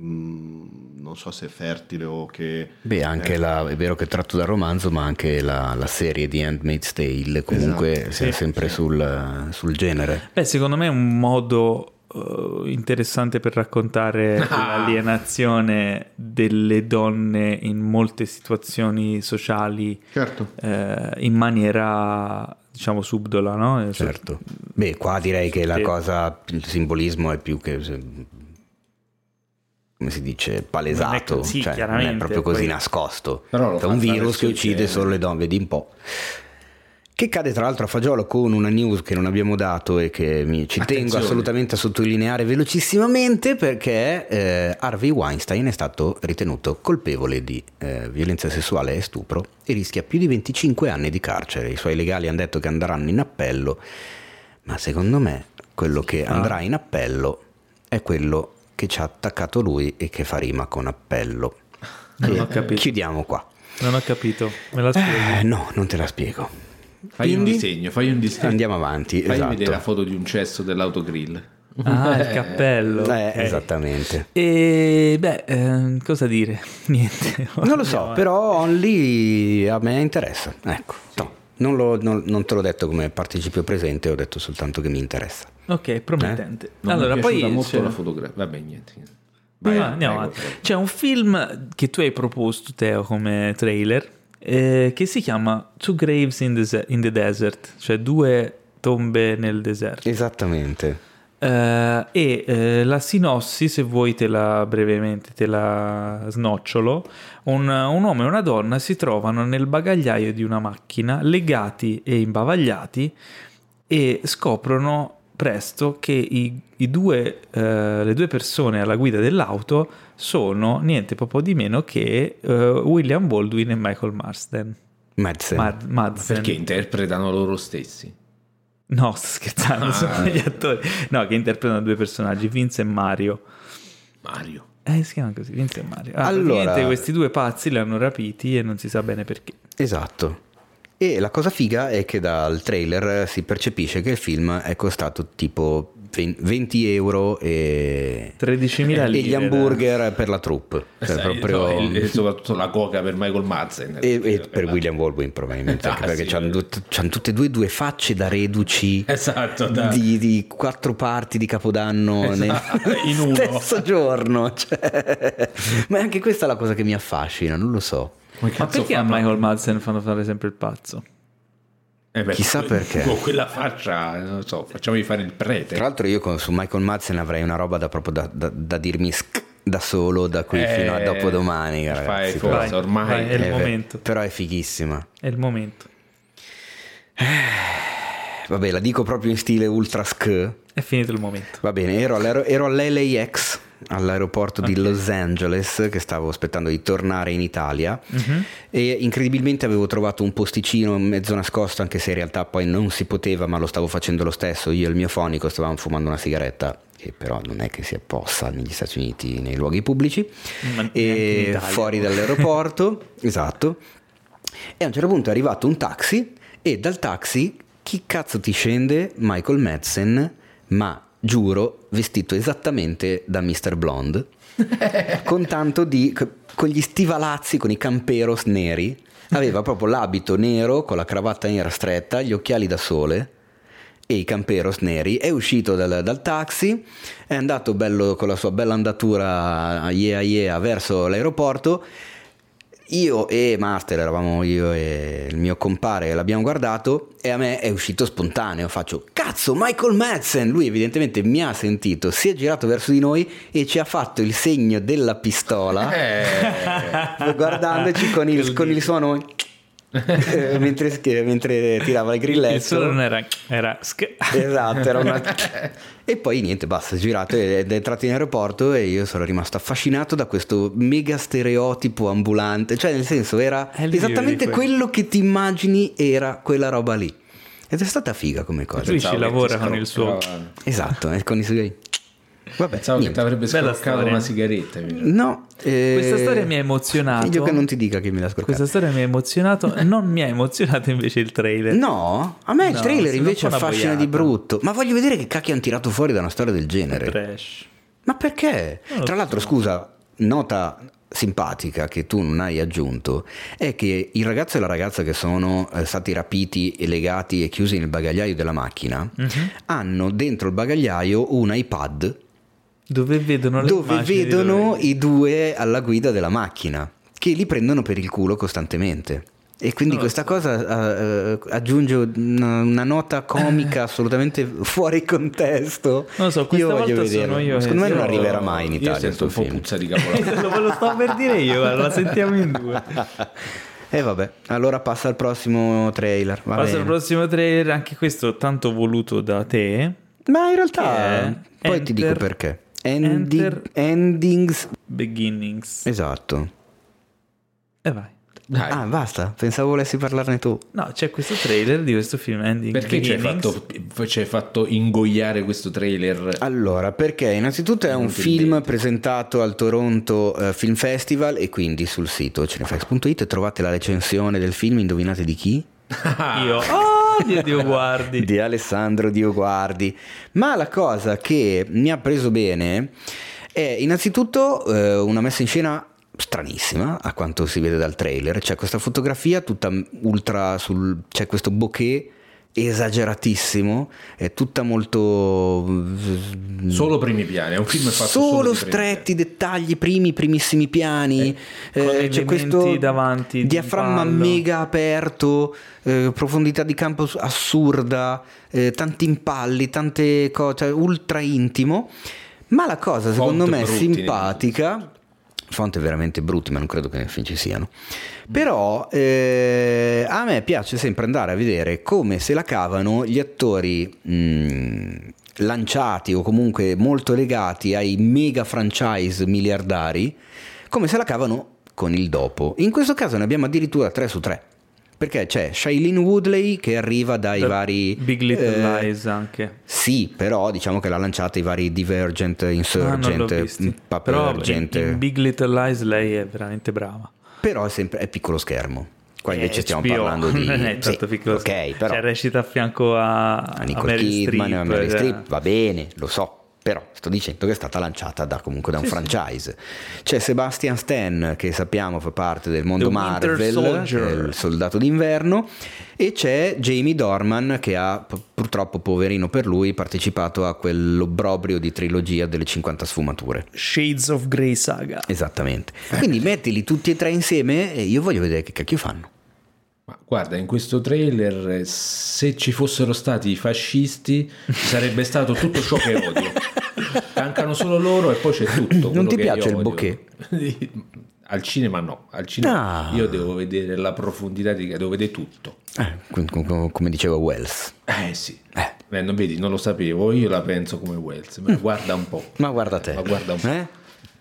D: non so se è fertile o che...
B: Beh, anche
D: eh,
B: la, è vero che è tratto dal romanzo, ma anche la, la serie di Handmaid's Tale comunque
D: Esatto,
B: siamo
A: sì,
B: sempre Sul, sul genere.
A: Beh, secondo me è un modo eh, interessante per raccontare
C: Ah.
A: l'alienazione delle donne in molte situazioni sociali
D: Certo.
A: eh, in maniera, diciamo, subdola, no? Eh,
B: Certo. Beh, qua direi che la
A: Sì.
B: cosa, il simbolismo è più che come si dice, palesato,
A: così,
B: cioè, non è proprio così
A: poi-
B: nascosto.
C: Però lo
B: È un virus che uccide
C: genere.
B: solo le donne, vedi un po'. Che cade tra l'altro a fagiolo con una news che non abbiamo dato e che mi, ci tengo
C: Attenzione.
B: assolutamente a sottolineare velocissimamente perché eh, Harvey Weinstein è stato ritenuto colpevole di eh, violenza sessuale e stupro e rischia più di 25 anni di carcere. I suoi legali hanno detto che andranno in appello, ma secondo me quello che andrà in appello è quello che ci ha attaccato lui e che fa rima con appello.
A: Non
B: E
A: ho capito.
B: Chiudiamo qua.
A: Non ho capito, me la spieghi?
B: Eh, no, non te la spiego.
C: Fai un
B: Quindi
C: disegno, fai un disegno.
B: Andiamo avanti.
C: Fai
B: esatto.
C: vedere la foto di un cesso dell'autogrill.
A: Ah, il cappello.
B: Eh,
A: ok.
B: esattamente.
A: E beh, eh, cosa dire? Niente.
B: Non lo so, però Only a me interessa. Ecco, no, non, lo- non- non te l'ho detto come participio presente, ho detto soltanto che mi interessa.
A: Ok, promettente.
C: Non
A: allora,
C: mi è
A: poi
C: molto
A: c'è-
C: la fotografia. Vabbè, niente.
A: Vai,
C: Vai,
A: andiamo avanti. C'è un film che tu hai proposto, Teo, come trailer, eh, che si chiama Two Graves in the, in the Desert, cioè due tombe nel deserto.
B: Esattamente.
A: Eh, e eh, la sinossi, se vuoi te la brevemente te la snocciolo, un, un uomo e una donna si trovano nel bagagliaio di una macchina legati e imbavagliati e scoprono presto che i, i due, eh, le due persone alla guida dell'auto sono niente proprio di meno che William Baldwin e Michael Marsden.
B: Madsen.
A: Mad- Madsen.
C: Perché interpretano loro stessi.
A: No, sto scherzando,
C: Ah.
A: sono gli attori. No, che interpretano due personaggi, Vince e Mario.
C: Mario.
A: Eh, si chiamano così, Vince e Mario. Ah,
B: Allora-
A: questi due pazzi li hanno rapiti e non si sa bene perché.
B: Esatto. E la cosa figa è che dal trailer si percepisce che il film è costato tipo 20 euro e,
A: 13.000
B: e
A: lire.
B: gli hamburger per la troupe. Cioè,
C: Sai,
B: proprio...
C: no, e, e soprattutto la coca per Michael Madsen.
B: E, e per William Baldwin probabilmente anche
C: Ah,
B: perché
C: sì.
B: hanno tutte e due due facce da reduci
C: Esatto, da-
B: di, di quattro parti di Capodanno
C: Esatto,
B: nel
C: in uno.
B: stesso giorno cioè. ma è anche questa la cosa che mi affascina non lo so
A: Ma
C: cazzo
A: perché
C: fa-
A: a Michael Madsen fanno fare sempre il pazzo?
C: Eh beh,
B: Chissà perché.
C: Con quella faccia, non lo so, facciamogli fare il prete.
B: tra l'altro io con- su Michael Madsen avrei una roba da proprio da, da- da dirmi sc- da solo da qui
C: Eh,
B: fino a dopodomani
C: fai
B: ragazzi
C: forza,
B: però,
C: ormai
A: vai, è il
B: Eh,
A: momento.
B: però è fighissima
A: È il momento.
B: vabbè la dico proprio in stile ultra sk
A: È finito il momento.
B: Va bene, ero all'LAX, all'aeroporto di Los Angeles, che stavo aspettando di tornare in Italia
A: Mhm.
B: e incredibilmente avevo trovato un posticino mezzo nascosto, anche se in realtà poi non si poteva, ma lo stavo facendo lo stesso. Io e il mio fonico stavamo fumando una sigaretta, che però non è che si possa negli Stati Uniti nei luoghi pubblici,
A: Ma
B: e fuori dall'aeroporto, esatto. E a un certo punto è arrivato un taxi e dal taxi chi cazzo ti scende? Michael Madsen, ma giuro vestito esattamente da Mr. Blonde, con tanto di con gli stivalazzi, con i camperos neri. Aveva proprio l'abito nero con la cravatta nera stretta, gli occhiali da sole e i camperos neri. È uscito dal, dal taxi, è andato bello con la sua bella andatura yeah yeah verso l'aeroporto. Io e Master, eravamo io e il mio compare, l'abbiamo guardato e a me è uscito spontaneo. Faccio cazzo, Michael Madsen! Lui evidentemente mi ha sentito, si è girato verso di noi e ci ha fatto il segno della pistola
C: Eh,
B: guardandoci con il, con il suono mentre, mentre tirava il grilletto.
A: Il solo non era... era
B: Esatto, era una... E poi niente, basta, è girato ed è entrato in aeroporto e io sono rimasto affascinato da questo mega stereotipo ambulante, cioè nel senso era esattamente quello che ti immagini era quella roba lì. Ed è stata figa come cosa.
A: Lui ci lavora con il suo-.
B: Esatto, eh, con i suoi... Vabbè,
C: Pensavo che
B: niente.
C: ti avrebbe
A: storia.
C: una sigaretta.
B: No, eh,
A: Questa storia mi ha emozionato.
B: Meglio che non ti dica che mi l'ha scorcato.
A: Questa storia mi ha emozionato, non mi ha emozionato invece il trailer.
B: No, a me il
A: No,
B: trailer
A: sembra
B: invece affascina di brutto. Ma voglio vedere che cacchio hanno tirato fuori da una storia del genere.
A: Trash.
B: Ma perché? Tra l'altro,
A: so.
B: scusa, nota simpatica che tu non hai aggiunto è che il ragazzo e la ragazza che sono eh, stati rapiti e legati e chiusi nel bagagliaio della macchina
A: Mhm.
B: hanno dentro il bagagliaio un iPad
A: Dove vedono le
B: dove vedono i due alla guida della macchina che li prendono per il culo costantemente. E quindi
A: lo
B: questa cosa eh, eh, aggiunge una, una nota comica assolutamente fuori contesto.
A: Non lo so, questa
B: io voglio
A: sono io
B: Secondo me non arriverà mai in Italia questo
C: un po'
B: film.
C: puzza di capolavoro.
A: Lo, lo stavo per dire io, la sentiamo in due.
B: E vabbè, allora passa al prossimo trailer. va
A: Passa
B: bene.
A: al prossimo trailer, anche questo tanto voluto da te.
B: Ma in realtà,
A: è
B: poi ti dico
A: Enter-
B: perché. Endi-
A: Enter-
B: endings.
A: Beginnings.
B: Esatto.
A: E vai.
C: Dai,
B: Ah, basta. Pensavo volessi parlarne tu.
A: No, c'è questo trailer di questo film Ending
C: perché ci hai,
A: Beginnings.
C: fatto, ci hai fatto ingoiare questo trailer?
B: Allora, perché innanzitutto è un film presentato al Toronto eh, Film Festival e quindi sul sito cinefax.it trovate la recensione del film, indovinate di chi?
A: Io. Oh, Dio, Dio guardi.
B: Di Alessandro Dio Guardi. Ma la cosa che mi ha preso bene è innanzitutto eh, una messa in scena stranissima a quanto si vede dal trailer. C'è questa fotografia tutta ultra sul... c'è questo bokeh esageratissimo, è tutta molto...
C: Solo primi piani, è un film fatto solo,
B: solo
C: di primi
B: stretti dettagli, primi, primissimi piani.
A: Eh,
B: eh, c'è questo
A: davanti di
B: diaframma mega aperto, eh, profondità di campo assurda, eh, tanti impalli, tante cose, ultra intimo. Ma la cosa secondo
C: Font
B: me
C: brutti,
B: simpatica, fonte veramente brutti, ma non credo che nel film ci siano. Però eh, a me piace sempre andare a vedere come se la cavano gli attori mh, lanciati o comunque molto legati ai mega franchise miliardari, come se la cavano con il dopo. In questo caso ne abbiamo addirittura 3 su 3. Perché c'è Shailene Woodley che arriva dai
A: Da
B: vari
A: Big Little
B: eh,
A: Lies anche.
B: Sì, però diciamo che l'ha lanciata i vari Divergent,
A: Ah,
B: Insurgent,
A: visti. Però in,
B: Papergent.
A: in Big Little Lies lei è veramente brava.
B: Però è sempre è piccolo schermo. Qua invece
A: Eh,
B: stiamo
A: HBO,
B: parlando di
A: non è
B: sì,
A: tanto piccolo
B: ok, però
A: Cioè recita a fianco a,
B: a
A: a
B: Nicole
A: Meryl
B: Kidman,
A: Streep,
B: a Meryl
A: eh.
B: Streep, va bene, lo so. Però sto dicendo che è stata lanciata da, comunque da un franchise. C'è Sebastian Stan, che sappiamo fa parte del mondo
A: The
B: Marvel, il soldato d'inverno, e c'è Jamie Dorman, che ha purtroppo, poverino per lui, partecipato a quell'obbrobrio di trilogia delle 50 sfumature.
A: Shades of Grey Saga.
B: Esattamente. Quindi mettili tutti e tre insieme e io voglio vedere che cacchio fanno.
C: Ma guarda, in questo trailer, eh, se ci fossero stati i fascisti, ci sarebbe stato tutto ciò che odio. Mancano solo loro e poi c'è tutto.
B: Non ti piace il bokeh?
C: Al cinema no, al cinema
B: Ah.
C: io devo vedere la profondità di devo vedere tutto.
B: Eh, com- com- come diceva Wells.
C: Eh sì. Eh, non vedi, non lo sapevo, io la penso come Wells, ma guarda un po'.
B: Ma guarda te.
C: Ma guarda un po'.
B: Eh?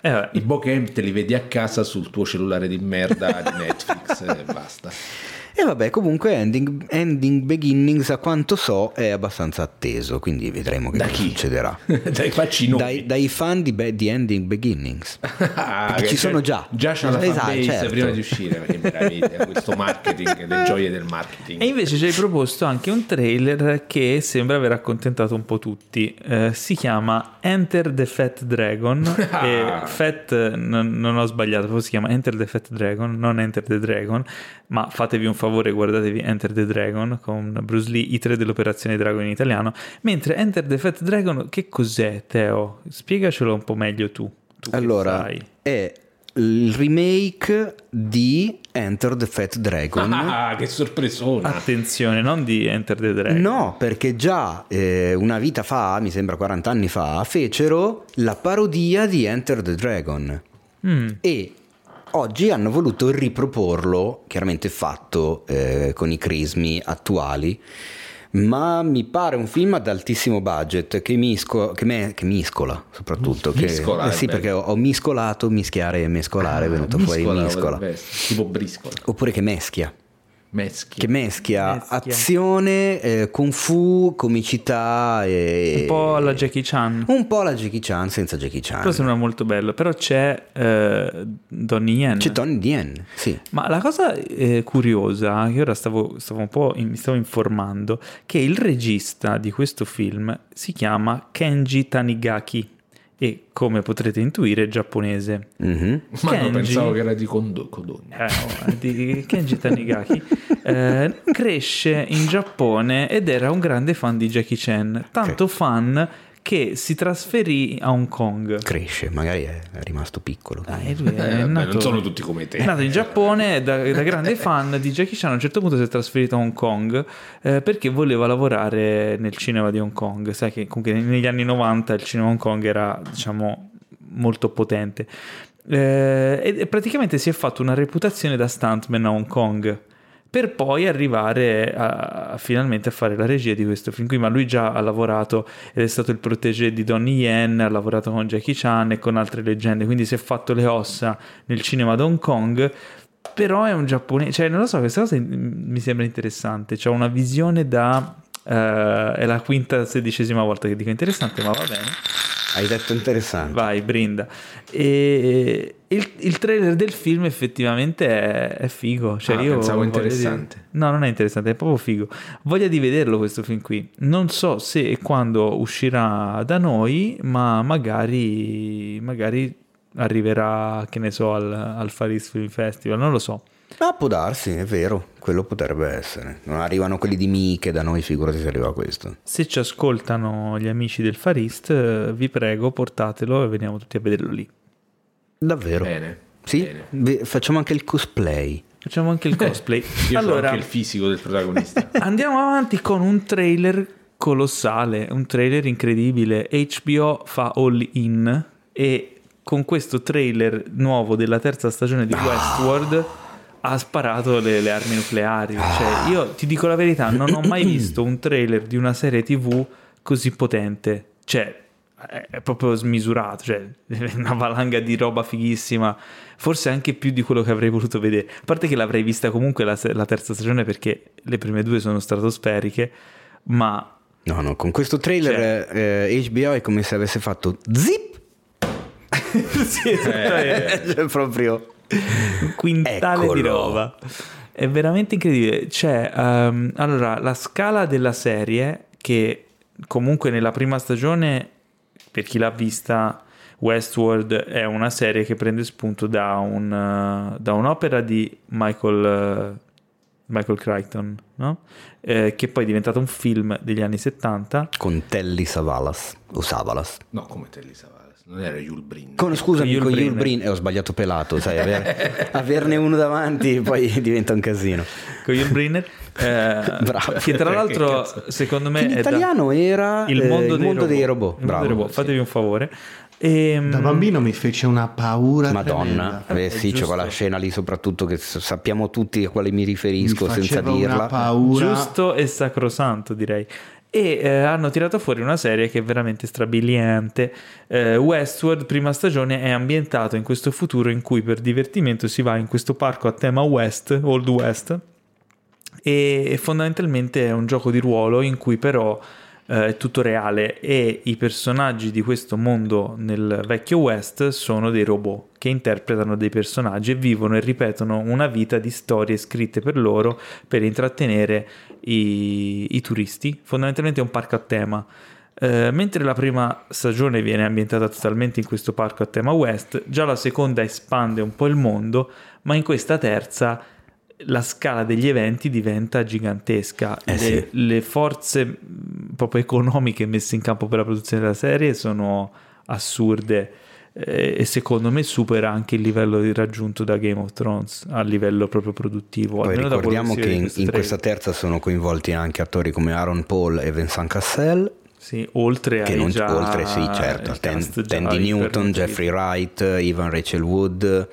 A: Eh.
C: I bokeh te li vedi a casa sul tuo cellulare di merda di Netflix e basta.
B: E vabbè, comunque Ending, Ending Beginnings, a quanto so, è abbastanza atteso, quindi vedremo che
C: Da
B: cosa
C: chi?
B: succederà.
C: Dai, facci.
B: Dai, dai fan di, Be- di Ending Beginnings.
C: Ah,
B: Perché
C: che
B: ci sono già.
C: Già c'è la
B: Esatto,
C: fanbase
B: certo.
C: prima di uscire, che meraviglia, questo marketing, le gioie del marketing.
A: E invece ci hai proposto anche un trailer che sembra aver accontentato un po' tutti. Eh, si chiama Enter the Fat Dragon. e Fat, non, non ho sbagliato, si chiama Enter the Fat Dragon, non Enter the Dragon. Ma fatevi un favore, guardatevi Enter the Dragon con Bruce Lee, i tre dell'Operazione Dragon in italiano. Mentre Enter the Fat Dragon, che cos'è, Teo? Spiegacelo un po' meglio tu. tu che
B: Allora,
A: sai.
B: è il remake di Enter the Fat Dragon.
C: Ah, che sorpresona!
A: Attenzione, non di Enter the Dragon.
B: No, perché già eh, una vita fa, mi sembra 40 anni fa, fecero la parodia di Enter the Dragon.
A: Mm.
B: E oggi hanno voluto riproporlo, chiaramente fatto eh, con i crismi attuali. Ma mi pare un film ad altissimo budget che, misco- che, me- che miscola soprattutto. Che,
C: Miscola,
B: eh sì,
C: bello.
B: perché ho, ho miscolato, mischiare e mescolare, è venuto fuori
C: Miscola
B: miscola.
C: potrebbe essere, tipo briscola.
B: Oppure che meschia.
C: Meschi.
B: che meschia,
A: Meschia.
B: azione, eh, kung fu, comicità e...
A: Un po' alla Jackie Chan.
B: Un po' alla Jackie Chan senza Jackie Chan.
A: Però sembra molto bello. Però c'è eh, Donnie Yen.
B: C'è Tony Dien, sì.
A: Ma la cosa eh, curiosa, che ora stavo, stavo un po' in- mi stavo informando, che il regista di questo film si chiama Kenji Tanigaki e come potrete intuire giapponese.
B: Mhm.
C: Ma no,
A: Kenji-
C: pensavo che era di Kondo- Kodogno.
A: Eh, oh, di Kenji Tanigaki eh, cresce in Giappone ed era un grande fan di Jackie Chan, tanto fan che si trasferì a Hong Kong.
B: Cresce, magari è rimasto piccolo.
A: Dai, lui è
C: Eh,
A: nato-
C: non sono tutti come te.
A: È nato in Giappone da, da grande fan di Jackie Chan. A un certo punto si è trasferito a Hong Kong eh, perché voleva lavorare nel cinema di Hong Kong. Sai che comunque negli anni 90 il cinema Hong Kong era, diciamo, molto potente. Eh, e praticamente si è fatto una reputazione da stuntman a Hong Kong. Per poi arrivare a, a- finalmente a fare la regia di questo film qui, ma lui già ha lavorato ed è stato il protégé di Donnie Yen, ha lavorato con Jackie Chan e con altre leggende, quindi si è fatto le ossa nel cinema di Hong Kong, però è un giapponese, cioè non lo so, questa cosa mi sembra interessante, c'ha una visione da... eh, è la quinta, sedicesima volta che dico interessante, ma va bene.
B: Hai detto interessante.
A: Vai, brinda. E il, il trailer del film effettivamente è, è figo. Cioè,
C: Ah,
A: io
C: pensavo interessante.
A: di- No, non è interessante, è proprio figo. Voglia di vederlo questo film qui. Non so se e quando uscirà da noi, ma magari, magari arriverà, che ne so, al, al Faris Film Festival. Non lo so.
B: Ah, può darsi, è vero, quello potrebbe essere. Non arrivano quelli di Miche da noi, figurati se arriva questo.
A: Se ci ascoltano gli amici del Farist, eh, vi prego, portatelo e veniamo tutti a vederlo lì.
B: Davvero?
C: Bene.
B: Sì?
C: Bene.
B: Facciamo anche il cosplay.
A: Facciamo anche il cosplay.
C: Io allora,
A: allora,
C: anche il fisico del protagonista.
A: Andiamo avanti con un trailer colossale, un trailer incredibile. HBO fa all in e con questo trailer nuovo della terza stagione di Westworld ha sparato le, le armi nucleari. Cioè, io ti dico la verità, non ho mai visto un trailer di una serie TV così potente. Cioè, è proprio smisurato, cioè una valanga di roba fighissima, forse anche più di quello che avrei voluto vedere. A parte che l'avrei vista comunque la, la terza stagione perché le prime due sono stratosferiche, ma
B: No, no, con questo trailer eh, HBO è come se avesse fatto zip.
A: sì, esattamente.
B: Cioè, proprio.
A: Un quintale di
B: Eccolo.
A: roba. È veramente incredibile. C'è ehm, allora la scala della serie che comunque nella prima stagione, per chi l'ha vista, Westworld è una serie che prende spunto da, un, eh, da un'opera di Michael, eh, Michael Crichton, no? Eh, che poi è diventato un film degli anni 70.
B: Con Telly Savalas. O Savalas.
C: No, come te li Savalas? Non era Yul Bryn.
B: Con, scusami,
A: Con
B: con
A: Brynner.
B: Bryn. Eh, ho sbagliato pelato, sai, aver- averne uno davanti poi diventa un casino.
A: Con Yul Brynner, eh,
B: Bravo.
A: che tra
C: Che
A: l'altro
C: cazzo.
A: secondo me
B: Che in italiano era
A: il
B: eh,
A: mondo, dei, robot.
B: dei robot.
A: Il mondo
B: Bravo.
A: dei robot. Fatevi un favore. Ehm,
D: Da bambino mi fece una paura
B: Madonna, eh, sì, c'è quella scena lì soprattutto che sappiamo tutti a quale mi
D: Mi
B: riferisco senza
D: faceva una
B: dirla.
D: paura.
A: giusto e sacrosanto direi e eh, hanno tirato fuori una serie che è veramente strabiliante. Eh, Westworld prima stagione è ambientato in questo futuro in cui per divertimento si va in questo parco a tema West Old West e fondamentalmente è un gioco di ruolo in cui però eh, è tutto reale e i personaggi di questo mondo nel vecchio West sono dei robot che interpretano dei personaggi e vivono e ripetono una vita di storie scritte per loro per intrattenere i, i turisti. Fondamentalmente è un parco a tema. Eh, mentre la prima stagione viene ambientata totalmente in questo parco a tema West, già la seconda espande un po' il mondo, ma in questa terza la scala degli eventi diventa gigantesca.
B: Eh
A: le,
B: sì.
A: le forze mh, proprio economiche messe in campo per la produzione della serie sono assurde e secondo me supera anche il livello raggiunto da Game of Thrones a livello proprio produttivo.
B: Poi ricordiamo che in, in questa terza sono coinvolti anche attori come Aaron Paul e Vincent Cassel,
A: Sì, oltre
B: che
A: ai
B: non,
A: già
B: oltre sì certo, Tandy Newton. Jeffrey Wright, Ivan Rachel Wood,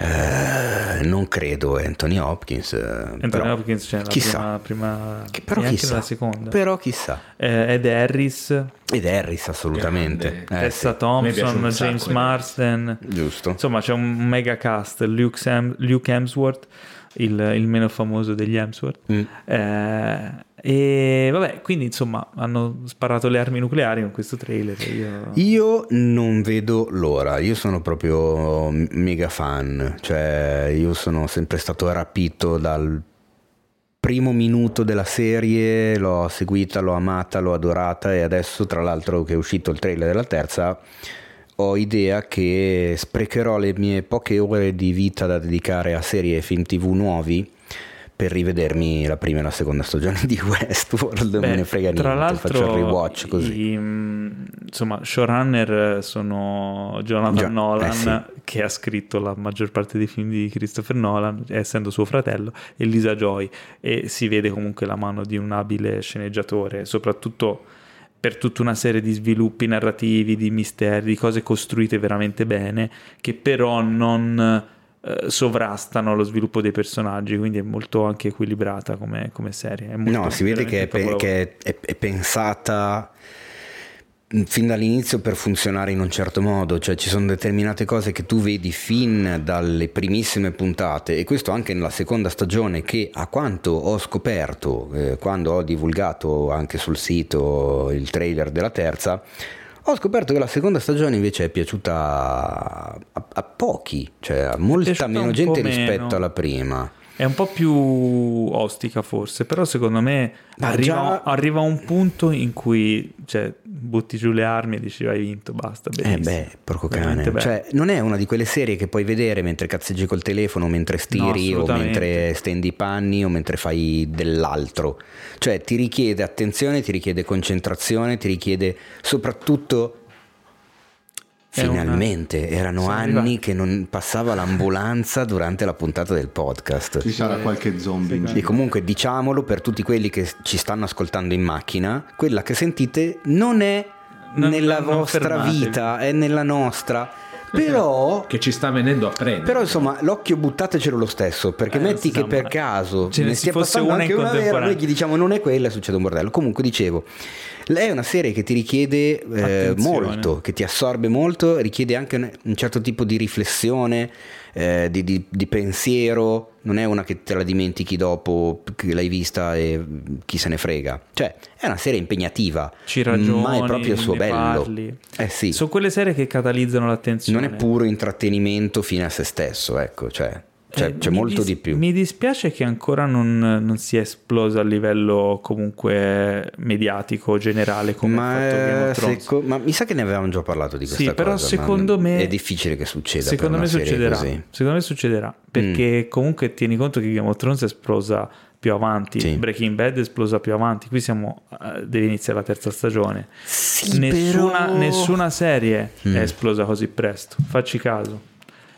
B: eh, non credo Anthony Hopkins, eh,
A: Anthony
B: però,
A: Hopkins c'è nella
B: chissà.
A: prima, prima
B: Che però
A: anche
B: chissà,
A: nella seconda.
B: però chissà.
A: Eh, Ed Harris,
B: Ed Harris assolutamente,
C: Grande.
B: eh, sì,
A: Thompson,
C: sacco
A: James
C: Harris.
A: Marsden.
B: giusto.
A: Insomma, c'è un mega cast, Luke, Sam- Luke Hemsworth. il, il meno famoso degli Hemsworth.
B: Mm.
A: Eh, e vabbè, quindi insomma hanno sparato le armi nucleari con questo trailer. Io...
B: Io non vedo l'ora, io sono proprio mega fan, cioè io sono sempre stato rapito dal primo minuto della serie, l'ho seguita, l'ho amata, l'ho adorata e adesso tra l'altro che è uscito il trailer della terza ho idea che sprecherò le mie poche ore di vita da dedicare a serie e film tv nuovi per rivedermi la prima e la seconda stagione di Westworld,
A: Beh,
B: me ne frega
A: tra
B: niente,
A: l'altro,
B: faccio il rewatch così.
A: i, mm, insomma, showrunner sono Jonathan
B: Gio-
A: Nolan,
B: eh sì.
A: che ha scritto la maggior parte dei film di Christopher Nolan, essendo suo fratello, e Lisa Joy. E si vede comunque la mano di un abile sceneggiatore, soprattutto per tutta una serie di sviluppi narrativi, di misteri, di cose costruite veramente bene, che però non eh, sovrastano lo sviluppo dei personaggi, quindi è molto anche equilibrata come, come serie.
B: No, si vede che è, pe- che è- è- pensata mh, fin dall'inizio per funzionare in un certo modo, cioè ci sono determinate cose che tu vedi fin dalle primissime puntate e questo anche nella seconda stagione che a quanto ho scoperto eh, quando ho divulgato anche sul sito il trailer della terza, ho scoperto che la seconda stagione invece è piaciuta a, a pochi, cioè a molta meno gente
A: po'
B: rispetto
A: meno.
B: alla prima.
A: È un po' più ostica forse, però secondo me arriva,
B: già-
A: arriva un punto in cui cioè, butti giù le armi e dici hai vinto, basta,
B: Eh beh, porco cane. Cioè, non è una di quelle serie che puoi vedere mentre cazzeggi col telefono, mentre stiri o
A: assolutamente.
B: mentre stendi i panni o mentre fai dell'altro. Cioè, ti richiede attenzione, ti richiede concentrazione, ti richiede soprattutto
A: È una-
B: Finalmente, erano
A: Siamo
B: anni
A: arrivati.
B: che non passava l'ambulanza durante la puntata del podcast.
D: Ci sarà qualche zombie in
B: E comunque diciamolo per tutti quelli che ci stanno ascoltando in macchina, quella che sentite non è
A: Non-
B: nella
A: non
B: vostra
A: fermatevi.
B: vita, è nella nostra. Però,
C: Che ci sta venendo a prendere.
B: però insomma, l'occhio buttatecelo lo stesso, perché
A: Eh,
B: metti che per caso
A: ce ne
B: ne stia passando
A: una
B: anche
A: in
B: una vera, noi gli diciamo non è quella, succede un bordello. Comunque dicevo, è una serie che ti richiede eh, molto, che ti assorbe molto, richiede anche un, un certo tipo di riflessione, eh, di, di- di pensiero, non è una che te la dimentichi dopo che l'hai vista e chi se ne frega. Cioè, è una serie impegnativa,
A: Ci ragioni,
B: ma è proprio il suo bello. Eh sì,
A: Sono quelle serie che catalizzano l'attenzione.
B: non è puro intrattenimento fine a se stesso, ecco, cioè, c'è,
A: Eh,
B: c'è molto
A: dis-
B: di più.
A: Mi dispiace che ancora non, non sia esplosa a livello comunque mediatico generale come
B: Ma, eh, seco- ma mi sa che ne avevamo già parlato di questa
A: Sì, però
B: cosa, ma
A: secondo me
B: è difficile che succeda.
A: Secondo me succederà.
B: così. Mm.
A: Secondo me succederà perché comunque tieni conto che Game of Thrones è esplosa più avanti,
B: Sì.
A: Breaking Bad è esplosa più avanti. Qui siamo eh, deve iniziare la terza stagione.
B: Sì,
A: nessuna,
B: però-
A: nessuna serie
B: Mm.
A: è esplosa così presto. Facci caso.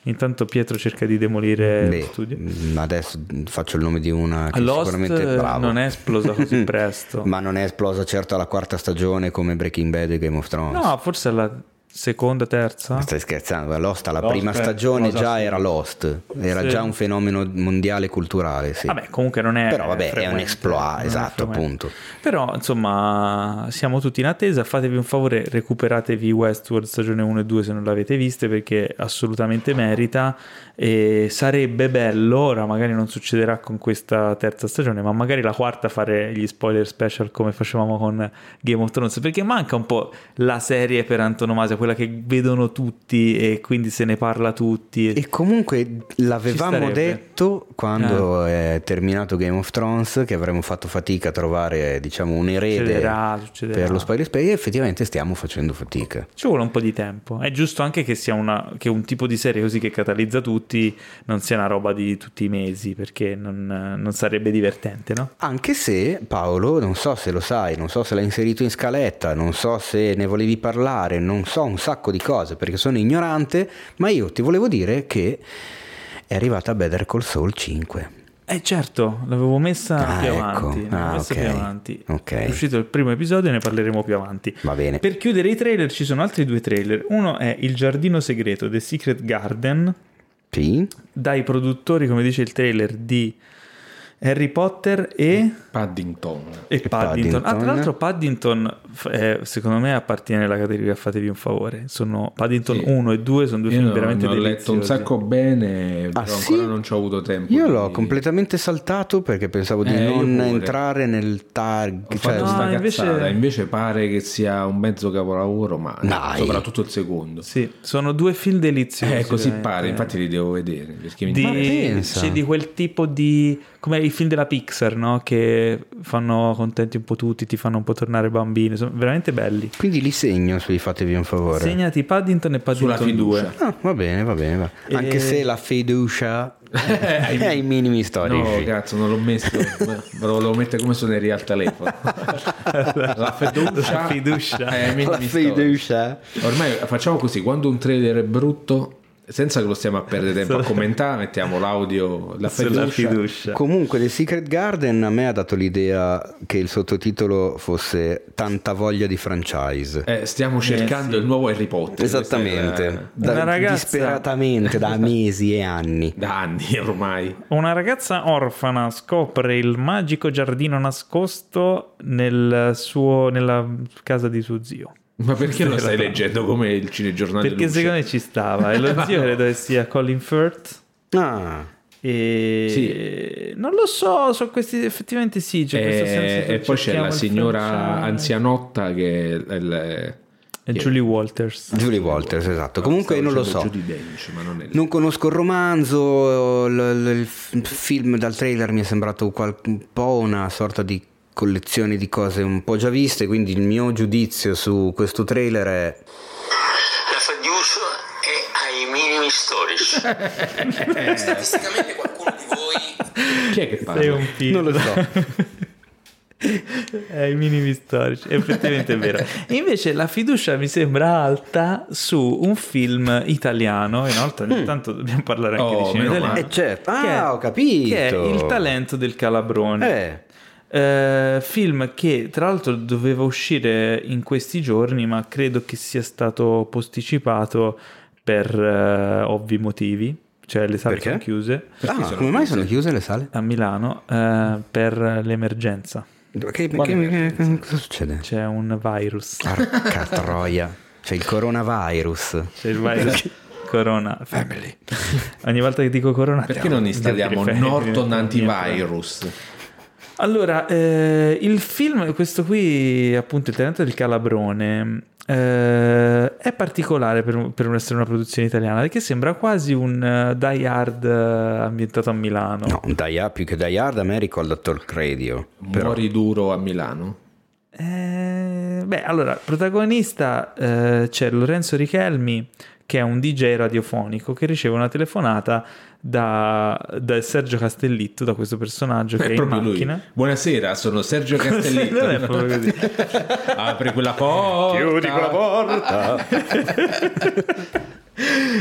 A: Intanto Pietro cerca di demolire
B: Beh,
A: lo studio.
B: mm, adesso faccio il nome di una che
A: Lost
B: sicuramente è bravo.
A: non è esplosa così presto.
B: Ma non è esplosa certo alla quarta stagione come Breaking Bad e Game of Thrones.
A: No, forse alla seconda, terza.
B: Ma Stai scherzando? Lost alla
D: Lost
B: prima
D: è
B: stagione
D: cosa
B: già
D: sì.
B: era Lost, era
A: Sì.
B: già un fenomeno mondiale culturale, sì.
A: Vabbè, comunque non è.
B: Però vabbè, è un exploit, esatto, appunto.
A: Però, insomma, siamo tutti in attesa. Fatevi un favore, recuperatevi Westworld stagione 1 e 2 se non l'avete viste perché assolutamente merita. E sarebbe bello, ora magari non succederà con questa terza stagione, ma magari la quarta fare gli spoiler special come facevamo con Game of Thrones, perché manca un po' la serie per antonomasia, quella che vedono tutti e quindi se ne parla tutti.
B: E comunque l'avevamo detto quando è terminato Game of Thrones che avremmo fatto fatica a trovare diciamo un erede
A: Succederà, succederà.
B: per lo Spider Space e effettivamente stiamo facendo fatica.
A: Ci vuole un po' di tempo. È giusto anche che sia una, che un tipo di serie così che catalizza tutti non sia una roba di tutti i mesi, perché non, non sarebbe divertente, no?
B: Anche se Paolo, non so se lo sai, non so se l'hai inserito in scaletta, non so se ne volevi parlare, non so un sacco di cose perché sono ignorante, ma io ti volevo dire che è arrivata Better Call Saul 5.
A: Eh certo, l'avevo messa
B: Ah,
A: più
B: ecco.
A: avanti. l'avevo
B: Ah,
A: messa
B: ok.
A: più avanti.
B: Ok.
A: È uscito il primo episodio e ne parleremo più avanti.
B: Va bene.
A: Per chiudere i trailer ci sono altri due trailer. Uno è Il giardino segreto, The Secret Garden,
B: Sì?
A: dai produttori, come dice il trailer, di Harry Potter e,
C: Paddington.
A: e Paddington. Ah, tra
B: Paddington.
A: l'altro Paddington eh, secondo me appartiene alla categoria fatevi un favore. Sono Paddington
C: Sì.
A: 1 e 2 sono due
C: Io
A: film
C: no-
A: veramente
C: ne ho letto un
A: deliziosi.
C: sacco bene,
B: Ah,
C: però
B: sì?
C: ancora non ci ho avuto tempo.
B: Io l'ho
C: di-
B: completamente saltato perché pensavo di
C: Eh,
B: non entrare nel tag.
C: Ho
B: Cioè,
C: fatto
A: No,
C: sta
A: invece-
C: cazzata, invece pare che sia un mezzo capolavoro, ma
B: Dai.
C: soprattutto il secondo.
A: Sì, sono due film deliziosi.
C: Eh, così
A: veramente.
C: pare, infatti li devo vedere. Perché mi
A: Di,
B: Ma pensa.
A: c'è di quel tipo di come i film della Pixar, no? Che fanno contenti un po' tutti, ti fanno un po' tornare bambini, sono veramente belli.
B: Quindi li segno sui fatevi un favore.
A: Segnati Paddington e
C: Sulla
A: Paddington
C: fiducia.
A: 2.
B: Ah, va bene, va bene. va.
A: E-
B: Anche se la fiducia è ai minimi storici.
C: No, cazzo, non l'ho messo. me lo volevo mettere come suoneria al telefono. La fiducia.
A: La fiducia.
C: è ai
B: la fiducia.
C: Ormai facciamo così: quando un trailer è brutto, senza che lo stiamo a perdere tempo a commentare, mettiamo l'audio, la
A: Sulla
C: fiducia.
A: fiducia.
B: Comunque, The Secret Garden a me ha dato l'idea che il sottotitolo fosse Tanta voglia di franchise.
C: Eh, stiamo cercando il nuovo Harry Potter.
B: Esattamente,
C: è
B: Da-
A: Una ragazza-
B: disperatamente da mesi e anni.
C: Da anni ormai.
A: Una ragazza orfana scopre il magico giardino nascosto nel suo- nella casa di suo zio.
C: Ma perché lo stai leggendo come il cinegiornale
A: Perché secondo me ci stava. E lo zio credo che sia Colin Firth.
B: Ah,
A: E
C: Sì.
A: non lo so, so questi effettivamente sì. C'è questo senso
C: E,
A: che
C: e poi c'è la
A: il
C: signora
A: franchise.
C: anzianotta che è il,
A: E Julie Walters.
B: Julie Walters, esatto. Comunque
C: stavo
B: non lo so.
C: Ma non.
B: Non conosco il romanzo, il f- film dal trailer mi è sembrato un po' una sorta di collezione di cose un po' già viste, quindi il mio giudizio su questo trailer è
F: La fiducia è ai minimi storici. Statisticamente qualcuno di voi
C: Chi è che
A: Sei
C: parla?
A: un film.
B: non lo so.
A: È i minimi storici, effettivamente è vero. Invece la fiducia mi sembra alta su un film italiano. E inoltre ogni tanto dobbiamo parlare anche
C: Oh,
A: di cinema italiano.
B: Eh certo,
A: Che è-
B: ah, ho capito.
A: Che è Il talento del calabrone.
B: Eh,
A: Eh, film che tra l'altro doveva uscire in questi giorni, ma credo che sia stato posticipato per eh, ovvi motivi. Cioè, le sale
B: Perché?
A: sono chiuse
B: ah,
C: sono
B: come mai sono chiuse le sale?
A: a Milano eh, per l'emergenza.
B: Che, che- che- cosa succede?
A: C'è un virus.
B: Porca troia. C'è il coronavirus.
A: C'è il virus. Corona Family. Ogni volta che dico Corona,
C: Perché non installiamo. Norton. Antivirus?
A: Allora, eh, il film, questo qui, appunto, Il talento del calabrone, eh, è particolare per, per essere una produzione italiana, perché sembra quasi un eh, Die Hard eh, ambientato a Milano.
B: No, un Die Hard- più che Die Hard a me ricorda Talk Radio. Però
C: Muori duro a Milano?
A: Eh, beh, allora, protagonista eh, c'è Lorenzo Richelmi, che è un DJ radiofonico, che riceve una telefonata da, da Sergio Castellitto, da questo personaggio che è,
C: È
A: in
C: proprio lui.
A: macchina.
C: Buonasera, sono Sergio Castellitto.
A: Non è proprio così.
C: Apri quella porta.
B: Chiudi quella porta.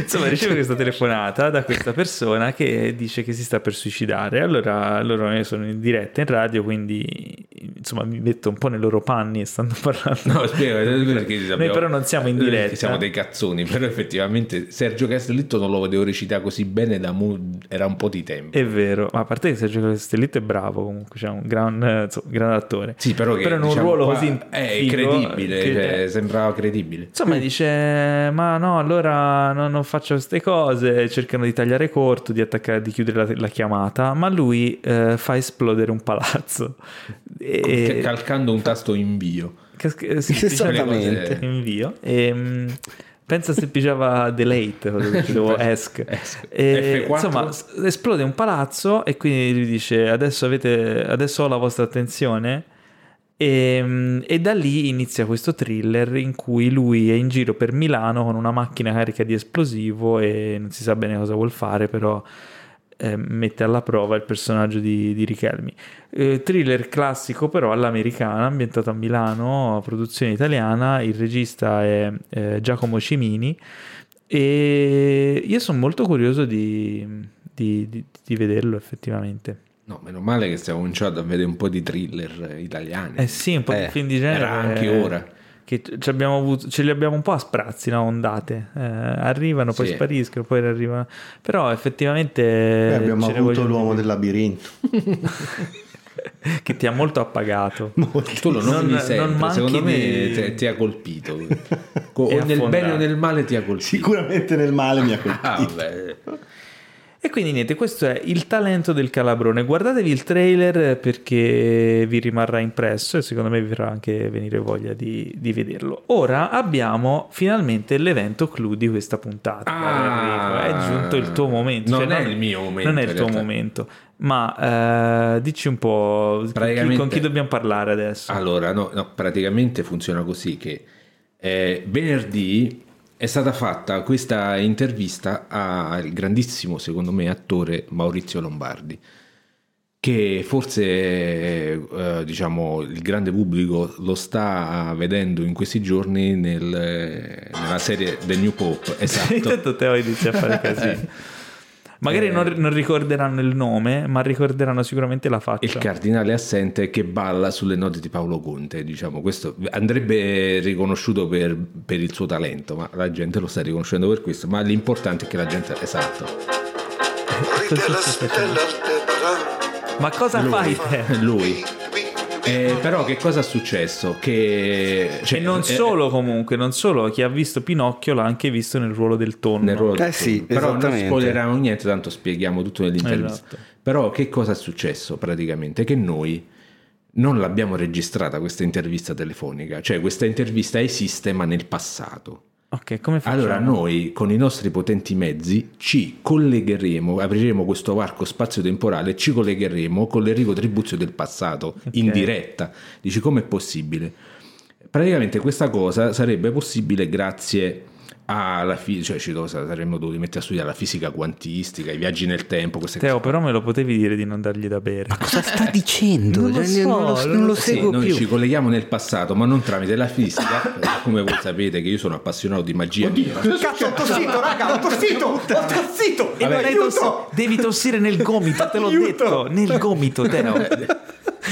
A: Insomma, riceve questa telefonata da questa persona che dice che si sta per suicidare. Allora loro io sono in diretta in radio, quindi insomma mi metto un po' nei loro panni e stanno parlando.
C: No, spiega perché
A: Noi però non siamo in diretta.
C: Siamo dei cazzoni, però effettivamente Sergio Castellitto non lo vedevo recitare così bene da mu- era un po' di tempo.
A: È vero, ma a parte che Sergio Castellitto è bravo comunque, cioè un gran, insomma, gran attore.
C: Sì, però che
A: in un
C: diciamo,
A: ruolo così
C: è
A: figo
C: credibile,
A: che-
C: cioè, sembrava credibile.
A: Insomma, dice: Ma no, allora no- non faccio queste cose. Cercano di tagliare corto, di attaccare, di chiudere la, la chiamata. Ma lui eh, fa esplodere un palazzo. E,
C: Calcando un tasto invio.
A: Cas- eh, sì,
B: Esattamente.
A: diciamo, invio e mm, pensa se pigiava delete dicevo esc. E,
C: F4.
A: insomma esplode un palazzo e quindi lui dice adesso avete adesso ho la vostra attenzione e, mm, e da lì inizia questo thriller in cui lui è in giro per Milano con una macchina carica di esplosivo e non si sa bene cosa vuol fare però eh, mette alla prova il personaggio di, di Richelmi. Eh, thriller classico però all'americana, ambientato a Milano, produzione italiana, il regista è eh, Giacomo Cimini e io sono molto curioso di- di- di vederlo effettivamente.
C: No, meno male che stiamo cominciando a vedere un po' di thriller italiani.
A: Eh sì, un po'
B: Eh,
A: di film di genere.
C: era anche
A: eh,
C: ora.
A: che ci abbiamo avuto, ce li abbiamo un po' a sprazzi, no? ondate. Eh, arrivano, poi
C: Sì.
A: spariscono, poi arrivano. Però effettivamente...
D: Noi abbiamo
A: ce
D: avuto l'uomo del labirinto.
A: che ti ha molto appagato.
C: Tu lo
A: Non-
C: nomini sempre,
A: non
C: secondo me
A: di-
C: ti, ti ha colpito. Co-
A: E
C: o nel bene o nel male ti ha colpito.
D: Sicuramente nel male mi ha colpito.
C: Ah.
A: E quindi niente, questo è il talento del calabrone. Guardatevi il trailer perché vi rimarrà impresso e secondo me vi farà anche venire voglia di, di vederlo. Ora abbiamo finalmente l'evento clou di questa puntata.
C: Ah.
A: È giunto il tuo momento.
C: Non è il mio momento,
A: Non è il tuo momento. Ma eh, dici un po' con chi-
C: Praticamente-
A: con chi dobbiamo parlare adesso.
C: Allora, no, no, praticamente funziona così che eh, venerdì è stata fatta questa intervista al grandissimo, secondo me, attore Maurizio Lombardi, che forse eh, diciamo il grande pubblico lo sta vedendo in questi giorni nel- nella serie The New Pope. Esatto.
A: Intanto Teo inizia a fare casino. Magari
C: Eh.
A: non, non ricorderanno il nome, ma ricorderanno sicuramente la faccia.
C: il cardinale assente che balla sulle note di Paolo Conte, diciamo, questo andrebbe riconosciuto per, per il suo talento, ma la gente lo sta riconoscendo per questo, ma l'importante è che la gente, esatto,
A: Ma cosa fai te?
C: lui. Eh, però che cosa è successo? Che cioè,
A: e non
C: eh,
A: solo comunque, non solo, chi ha visto Pinocchio l'ha anche visto nel ruolo del tonno.
C: nel ruolo
B: Eh
C: del
B: sì,
C: però non spoileriamo niente, tanto spieghiamo tutto nell'intervista.
A: Esatto.
C: Però che cosa è successo praticamente? Che noi non l'abbiamo registrata questa intervista telefonica, cioè questa intervista esiste ma nel passato.
A: Ok, come facciamo?
C: Allora noi con i nostri potenti mezzi ci collegheremo, apriremo questo varco spazio-temporale, ci collegheremo con l'Enrico Tribuzio del passato in diretta. Dici com'è possibile? Praticamente questa cosa sarebbe possibile grazie alla fisica, cioè ci saremmo dovuti mettere a studiare la fisica quantistica, i viaggi nel tempo, queste
A: Teo, però me lo potevi dire di non dargli da bere.
B: Cosa sta dicendo?
A: Non lo
B: Cioè, non lo,
A: so,
B: non lo
C: Sì,
B: seguo
C: noi
B: più.
C: ci colleghiamo nel passato, ma non tramite la fisica, come voi sapete che io sono appassionato di magia.
D: Cazzo, ho tossito, raga, ho tossito, ho tossito.
A: E non hai toss- devi tossire nel gomito, te l'ho detto, nel gomito, Teo.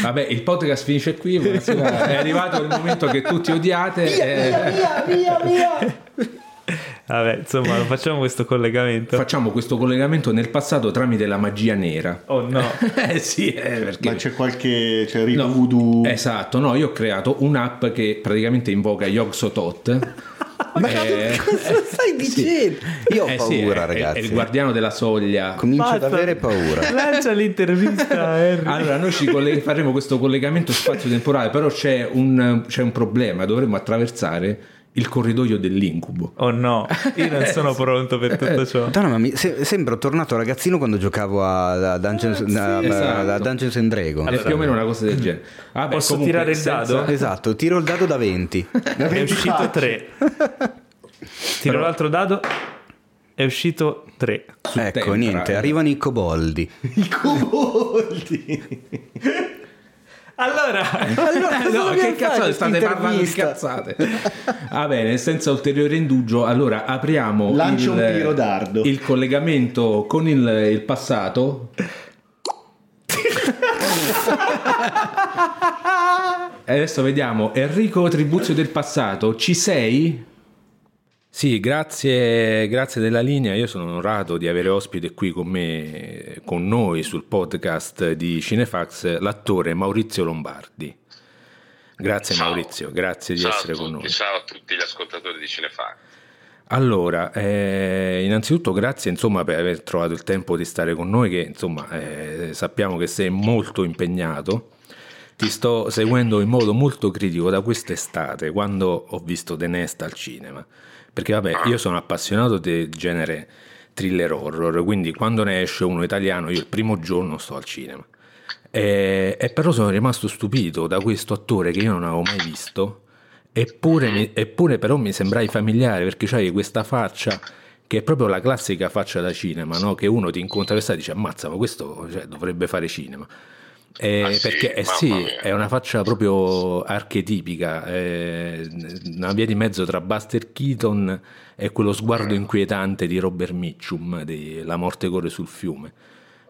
C: Vabbè, il podcast finisce qui, è arrivato il momento che tutti odiate. eh,
A: Vabbè, insomma, facciamo questo collegamento.
C: facciamo questo collegamento nel passato tramite la magia nera.
A: Oh no.
C: eh sì, eh, perché...
D: Ma c'è qualche c'è Rito
C: No,
D: Voodoo.
C: Esatto, no, io ho creato un'app che praticamente invoca Yog Sotot.
B: Ma
C: Eh,
B: cosa stai dicendo? Io ho
C: eh sì,
B: paura,
C: è- è-
B: ragazzi.
C: È il guardiano della soglia.
B: Comincio ad
A: Basta.
B: avere paura.
A: Lancia l'intervista Harry.
C: Allora, noi ci colle- faremo questo collegamento spazio-temporale, però c'è un, c'è un problema, dovremmo attraversare il corridoio dell'incubo.
A: Oh no, io non sono pronto per tutto ciò.
B: Madonna, ma mi se- sembro tornato ragazzino quando giocavo a, a Dungeons, a- a-
C: esatto.
B: a Dungeons and Dragons.
C: È più o meno una cosa del genere. Vabbè,
A: Posso
C: comunque,
A: tirare il
C: senza-
A: dado?
B: Esatto, tiro il dado da 20.
A: È uscito 3. Tiro l'altro dado. È uscito 3.
B: ecco,
C: tempra,
B: niente,
C: eh.
B: arrivano i coboldi.
D: I coboldi.
A: Allora,
C: No, che cazzate state parlando di cazzate? Va bene, senza ulteriore indugio, allora apriamo
D: Lancia
C: il,
D: un tiro dardo.
C: il collegamento con il, il passato. E adesso vediamo Enrico Tribuzio del passato, ci sei? Sì, grazie, grazie della linea. Io sono onorato di avere ospite qui con me, con noi sul podcast di Cinefax, l'attore Maurizio Lombardi. Grazie
F: Ciao.
C: Maurizio, grazie di
F: Ciao
C: essere con noi.
F: ciao a tutti gli ascoltatori di Cinefax.
C: Allora, eh, innanzitutto grazie insomma, per aver trovato il tempo di stare con noi, che insomma eh, sappiamo che sei molto impegnato. Ti sto seguendo in modo molto critico da quest'estate, quando ho visto The Nest al cinema. Perché vabbè, io sono appassionato del genere thriller horror, quindi quando ne esce uno italiano io il primo giorno sto al cinema. E, e però sono rimasto stupito da questo attore che io non avevo mai visto, eppure, eppure però mi sembrai familiare perché c'hai questa faccia che è proprio la classica faccia da cinema, no? che uno ti incontra e dice ammazza ma questo cioè, dovrebbe fare cinema. Eh,
F: Ah, sì?
C: perché eh, sì, è una faccia proprio archetipica, eh, una via di mezzo tra Buster Keaton e quello sguardo inquietante di Robert Mitchum di La morte corre sul fiume.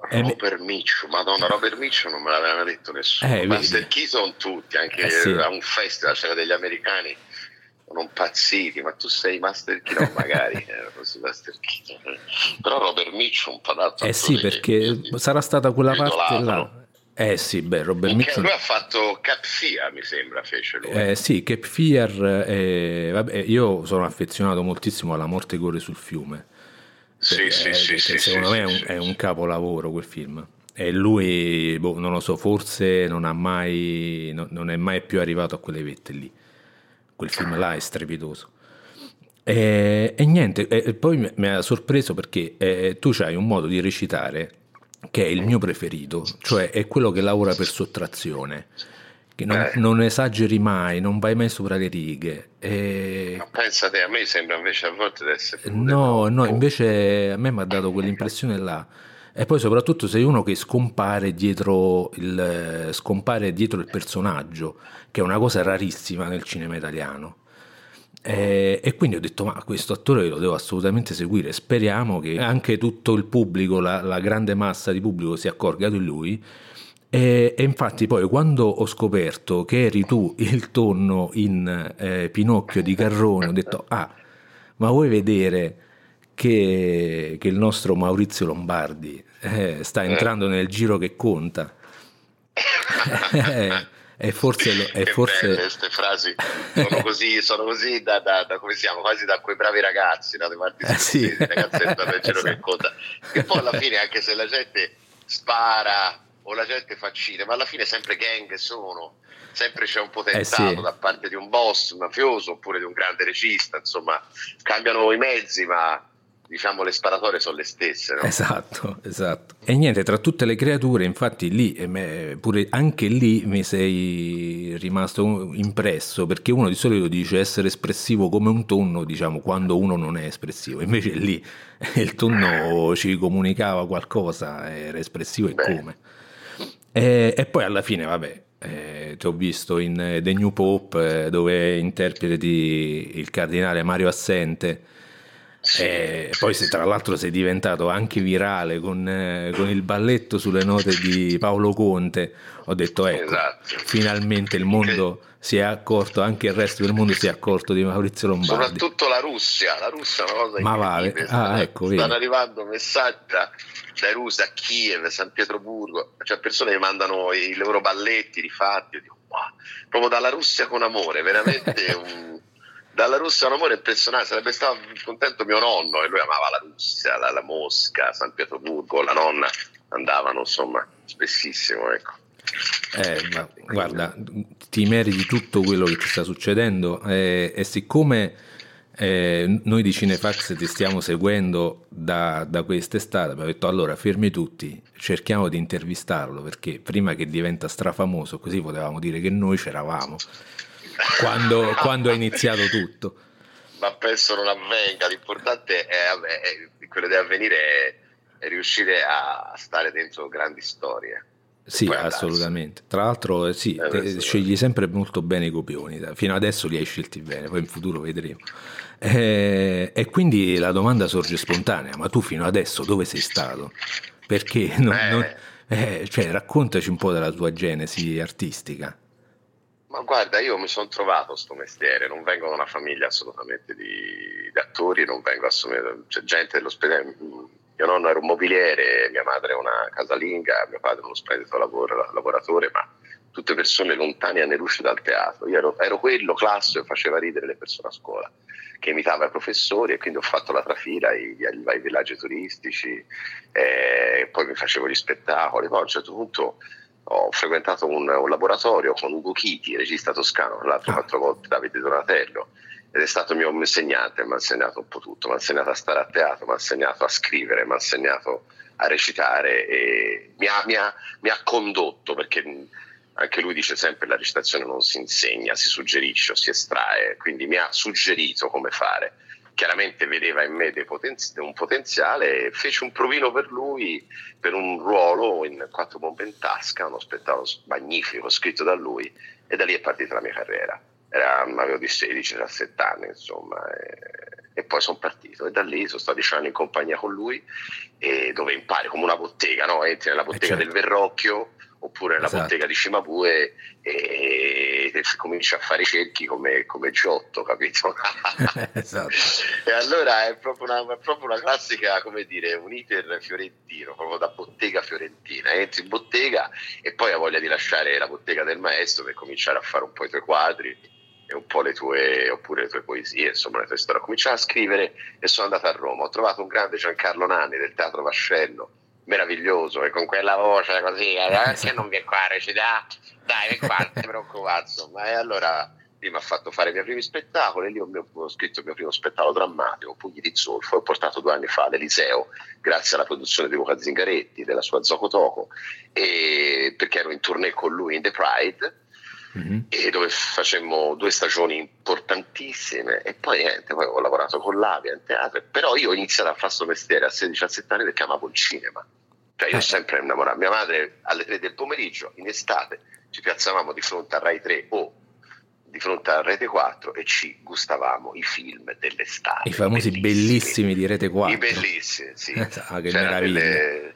C: Eh,
F: Robert Mitchum, madonna, Robert Mitchum non me l'aveva detto nessuno.
C: Eh,
F: Buster. Keaton tutti, anche
C: Eh, sì.
F: a un festival c'era degli americani sono impazziti, ma tu sei Master Key, no magari eh, Master Key. però Robert Mitchum po' d'altro
C: Eh sì, perché sarà stata quella parte là. Eh sì, beh, Robert Mitchum...
F: lui ha fatto Cap Fear, mi sembra, fece lui.
C: Eh, sì, Cape Fear, eh, vabbè, io sono affezionato moltissimo alla Morte corre sul fiume.
F: sì,
C: perché,
F: sì,
C: eh,
F: sì, sì,
C: secondo
F: sì,
C: me è, un, è un capolavoro quel film. E lui, boh, non lo so, forse non ha mai, no- non è mai più arrivato a quelle vette lì. Quel film là è strepitoso. E, e niente, e, e poi mi, mi ha sorpreso perché eh, tu hai un modo di recitare che è il mio preferito, cioè è quello che lavora per sottrazione, che non,
F: Eh.
C: non esageri mai, non vai mai sopra le righe. E-
F: Ma pensate, a me sembra invece a volte di essere...
C: No, no, invece a me mi ha dato quell'impressione là. E poi soprattutto sei uno che scompare dietro il, scompare dietro il personaggio, che è una cosa rarissima nel cinema italiano. E, e quindi ho detto, ma questo attore lo devo assolutamente seguire. Speriamo che anche tutto il pubblico, la, la grande massa di pubblico si accorga di lui. E, e infatti poi quando ho scoperto che eri tu il tonno in eh, Pinocchio di Carrone, ho detto, ah, ma vuoi vedere che, che il nostro Maurizio Lombardi eh, sta entrando nel giro che conta? E forse, lo- e forse
F: belle queste frasi sono così, sono così da, da- da- come siamo, quasi da quei bravi ragazzi, no? dei Marti
C: Eh, sì.
F: Stanno in giro che
C: Esatto.
F: conta. Che poi alla fine, anche se la gente spara o la gente fa cinema, alla fine sempre gang sono, sempre c'è un potentato
C: Eh, sì.
F: da parte di un boss mafioso oppure di un grande regista, insomma, cambiano i mezzi, ma diciamo le sparatorie sono le stesse. No?
C: Esatto, esatto. E niente, tra tutte le creature, infatti lì, eh, me- pure anche lì mi sei rimasto impresso, perché uno di solito dice essere espressivo come un tonno, diciamo, quando uno non è espressivo. Invece lì il tonno ci comunicava qualcosa, era espressivo e
F: Beh.
C: come. E, e poi alla fine, vabbè, eh, ti ho visto in eh, The New Pope, eh, dove interpreti il cardinale Mario Assente. E
F: sì,
C: poi se, tra l'altro sei diventato anche virale con, eh, con il balletto sulle note di Paolo Conte, ho detto ecco,
F: Esatto.
C: finalmente il mondo si è accorto, anche il resto del mondo si è accorto di Maurizio Lombardi.
F: Soprattutto la Russia, la Russia è una cosa
C: Ma va,
F: incredibile.
C: ah,
F: stanno,
C: ecco, vedi.
F: stanno arrivando messaggi da- dai russi a Kiev, San Pietroburgo, cioè persone che mandano i loro balletti rifatti, io dico, wow, proprio dalla Russia con amore, veramente un- dalla Russia con amore impressionante, sarebbe stato contento mio nonno e lui amava la Russia, la, la Mosca, San Pietroburgo, la nonna andavano insomma spessissimo, ecco.
C: Eh, ma guarda, ti meriti tutto quello che ti sta succedendo eh, e siccome eh, noi di Cinefax ti stiamo seguendo da, da quest'estate, abbiamo detto allora fermi tutti, cerchiamo di intervistarlo perché prima che diventa strafamoso, così potevamo dire che noi c'eravamo quando, quando è iniziato tutto.
F: ma penso non avvenga. L'importante è, è- quello deve avvenire è, è riuscire a stare dentro grandi storie.
C: Sì, assolutamente. Tra l'altro, eh, sì,
F: Eh,
C: te-
F: questo-
C: scegli sempre molto bene i copioni. Fino adesso li hai scelti bene, poi in futuro vedremo. Eh, e quindi la domanda sorge spontanea: ma tu fino adesso dove sei stato? Perché non-
F: Eh.
C: non- eh, cioè, raccontaci un po' della tua genesi artistica.
F: Ma guarda, io mi sono trovato sto mestiere, non vengo da una famiglia assolutamente di, di attori, non vengo assolutamente, c'è gente dell'ospedale, mio nonno era un mobiliere, mia madre è una casalinga, mio padre uno splendido lavoro- lavoratore, ma tutte persone lontane anni luce dal teatro. Io ero, ero quello classico che faceva ridere le persone a scuola, che imitava i professori e quindi ho fatto la trafila ai, ai- villaggi turistici, e poi mi facevo gli spettacoli, poi a un certo punto ho frequentato un, un laboratorio con Ugo Chiti, regista toscano, tra l'altro
C: Ah.
F: quattro volte Davide Donatello, ed è stato mio insegnante, mi ha insegnato un po' tutto, mi ha insegnato a stare a teatro, mi ha insegnato a scrivere, mi ha insegnato a recitare e mi ha, mi ha- mi ha condotto perché anche lui dice sempre che la recitazione non si insegna, si suggerisce o si estrae, quindi mi ha suggerito come fare. Chiaramente vedeva in me dei potenzi- un potenziale e fece un provino per lui per un ruolo in Quattro bombe in tasca, uno spettacolo magnifico scritto da lui e da lì è partita la mia carriera. Era, avevo di 16-17 anni, insomma, e, e poi sono partito e da lì sono stato 10 anni in compagnia con lui e dove impari come una bottega, no? entri nella bottega
C: certo.
F: del Verrocchio oppure nella
C: Esatto.
F: bottega di Cimabue e che comincia a fare i cerchi come, come Giotto, capito?
C: esatto.
F: E allora è proprio, una, è proprio una classica, come dire, un iter fiorentino, proprio da bottega fiorentina. Entri in bottega e poi hai voglia di lasciare la bottega del maestro per cominciare a fare un po' i tuoi quadri e un po' le tue, oppure le tue poesie, insomma le tue storie. Ho cominciato a scrivere e sono andato a Roma. Ho trovato un grande Giancarlo Nanni del Teatro Vascello, meraviglioso, e con quella voce così, eh, che non viene qua a recitare, dai, vieni qua, non ti preoccupare, insomma. E allora lì mi ha fatto fare i miei primi spettacoli, lì ho, ho scritto il mio primo spettacolo drammatico, Pugni di Zolfo, ho portato due anni fa all'Eliseo, grazie alla produzione di Luca Zingaretti, della sua Zocotoco, e perché ero in tournée con lui in The Pride, mm-hmm. e dove facemmo due stagioni importantissime e poi niente, poi ho lavorato con l'Avia in teatro, però io ho iniziato a fare questo mestiere a 16-17 anni perché amavo il cinema. Cioè io ho eh. sempre innamorato mia madre alle 3 del pomeriggio, in estate, ci piazzavamo di fronte a Rai 3 o di fronte a Rete 4 e ci gustavamo i film dell'estate.
C: I famosi bellissimi, bellissimi di Rete 4.
F: I bellissimi, sì.
C: ah, che C'era meraviglia. Delle,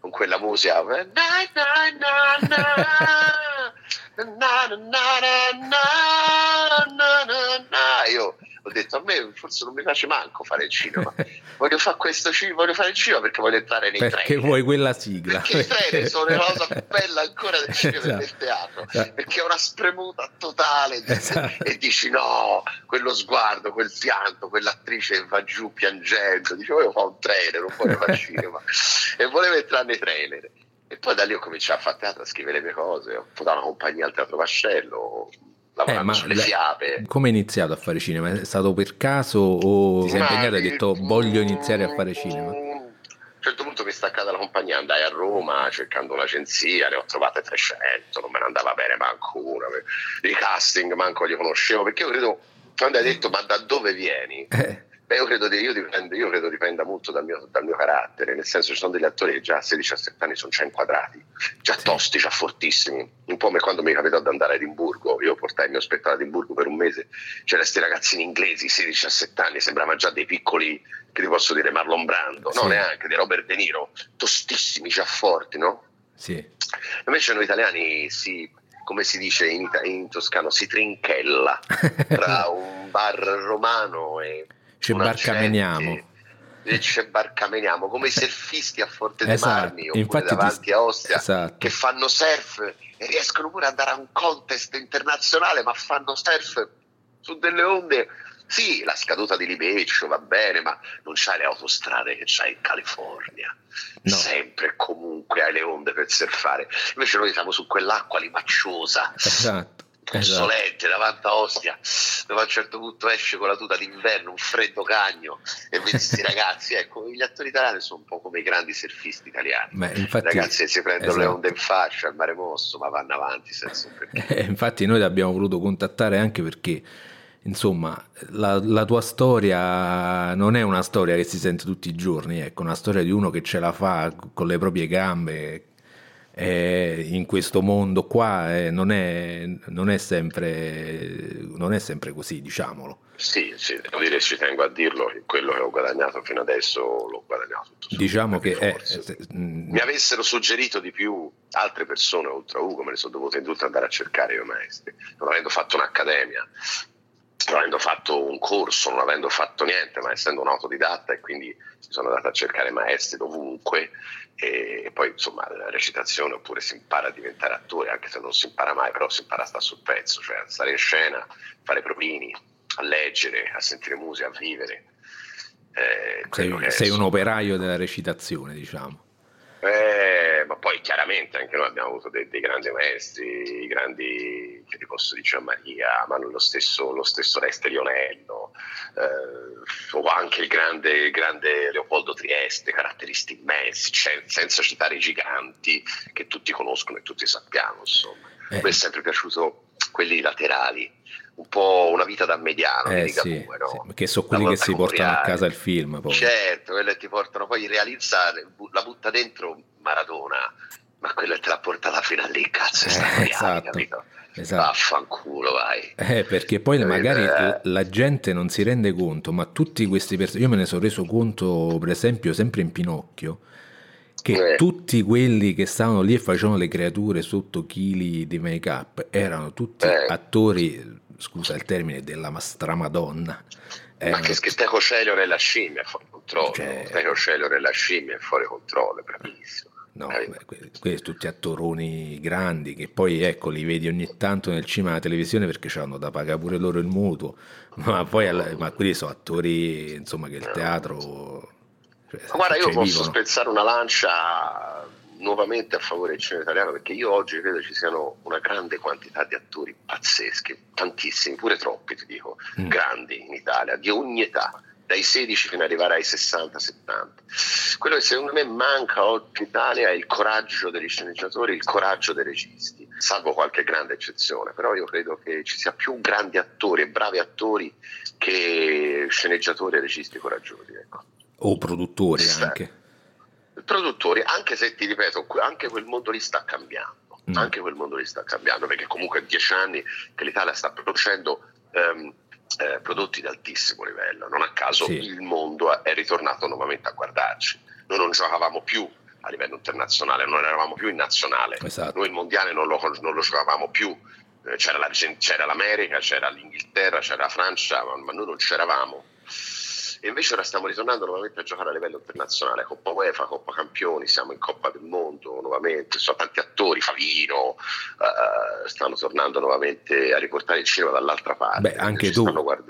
F: con quella musica. Na, na, na, Io ho detto a me forse non mi piace manco fare il cinema voglio fare questo voglio fare il cinema perché voglio entrare nei
C: perché
F: treni
C: vuoi quella sigla
F: perché i treni sono la cosa più bella ancora del cinema esatto. e del teatro esatto. perché è una spremuta totale esatto. e dici no quello sguardo quel pianto quell'attrice va giù piangendo dice voglio fare un trailer non voglio fare cinema e volevo entrare nei trailer e poi da lì ho cominciato a fare teatro, a scrivere le mie cose, ho fondato una compagnia al Teatro Vascello, lavorando eh, sulle la, fiabe.
C: Come hai iniziato a fare cinema? È stato per caso o sei impegnato e hai detto voglio iniziare a fare cinema?
F: A un certo punto mi è staccata la compagnia, andai a Roma cercando un'agenzia, ne ho trovate 300, non me ne andava bene manco una. I casting manco li conoscevo perché io credo, quando hai detto ma da dove vieni? Eh Beh, io credo, io, dipende, io credo dipenda molto dal mio, dal mio, carattere, nel senso ci sono degli attori che già a 16-17 anni sono già inquadrati, già tosti, già fortissimi, un po' come quando mi capitò di andare a Edimburgo, io portai il mio spettacolo a Edimburgo per un mese, c'erano questi ragazzini inglesi, 16-17 anni, sembravano già dei piccoli, che ti posso dire, Marlon Brando, sì. no neanche, di Robert De Niro, tostissimi, già forti, no?
C: Sì.
F: Invece noi italiani si come si dice in, in, toscano, si trinchella tra un bar romano e
C: ci barcameniamo.
F: Ci barcameniamo come i surfisti a Forte dei esatto. Marmi oppure davanti ti... a Ostia
C: esatto.
F: che fanno surf e riescono pure ad andare a un contest internazionale ma fanno surf su delle onde sì, la scaduta di Libeccio va bene, ma non c'hai le autostrade che c'hai in California. No. Sempre e comunque hai le onde per surfare. Invece noi siamo su quell'acqua limacciosa.
C: Esatto
F: puzzolente esatto. davanti a Ostia dove a un certo punto esce con la tuta d'inverno un freddo cagno e vedi questi ragazzi ecco gli attori italiani sono un po' come i grandi surfisti italiani
C: Beh, infatti,
F: ragazzi si prendono esatto. le onde in faccia al mare mosso ma vanno avanti senza un
C: perché eh, infatti noi ti abbiamo voluto contattare anche perché insomma, la, la, tua storia non è una storia che si sente tutti i giorni, ecco, una storia di uno che ce la fa con le proprie gambe, eh, in questo mondo qua eh, non, è, non, è sempre, non, è, sempre, così, diciamolo.
F: Sì, sì, devo dire, ci tengo a dirlo, quello che ho guadagnato fino adesso l'ho guadagnato tutto.
C: Diciamo che è,
F: eh, mi avessero suggerito di più altre persone oltre a Ugo, me ne sono dovuto in tutto andare a cercare io maestri, non avendo fatto un'accademia, non avendo fatto un corso, non avendo fatto niente, ma essendo un autodidatta e quindi mi sono andato a cercare maestri dovunque e poi insomma la recitazione oppure si impara a diventare attore anche se non si impara mai però si impara a stare sul pezzo cioè a stare in scena fare provini a leggere a sentire musica a vivere.
C: Eh, sei, sei un operaio della recitazione diciamo.
F: Eh, ma poi chiaramente anche noi abbiamo avuto dei, dei grandi maestri, grandi, che ti posso dire, Maria, ma lo stesso, lo stesso Reste Lionello, eh, o anche il grande, il grande, Leopoldo Trieste, caratteristi immensi, cioè, senza citare i giganti che tutti conoscono e tutti sappiamo. Insomma. Eh. Mi è sempre piaciuto quelli laterali, un po' una vita da mediano
C: eh, sì, pure, no? sì, che sono quelli che si portano a casa il film poi.
F: certo, quelli ti portano poi a realizzare la butta dentro Maradona ma quella te l'ha portata fino a lì cazzo è
C: eh, esatto, capito? Esatto.
F: Vaffanculo, vai.
C: Eh, perché poi magari eh. la gente non si rende conto, ma tutti questi personaggi, io me ne sono reso conto, per esempio, sempre in Pinocchio, che
F: Eh.
C: tutti quelli che stavano lì e facevano le creature sotto chili di make up erano tutti
F: Eh.
C: attori, scusa il termine, della stramadonna.
F: Ma
C: Erano
F: che Steco Celio nella scimmia è fuori controllo.
C: Cioè-
F: Steco Celio nella scimmia è fuori controllo, bravissimo.
C: No,
F: Eh,
C: beh, questi tutti attoroni grandi che poi ecco li vedi ogni tanto nel cinema e alla televisione perché hanno da pagare pure loro il mutuo, ma poi alla- ma quelli sono attori insomma che il teatro cioè,
F: Ma guarda, io
C: cioè,
F: posso
C: vivono.
F: spezzare una lancia nuovamente a favore del cinema italiano perché io oggi credo ci siano una grande quantità di attori pazzeschi, tantissimi, pure troppi ti dico,
C: Mm.
F: grandi in Italia, di ogni età, dai 16 fino ad arrivare ai 60-70. Quello che secondo me manca oggi in Italia è il coraggio degli sceneggiatori, il coraggio dei registi, salvo qualche grande eccezione, però io credo che ci sia più grandi attori e bravi attori che sceneggiatori e registi coraggiosi. Ecco
C: o produttori
F: Sì.
C: anche.
F: produttori, anche se ti ripeto, anche quel mondo lì sta cambiando,
C: Mm.
F: anche quel mondo lì sta cambiando, perché comunque è dieci anni che l'Italia sta producendo ehm, eh, prodotti di altissimo livello, non a caso
C: Sì.
F: il mondo è ritornato nuovamente a guardarci, noi non giocavamo più a livello internazionale, non eravamo più in nazionale,
C: Esatto.
F: noi il mondiale non lo, non lo giocavamo più, Eh, c'era, l'Argen- c'era l'America, c'era l'Inghilterra, c'era la Francia, ma, ma noi non c'eravamo. E invece ora stiamo ritornando nuovamente a giocare a livello internazionale, Coppa UEFA, Coppa Campioni, siamo in Coppa del Mondo nuovamente, sono tanti attori, Favino, eh, stanno tornando nuovamente a riportare il cinema dall'altra parte.
C: Beh, anche tu,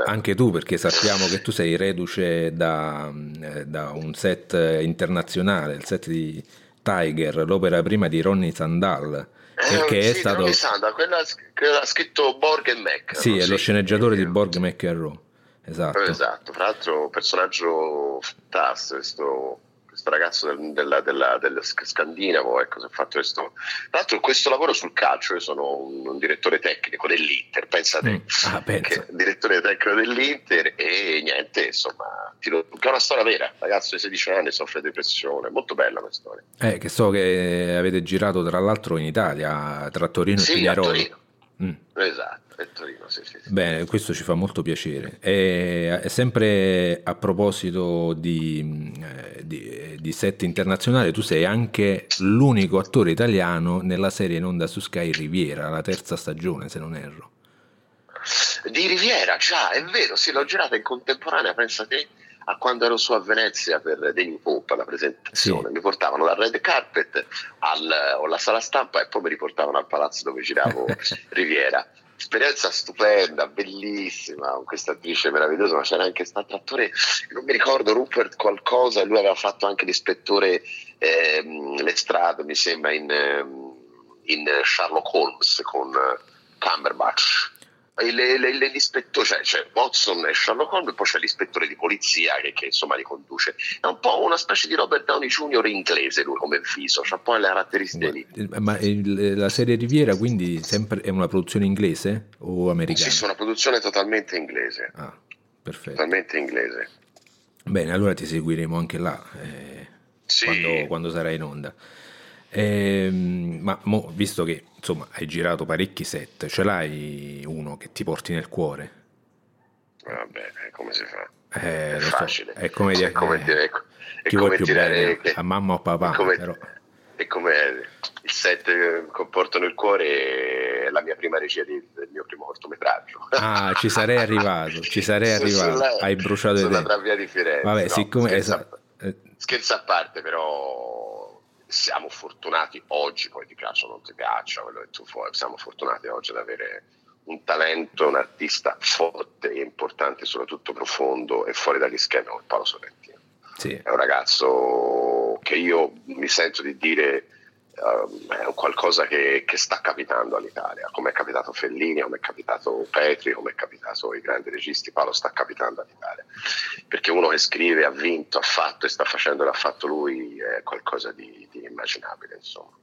C: anche tu, perché sappiamo che tu sei reduce da, eh, da un set internazionale, il set di Tiger, l'opera prima di Ronnie Sandal,
F: Eh,
C: che è
F: sì,
C: stato...
F: Ronnie Sanda, quella che ha scritto Borg e Mac.
C: Sì, è lo sceneggiatore di Borg McEnroe. Esatto.
F: Esatto, tra l'altro un personaggio fantastico, questo, questo ragazzo del, della, della- del sc- scandinavo, ecco, si è fatto questo... Tra l'altro questo lavoro sul calcio, io sono un, un direttore tecnico dell'Inter, pensate,
C: Mm. Ah, pensa.
F: che- direttore tecnico dell'Inter e niente, insomma, lo- è una storia vera, ragazzo di 16 anni soffre di depressione, molto bella questa storia.
C: Eh, che so che avete girato tra l'altro in Italia, tra Torino e
F: Sì, a
C: Pinerolo. Mm.
F: esatto, a Torino, sì, sì. sì.
C: Bene, questo ci fa molto piacere. E, e sempre a proposito di, eh, di- di set internazionali, tu sei anche l'unico attore italiano nella serie in onda su Sky Riviera, la terza stagione, se non erro.
F: Di Riviera, già, è vero, sì, l'ho girata in contemporanea, pensa te, a quando ero su a Venezia per Degni Pope alla presentazione.
C: Sì.
F: Mi portavano dal red carpet al- alla sala stampa e poi mi riportavano al palazzo dove giravo Riviera. Esperienza stupenda, bellissima, con questa attrice meravigliosa, ma c'era anche stato attore, non mi ricordo, Rupert qualcosa, lui aveva fatto anche l'ispettore ehm, Lestrade, mi sembra, in, ehm, in Sherlock Holmes con eh, Cumberbatch. Le- le- le- l'ispettore, cioè, c'è Watson e Sherlock Holmes, poi c'è l'ispettore di polizia che, che, insomma li conduce. È un po' una specie di Robert Downey Jr. inglese lui come viso, c'ha poi le caratteristiche lì.
C: Ma il- la serie Riviera quindi sempre è una produzione inglese o americana?
F: Sì, sì, una produzione totalmente inglese,
C: Ah, perfetto.
F: totalmente inglese.
C: Bene, allora ti seguiremo anche là eh,
F: Sì.
C: quando, quando sarai in onda. Ehm, ma mo, visto che insomma hai girato parecchi set, ce l'hai uno che ti porti nel cuore?
F: Vabbè, eh, come si fa?
C: Eh,
F: è
C: lo so,
F: facile.
C: è come dire,
F: come
C: eh,
F: dire- è
C: chi vuoi
F: come
C: più
F: tirare
C: bene,
F: che-
C: a mamma o papà?
F: è come,
C: però.
F: è come il set che porto nel cuore è la mia prima regia di- del mio primo cortometraggio.
C: Ah, ci sarei arrivato, ci sarei arrivato.
F: sulla-
C: Hai bruciato i
F: sulla
C: tempi.
F: travvia di Firenze.
C: Vabbè,
F: no,
C: siccome
F: scherzo
C: esatto, eh,
F: Scherzi a parte, però siamo fortunati oggi, poi ti piaccia o non ti piaccia, quello che tu vuoi, siamo fortunati oggi ad avere un talento, un artista forte e importante, soprattutto profondo e fuori dagli schemi come Paolo Sorrentino.
C: sì,
F: È un ragazzo che io mi sento di dire ehm, è un qualcosa che, che sta capitando all'Italia, come è capitato Fellini, come è capitato Petri, come è capitato ai grandi registi, Paolo sta capitando all'Italia. Perché uno che scrive, ha vinto, ha fatto e sta facendo l'ha fatto lui è qualcosa di, di immaginabile, insomma.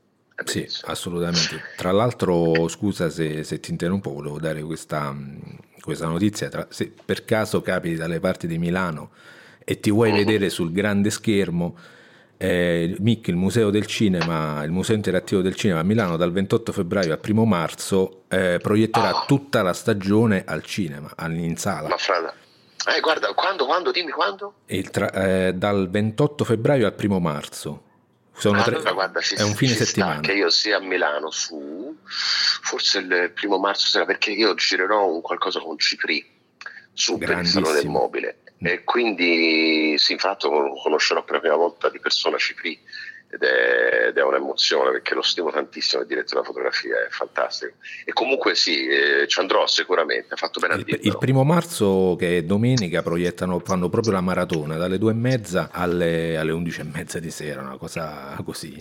C: Sì, assolutamente. Tra l'altro, scusa se, se ti interrompo, volevo dare questa, questa notizia. Tra- se per caso capiti dalle parti di Milano e ti vuoi vedere sul grande schermo, eh, MIC, il Museo del Cinema, il Museo Interattivo del Cinema a Milano dal 28 febbraio al 1 marzo eh, proietterà
F: Ah.
C: tutta la stagione al cinema, in sala.
F: Ma fra... Eh, guarda, quando, quando, dimmi quando?
C: Tra- eh, dal 28 febbraio al 1 marzo. Sono tre-
F: Allora, guarda, ci-
C: è un fine settimana.
F: che io sia a Milano su forse il primo marzo sera perché io girerò un qualcosa con Cipri su per il salone del mobile e quindi sì infatti conoscerò per la prima volta di persona Cipri ed è, ed è un'emozione perché lo stimo tantissimo il direttore della fotografia è fantastico e comunque sì eh, ci andrò sicuramente ha fatto bene a
C: Il,
F: dirlo
C: il primo marzo, che è domenica, proiettano, fanno proprio la maratona dalle due e mezza alle, alle undici e mezza di sera, una cosa così.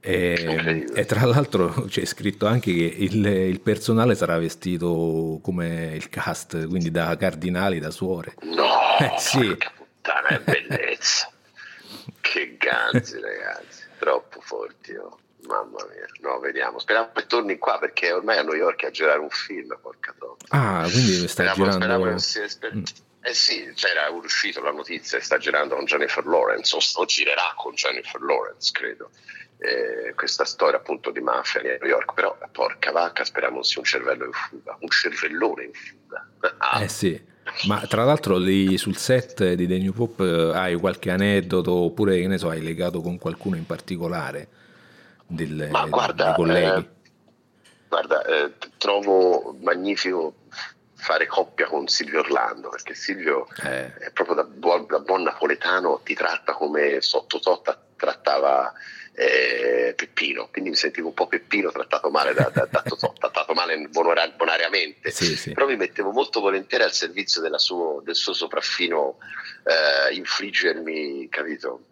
C: E, e tra l'altro c'è scritto anche che il, il personale sarà vestito come il cast, quindi da cardinali, da suore.
F: no
C: Eh, sì.
F: puttana è bellezza che ganzi ragazzi troppo forti oh. mamma mia no vediamo speriamo che torni qua perché ormai a New York è a girare un film porca troppo
C: Ah, quindi sta
F: Speriamo,
C: girando.
F: speriamo che sia- sper-
C: Mm.
F: Eh sì, c'era uscito la notizia, sta girando con Jennifer Lawrence, o, o girerà con Jennifer Lawrence, credo. Eh, questa storia appunto di mafia a New York, però porca vacca, speriamo sia un cervello in fuga, un cervellone in fuga. Ah,
C: Eh sì, ma tra l'altro lì sul set di The New Pop eh, hai qualche aneddoto oppure che ne so, hai legato con qualcuno in particolare del,
F: Ma guarda,
C: dei colleghi?
F: eh, Guarda, eh, trovo magnifico fare coppia con Silvio Orlando, perché Silvio
C: Eh.
F: è proprio da buon, da buon napoletano, ti tratta come sotto Totta trattava eh, Peppino, quindi mi sentivo un po' Peppino trattato male da, da, da Totò, trattato male bonariamente,
C: Sì, sì.
F: però mi mettevo molto volentieri al servizio della suo- del suo sopraffino eh, infliggermi, capito?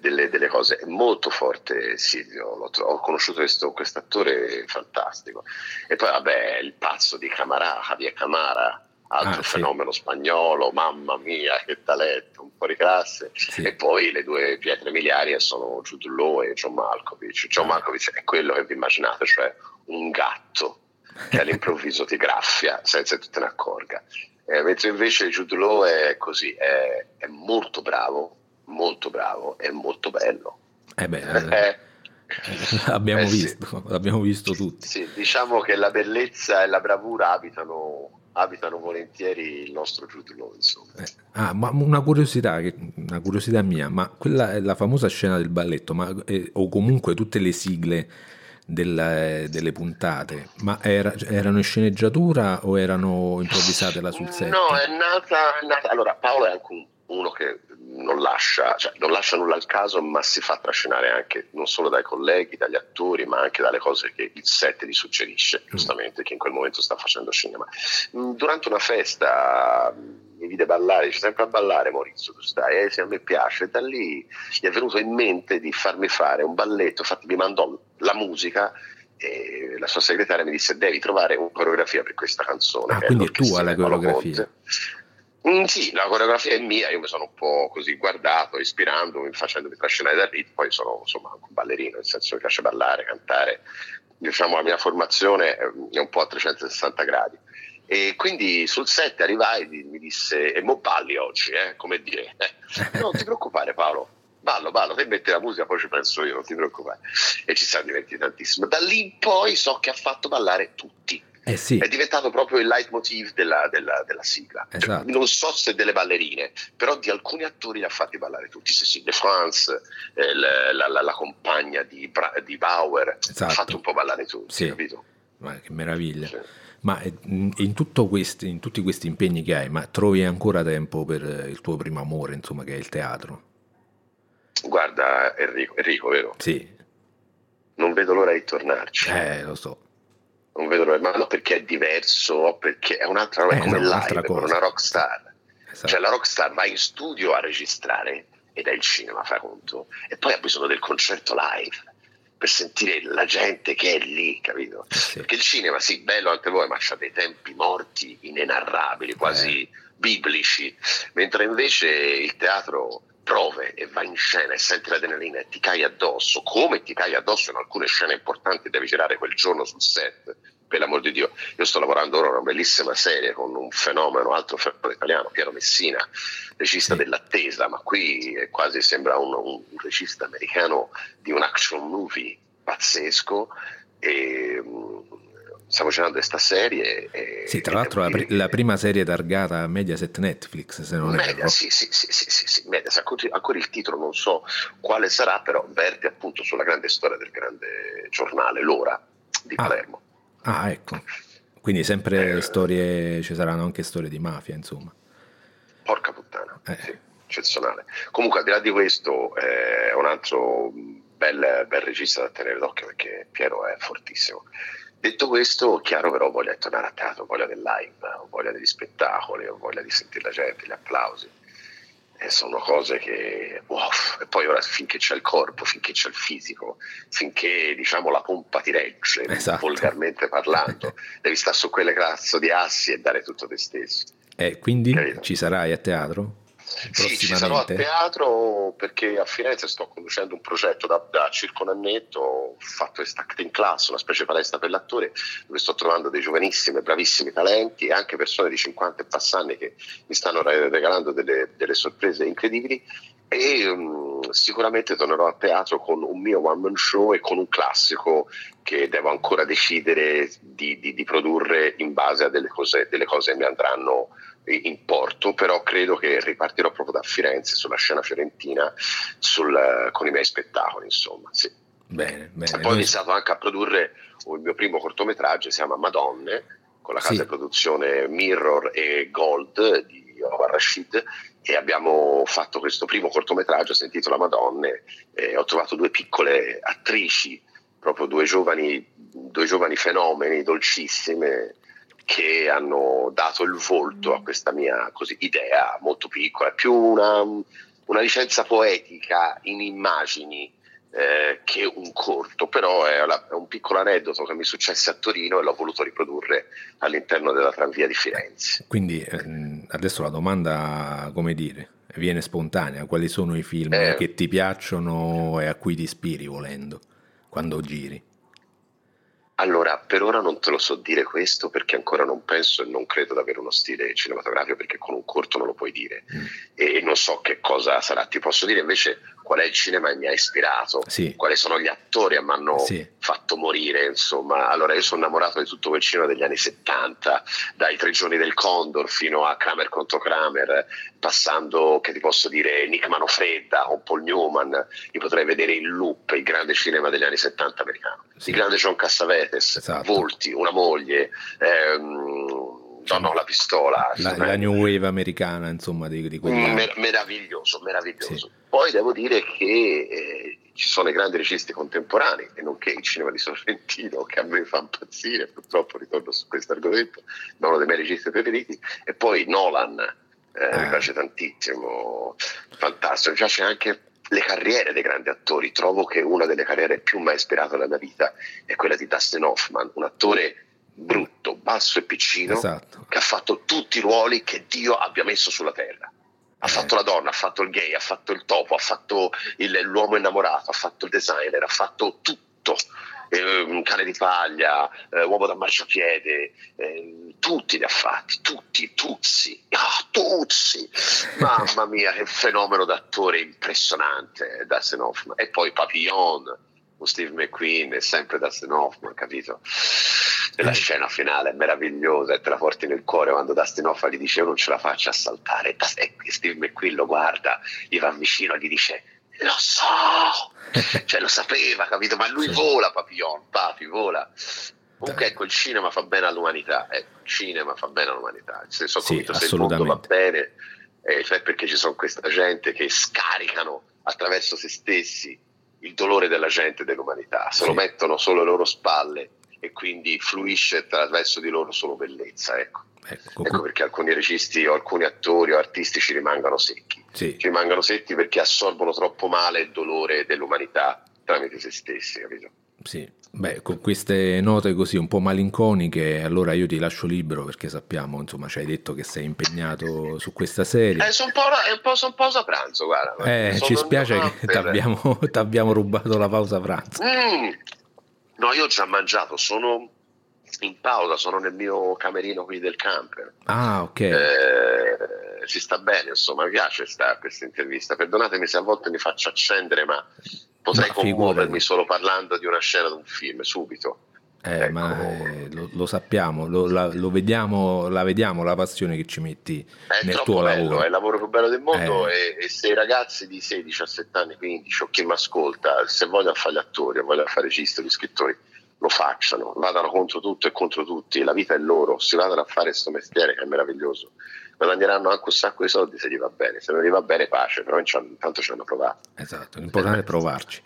F: Delle, delle cose molto forte Silvio tro- ho conosciuto questo attore fantastico e poi vabbè il pazzo di Camara Javier Camara altro
C: Ah, sì.
F: fenomeno spagnolo mamma mia che talento un po' di classe
C: Sì.
F: e poi le due pietre miliari sono Law e John Malkovich John
C: Ah.
F: Malkovich è quello che vi immaginate cioè un gatto che all'improvviso ti graffia senza che tu te ne accorga Eh, mentre invece Law è così è, è molto bravo molto bravo e molto bello
C: Eh beh, eh,
F: Eh,
C: abbiamo
F: eh sì.
C: visto, l'abbiamo visto tutti.
F: sì, diciamo che la bellezza e la bravura abitano, abitano volentieri il nostro Jude Law insomma
C: Eh, Ah, ma una curiosità, una curiosità mia, ma quella è la famosa scena del balletto, ma, eh, o comunque tutte le sigle della- delle puntate, ma era- erano in sceneggiatura o erano improvvisate là sul set?
F: No, è nata, è nata- Allora, Paolo è anche un- uno che non lascia, cioè, non lascia nulla al caso, ma si fa trascinare anche non solo dai colleghi, dagli attori, ma anche dalle cose che il set gli suggerisce, giustamente, che in quel momento sta facendo cinema. Mm, Durante una festa mm, mi vide ballare, dice sempre a ballare Maurizio, tu stai, eh, sì, a me piace, e da lì gli è venuto in mente di farmi fare un balletto, infatti mi mandò la musica e la sua segretaria mi disse devi trovare una coreografia per questa canzone.
C: Ah, quindi è tua la coreografia.
F: Conte. Mm, sì, la coreografia è mia, io mi sono un po' così guardato, ispirandomi, facendomi trascinare dal ritmo, poi sono insomma un ballerino, nel senso che piace ballare, cantare, diciamo la mia formazione è un po' a 360 gradi. E quindi sul set arrivai e mi disse, e mo balli oggi, eh? come dire, non ti preoccupare Paolo, ballo, ballo, te metti la musica, poi ci penso io, non ti preoccupare. E ci siamo divertiti tantissimo. Da lì in poi so che ha fatto ballare tutti
C: Eh sì,
F: è diventato proprio il leitmotiv della, della- della sigla. Cioè,
C: Esatto.
F: non so se delle ballerine, però di alcuni attori li ha fatti ballare tutti. Cécile de France, eh, la, la- la- compagna di, di Bauer,
C: Esatto.
F: ha fatto un po' ballare tutti,
C: Sì.
F: capito?
C: ma che meraviglia.
F: Sì.
C: Ma eh, in, questi, in tutti questi impegni che hai, ma trovi ancora tempo per eh, il tuo primo amore, insomma, che è il teatro?
F: Guarda Enrico, Enrico, vero?
C: Sì,
F: Non vedo l'ora di tornarci.
C: eh, lo so.
F: Non vedo l'ora, ma non perché è diverso, o perché è un'altra roba,
C: Eh,
F: è come
C: no,
F: live, come una rockstar.
C: Esatto.
F: Cioè la rockstar va in studio a registrare ed è il cinema, fa conto, e poi ha bisogno del concerto live per sentire la gente che è lì, capito?
C: Eh sì.
F: Perché il cinema, sì, bello anche voi, ma c'ha dei tempi morti inenarrabili, quasi
C: Eh.
F: biblici, mentre invece il teatro prove e va in scena e senti l'adrenalina e ti cai addosso, come ti cai addosso in alcune scene importanti devi girare quel giorno sul set, per l'amor di Dio. Io sto lavorando ora a una bellissima serie con un fenomeno, altro fenomeno italiano, Piero Messina, regista dell'attesa, ma qui è quasi sembra un, un regista americano di un action movie pazzesco e stiamo girando questa serie. E,
C: sì, tra l'altro la, pr- la, prima serie targata Mediaset Netflix, se non
F: Media,
C: erro.
F: Sì, sì, sì, sì, sì, sì Mediaset, ancora, il titolo non so quale sarà, però verte appunto sulla grande storia del grande giornale, L'Ora di
C: Ah.
F: Palermo.
C: Ah, ecco. Quindi sempre
F: Eh.
C: storie, ci saranno anche storie di mafia, insomma.
F: Porca puttana,
C: Eh.
F: sì, eccezionale. Comunque, al di là di questo, eh, è un altro bel, bel regista da tenere d'occhio perché Piero è fortissimo. Detto questo, chiaro però voglia di tornare a teatro, ho voglia del live, ho voglia degli spettacoli, ho voglia di sentire la gente, gli applausi. E sono cose che, wow, e poi ora finché c'è il corpo, finché c'è il fisico, finché diciamo la pompa ti regge,
C: Esatto.
F: volgarmente parlando, devi stare su quelle cazzo di assi e dare tutto te stesso.
C: E quindi
F: Capito.
C: ci sarai a teatro?
F: Sì, ci sarò a teatro perché a Firenze sto conducendo un progetto da, da circa un annetto, ho fatto questa acting class, una specie di palestra per l'attore, dove sto trovando dei giovanissimi e bravissimi talenti e anche persone di 50 e passanni che mi stanno re- regalando delle, delle sorprese incredibili. E mm, sicuramente tornerò a teatro con un mio one man show e con un classico che devo ancora decidere di, di- di produrre in base a delle cose, delle cose che mi andranno in porto, però credo che ripartirò proprio da Firenze sulla scena fiorentina sul- con i miei spettacoli, insomma. Sì.
C: Bene,
F: E
C: bene.
F: poi ho iniziato anche a produrre il mio primo cortometraggio, si chiama Madonne, con la casa
C: Sì.
F: di produzione Mirror e Gold di Omar Rashid e abbiamo fatto questo primo cortometraggio, si intitola Madonne, e ho trovato due piccole attrici, proprio due giovani, due giovani fenomeni dolcissime che hanno dato il volto a questa mia così, idea molto piccola, è più una, una licenza poetica in immagini eh, che un corto, però è, la- è un piccolo aneddoto che mi successe a Torino e l'ho voluto riprodurre all'interno della tranvia di Firenze.
C: Quindi ehm, adesso la domanda, come dire, viene spontanea. Quali sono i film
F: Eh.
C: che ti piacciono e a cui ti ispiri volendo quando giri?
F: Allora, per ora non te lo so dire questo perché ancora non penso e non credo di avere uno stile cinematografico perché con un corto non lo puoi dire
C: Mm.
F: e non so che cosa sarà. Ti posso dire invece qual è il cinema che mi ha ispirato,
C: Sì.
F: quali sono gli attori che mi hanno
C: Sì.
F: fatto morire. Insomma, allora io sono innamorato di tutto quel cinema degli anni 70, dai Tre giorni del Condor fino a Kramer contro Kramer, passando, che ti posso dire, Nick Manofredda con Paul Newman. Io potrei vedere in loop il grande cinema degli anni 70 americano,
C: Sì.
F: il grande John Cassavetes,
C: Esatto.
F: Volti, una moglie. Ehm, No, no, la pistola.
C: La, la new wave americana, insomma, di, di anni.
F: mer- meraviglioso, meraviglioso.
C: Sì.
F: Poi devo dire che eh, ci sono i grandi registi contemporanei e nonché il cinema di Sorrentino che a me fa impazzire, purtroppo ritorno su questo argomento, è uno dei miei registi preferiti, e poi Nolan, eh,
C: Ah.
F: mi piace tantissimo, fantastico, mi piace anche le carriere dei grandi attori, trovo che una delle carriere più mai ispirate nella mia vita è quella di Dustin Hoffman, un attore brutto, basso e piccino,
C: Esatto.
F: che ha fatto tutti i ruoli che Dio abbia messo sulla terra. Ha
C: Eh.
F: fatto la donna, ha fatto il gay, ha fatto il topo, ha fatto il- l'uomo innamorato, ha fatto il designer, ha fatto tutto. Eh, un cane di paglia, eh, uomo da marciapiede, eh, tutti li ha fatti, tutti, tuzzi, ah, tuzzi. Mamma mia, che fenomeno d'attore impressionante, Dustin Hoffman. E poi Papillon, con Steve McQueen, è sempre Dustin Hoffman, capito? E la
C: Eh.
F: scena finale è meravigliosa e te la porti nel cuore quando Dustin Hoffman gli dice io non ce la faccio a saltare e e Steve McQueen lo guarda, gli va vicino e gli dice lo so, cioè lo sapeva, capito? Ma lui
C: Sì.
F: vola, Papillon, papi, vola. Comunque ecco, il cinema fa bene all'umanità, ecco, il cinema fa bene all'umanità. Se sono
C: Sì,
F: convinto se il mondo va bene, eh, cioè perché ci sono questa gente che scaricano attraverso se stessi il dolore della gente e dell'umanità, se
C: Sì.
F: lo mettono solo alle loro spalle e quindi fluisce attraverso di loro solo bellezza. Ecco.
C: Ecco,
F: Ecco perché alcuni registi o alcuni attori o artisti ci rimangono secchi.
C: sì.
F: Ci rimangono secchi perché assorbono troppo male il dolore dell'umanità tramite se stessi, capito?
C: Sì, beh, con queste note così un po' malinconiche, allora io ti lascio libero perché sappiamo, insomma, ci hai detto che sei impegnato su questa serie.
F: Eh, sono un po', è un po', son pausa pranzo, guarda.
C: Eh,
F: Sono
C: ci spiace che t'abbiamo, t'abbiamo rubato la pausa pranzo.
F: Mm. No, io ho già mangiato, sono in pausa, sono nel mio camerino qui del camper.
C: Ah, ok.
F: Eh, si sta bene, insomma, mi piace sta, questa intervista. Perdonatemi se a volte mi faccio accendere, ma potrei
C: Ma
F: commuovermi solo parlando di una scena di un film, subito.
C: Eh,
F: Ecco.
C: ma eh, lo, lo sappiamo, lo, la, lo vediamo, la vediamo la passione che ci metti
F: È
C: nel tuo
F: bello,
C: lavoro.
F: è il lavoro più bello del mondo
C: Eh.
F: e, e se i ragazzi di 16, 17 anni, 15 o chi mi ascolta, se vogliono fare gli attori o vogliono fare registi o gli scrittori, lo facciano, vadano contro tutto e contro tutti, la vita è loro, si vadano a fare questo mestiere che è meraviglioso. Guadagneranno anche un sacco di soldi se gli va bene, se non gli va bene pace, però intanto ci hanno provato.
C: Esatto, l'importante è provarci.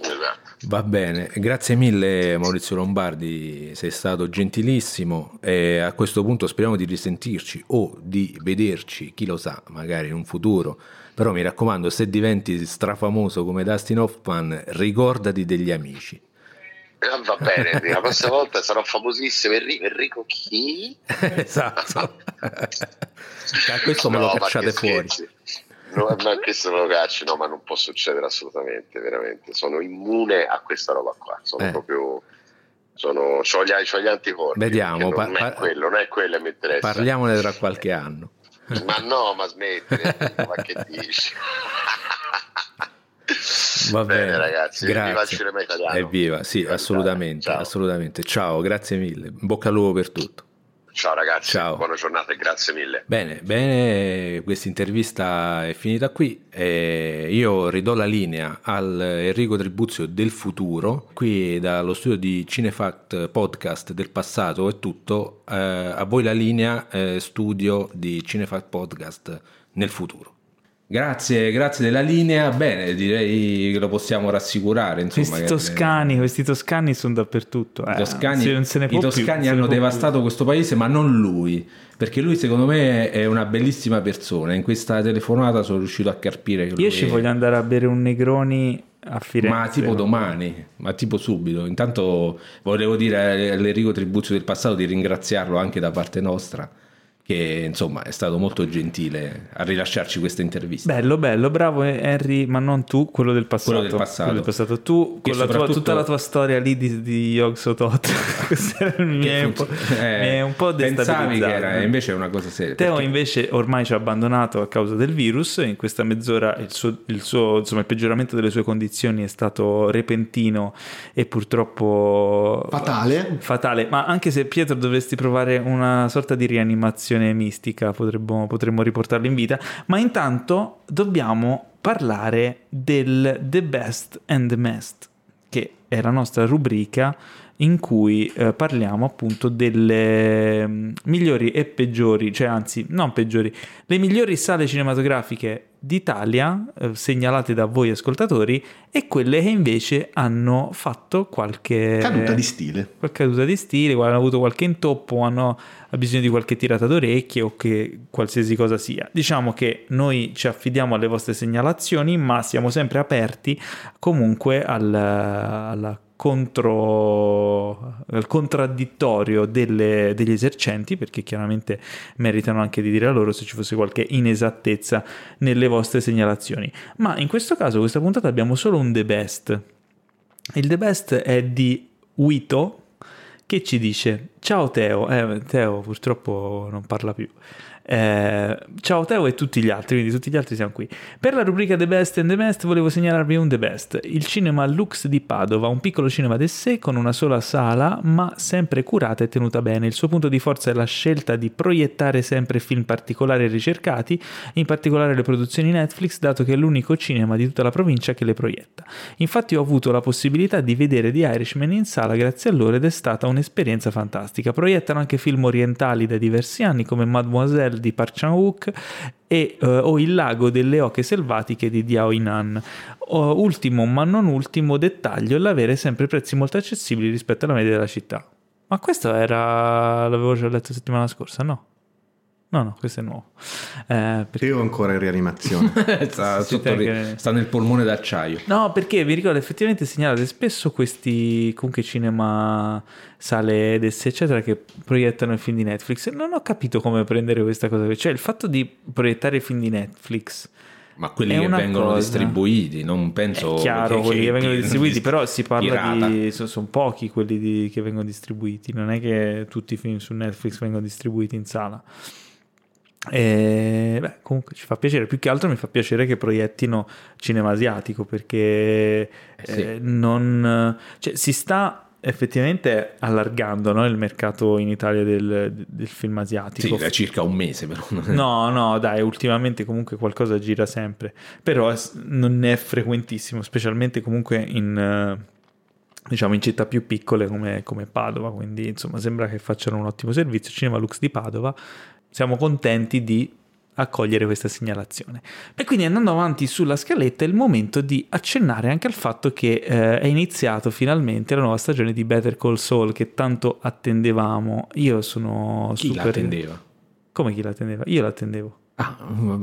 F: Esatto.
C: Va bene, grazie mille Maurizio Lombardi, sei stato gentilissimo e a questo punto speriamo di risentirci o di vederci, chi lo sa, magari in un futuro. Però mi raccomando, se diventi strafamoso come Dustin Hoffman, ricordati degli amici.
F: Eh, va bene, la prossima volta sarò famosissimo. Enrico, Enrico chi?
C: esatto. a questo me lo
F: No, ma
C: cacciate fuori.
F: scherzi. No, ma questo me lo cacci, no, ma non può succedere assolutamente, veramente. Sono immune a questa roba qua. Sono
C: Eh.
F: proprio. Sono, c'ho, gli, c'ho gli anticorpi.
C: Vediamo,
F: Non
C: pa-
F: è
C: pa-
F: quello, non è quello che mi interessa.
C: Parliamone tra qualche anno.
F: Ma no, ma smettila, ma che dici?
C: Va bene,
F: Bene, ragazzi, viva il
C: grazie.
F: cinema italiano.
C: Evviva, sì,
F: Viva l'Italia.
C: assolutamente,
F: Ciao.
C: assolutamente. Ciao, grazie mille. Bocca al lupo per tutto.
F: Ciao ragazzi,
C: Ciao.
F: buona giornata e grazie mille.
C: Bene, bene, questa intervista è finita qui. e io ridò la linea al Enrico Tribuzio del futuro. Qui dallo studio di Cinefact Podcast del passato è tutto. Eh, a voi la linea eh, studio di Cinefact Podcast nel futuro. Grazie, grazie della linea. Bene, direi che lo possiamo rassicurare. Insomma,
A: Questi
C: che-
A: toscani, questi toscani sono dappertutto.
C: I
A: eh,
C: toscani,
A: non se ne
C: i
A: più,
C: toscani
A: ne
C: hanno
A: può più.
C: devastato questo paese, ma non lui, perché lui secondo me è una bellissima persona. In questa telefonata sono riuscito a carpire che
A: Io ci
C: è-
A: voglio andare a bere un Negroni a Firenze.
C: ma tipo domani, ma tipo subito. Intanto volevo dire all'Enrico Tribuzio del passato di ringraziarlo anche da parte nostra, che insomma è stato molto gentile a rilasciarci questa intervista.
A: Bello, bello, bravo eh, Henry, ma non tu, quello del passato.
C: Quello del passato.
A: Quello del passato. Tu,
C: Che
A: con la tua-
C: soprattutto-
A: tutta la tua storia lì di, di Yog Sotot, Questo mi è un po', mi è un po'
C: Eh, pensavi
A: destabilizzato.
C: che era invece è una cosa seria.
A: Teo
C: perché-
A: invece ormai ci ha abbandonato a causa del virus, in questa mezz'ora il, suo, il, suo- insomma, il peggioramento delle sue condizioni è stato repentino e purtroppo
D: Fatale.
A: fatale, ma anche se Pietro dovresti provare una sorta di rianimazione mistica, potremmo, potremmo riportarlo in vita, ma intanto dobbiamo parlare del The Best and the Mest, che è la nostra rubrica in cui eh, parliamo appunto delle mm, migliori e peggiori, cioè anzi non peggiori, le migliori sale cinematografiche d'Italia eh, segnalate da voi ascoltatori e quelle che invece hanno fatto qualche
D: Caduta di stile.
A: qualche caduta di stile, hanno avuto qualche intoppo, hanno bisogno di qualche tirata d'orecchie o che qualsiasi cosa sia. Diciamo che noi ci affidiamo alle vostre segnalazioni, ma siamo sempre aperti comunque al, alla contro, al contraddittorio delle- degli esercenti, perché chiaramente meritano anche di dire a loro se ci fosse qualche inesattezza nelle vostre segnalazioni. Ma in questo caso, questa puntata abbiamo solo un The Best. Il The Best è di Wito che ci dice ciao Teo, eh, Teo purtroppo non parla più. Eh, ciao Teo e tutti gli altri, quindi tutti gli altri siamo qui. Per la rubrica The Best and the Best volevo segnalarvi un The Best, il cinema Lux di Padova, un piccolo cinema d'essè con una sola sala, ma sempre curata e tenuta bene. Il suo punto di forza è la scelta di proiettare sempre film particolari e ricercati, in particolare le produzioni Netflix, dato che è l'unico cinema di tutta la provincia che le proietta. Infatti ho avuto la possibilità di vedere The Irishman in sala grazie a loro ed è stata un'esperienza fantastica. Proiettano anche film orientali da diversi anni come Mademoiselle di Park Chan-wook e, eh, o Il lago delle oche selvatiche di Diao Inan. Oh, ultimo ma non ultimo dettaglio l'avere sempre prezzi molto accessibili rispetto alla media della città. Ma questo era... l'avevo già letto settimana scorsa, no? No, no, questo è nuovo. Eh, perché-
D: Teo ancora in rianimazione.
C: sta,
A: Sì,
C: sotto ri-
A: perché-
C: sta nel polmone d'acciaio.
A: No, perché vi ricordo effettivamente segnalate spesso questi comunque cinema, sale ed eccetera che proiettano i film di Netflix. Non ho capito come prendere questa cosa. Cioè, il fatto di proiettare i film di Netflix
C: Ma quelli che vengono
A: cosa.
C: distribuiti, non penso
A: è chiaro, quelli che vengono distribuiti, però si parla
C: pirata.
A: di. Sono, sono pochi quelli di- che vengono distribuiti. Non è che tutti i film su Netflix vengono distribuiti in sala. E, beh, comunque ci fa piacere. Più che altro mi fa piacere che proiettino cinema asiatico perché
C: sì.
A: eh, non, cioè, si sta effettivamente allargando no, il mercato in Italia del, del film asiatico.
C: Sì, da circa un mese però.
A: No, no, dai, ultimamente comunque qualcosa gira sempre, però non è frequentissimo, specialmente comunque in, eh, diciamo, in città più piccole come, come Padova, quindi insomma sembra che facciano un ottimo servizio. Cinema Lux di Padova, siamo contenti di accogliere questa segnalazione. E quindi andando avanti sulla scaletta è il momento di accennare anche al fatto che eh, è iniziato finalmente la nuova stagione di Better Call Saul che tanto attendevamo. Io sono
C: Chi
A: super...
C: l'attendeva?
A: Come chi l'attendeva? Io l'attendevo.
C: Ah,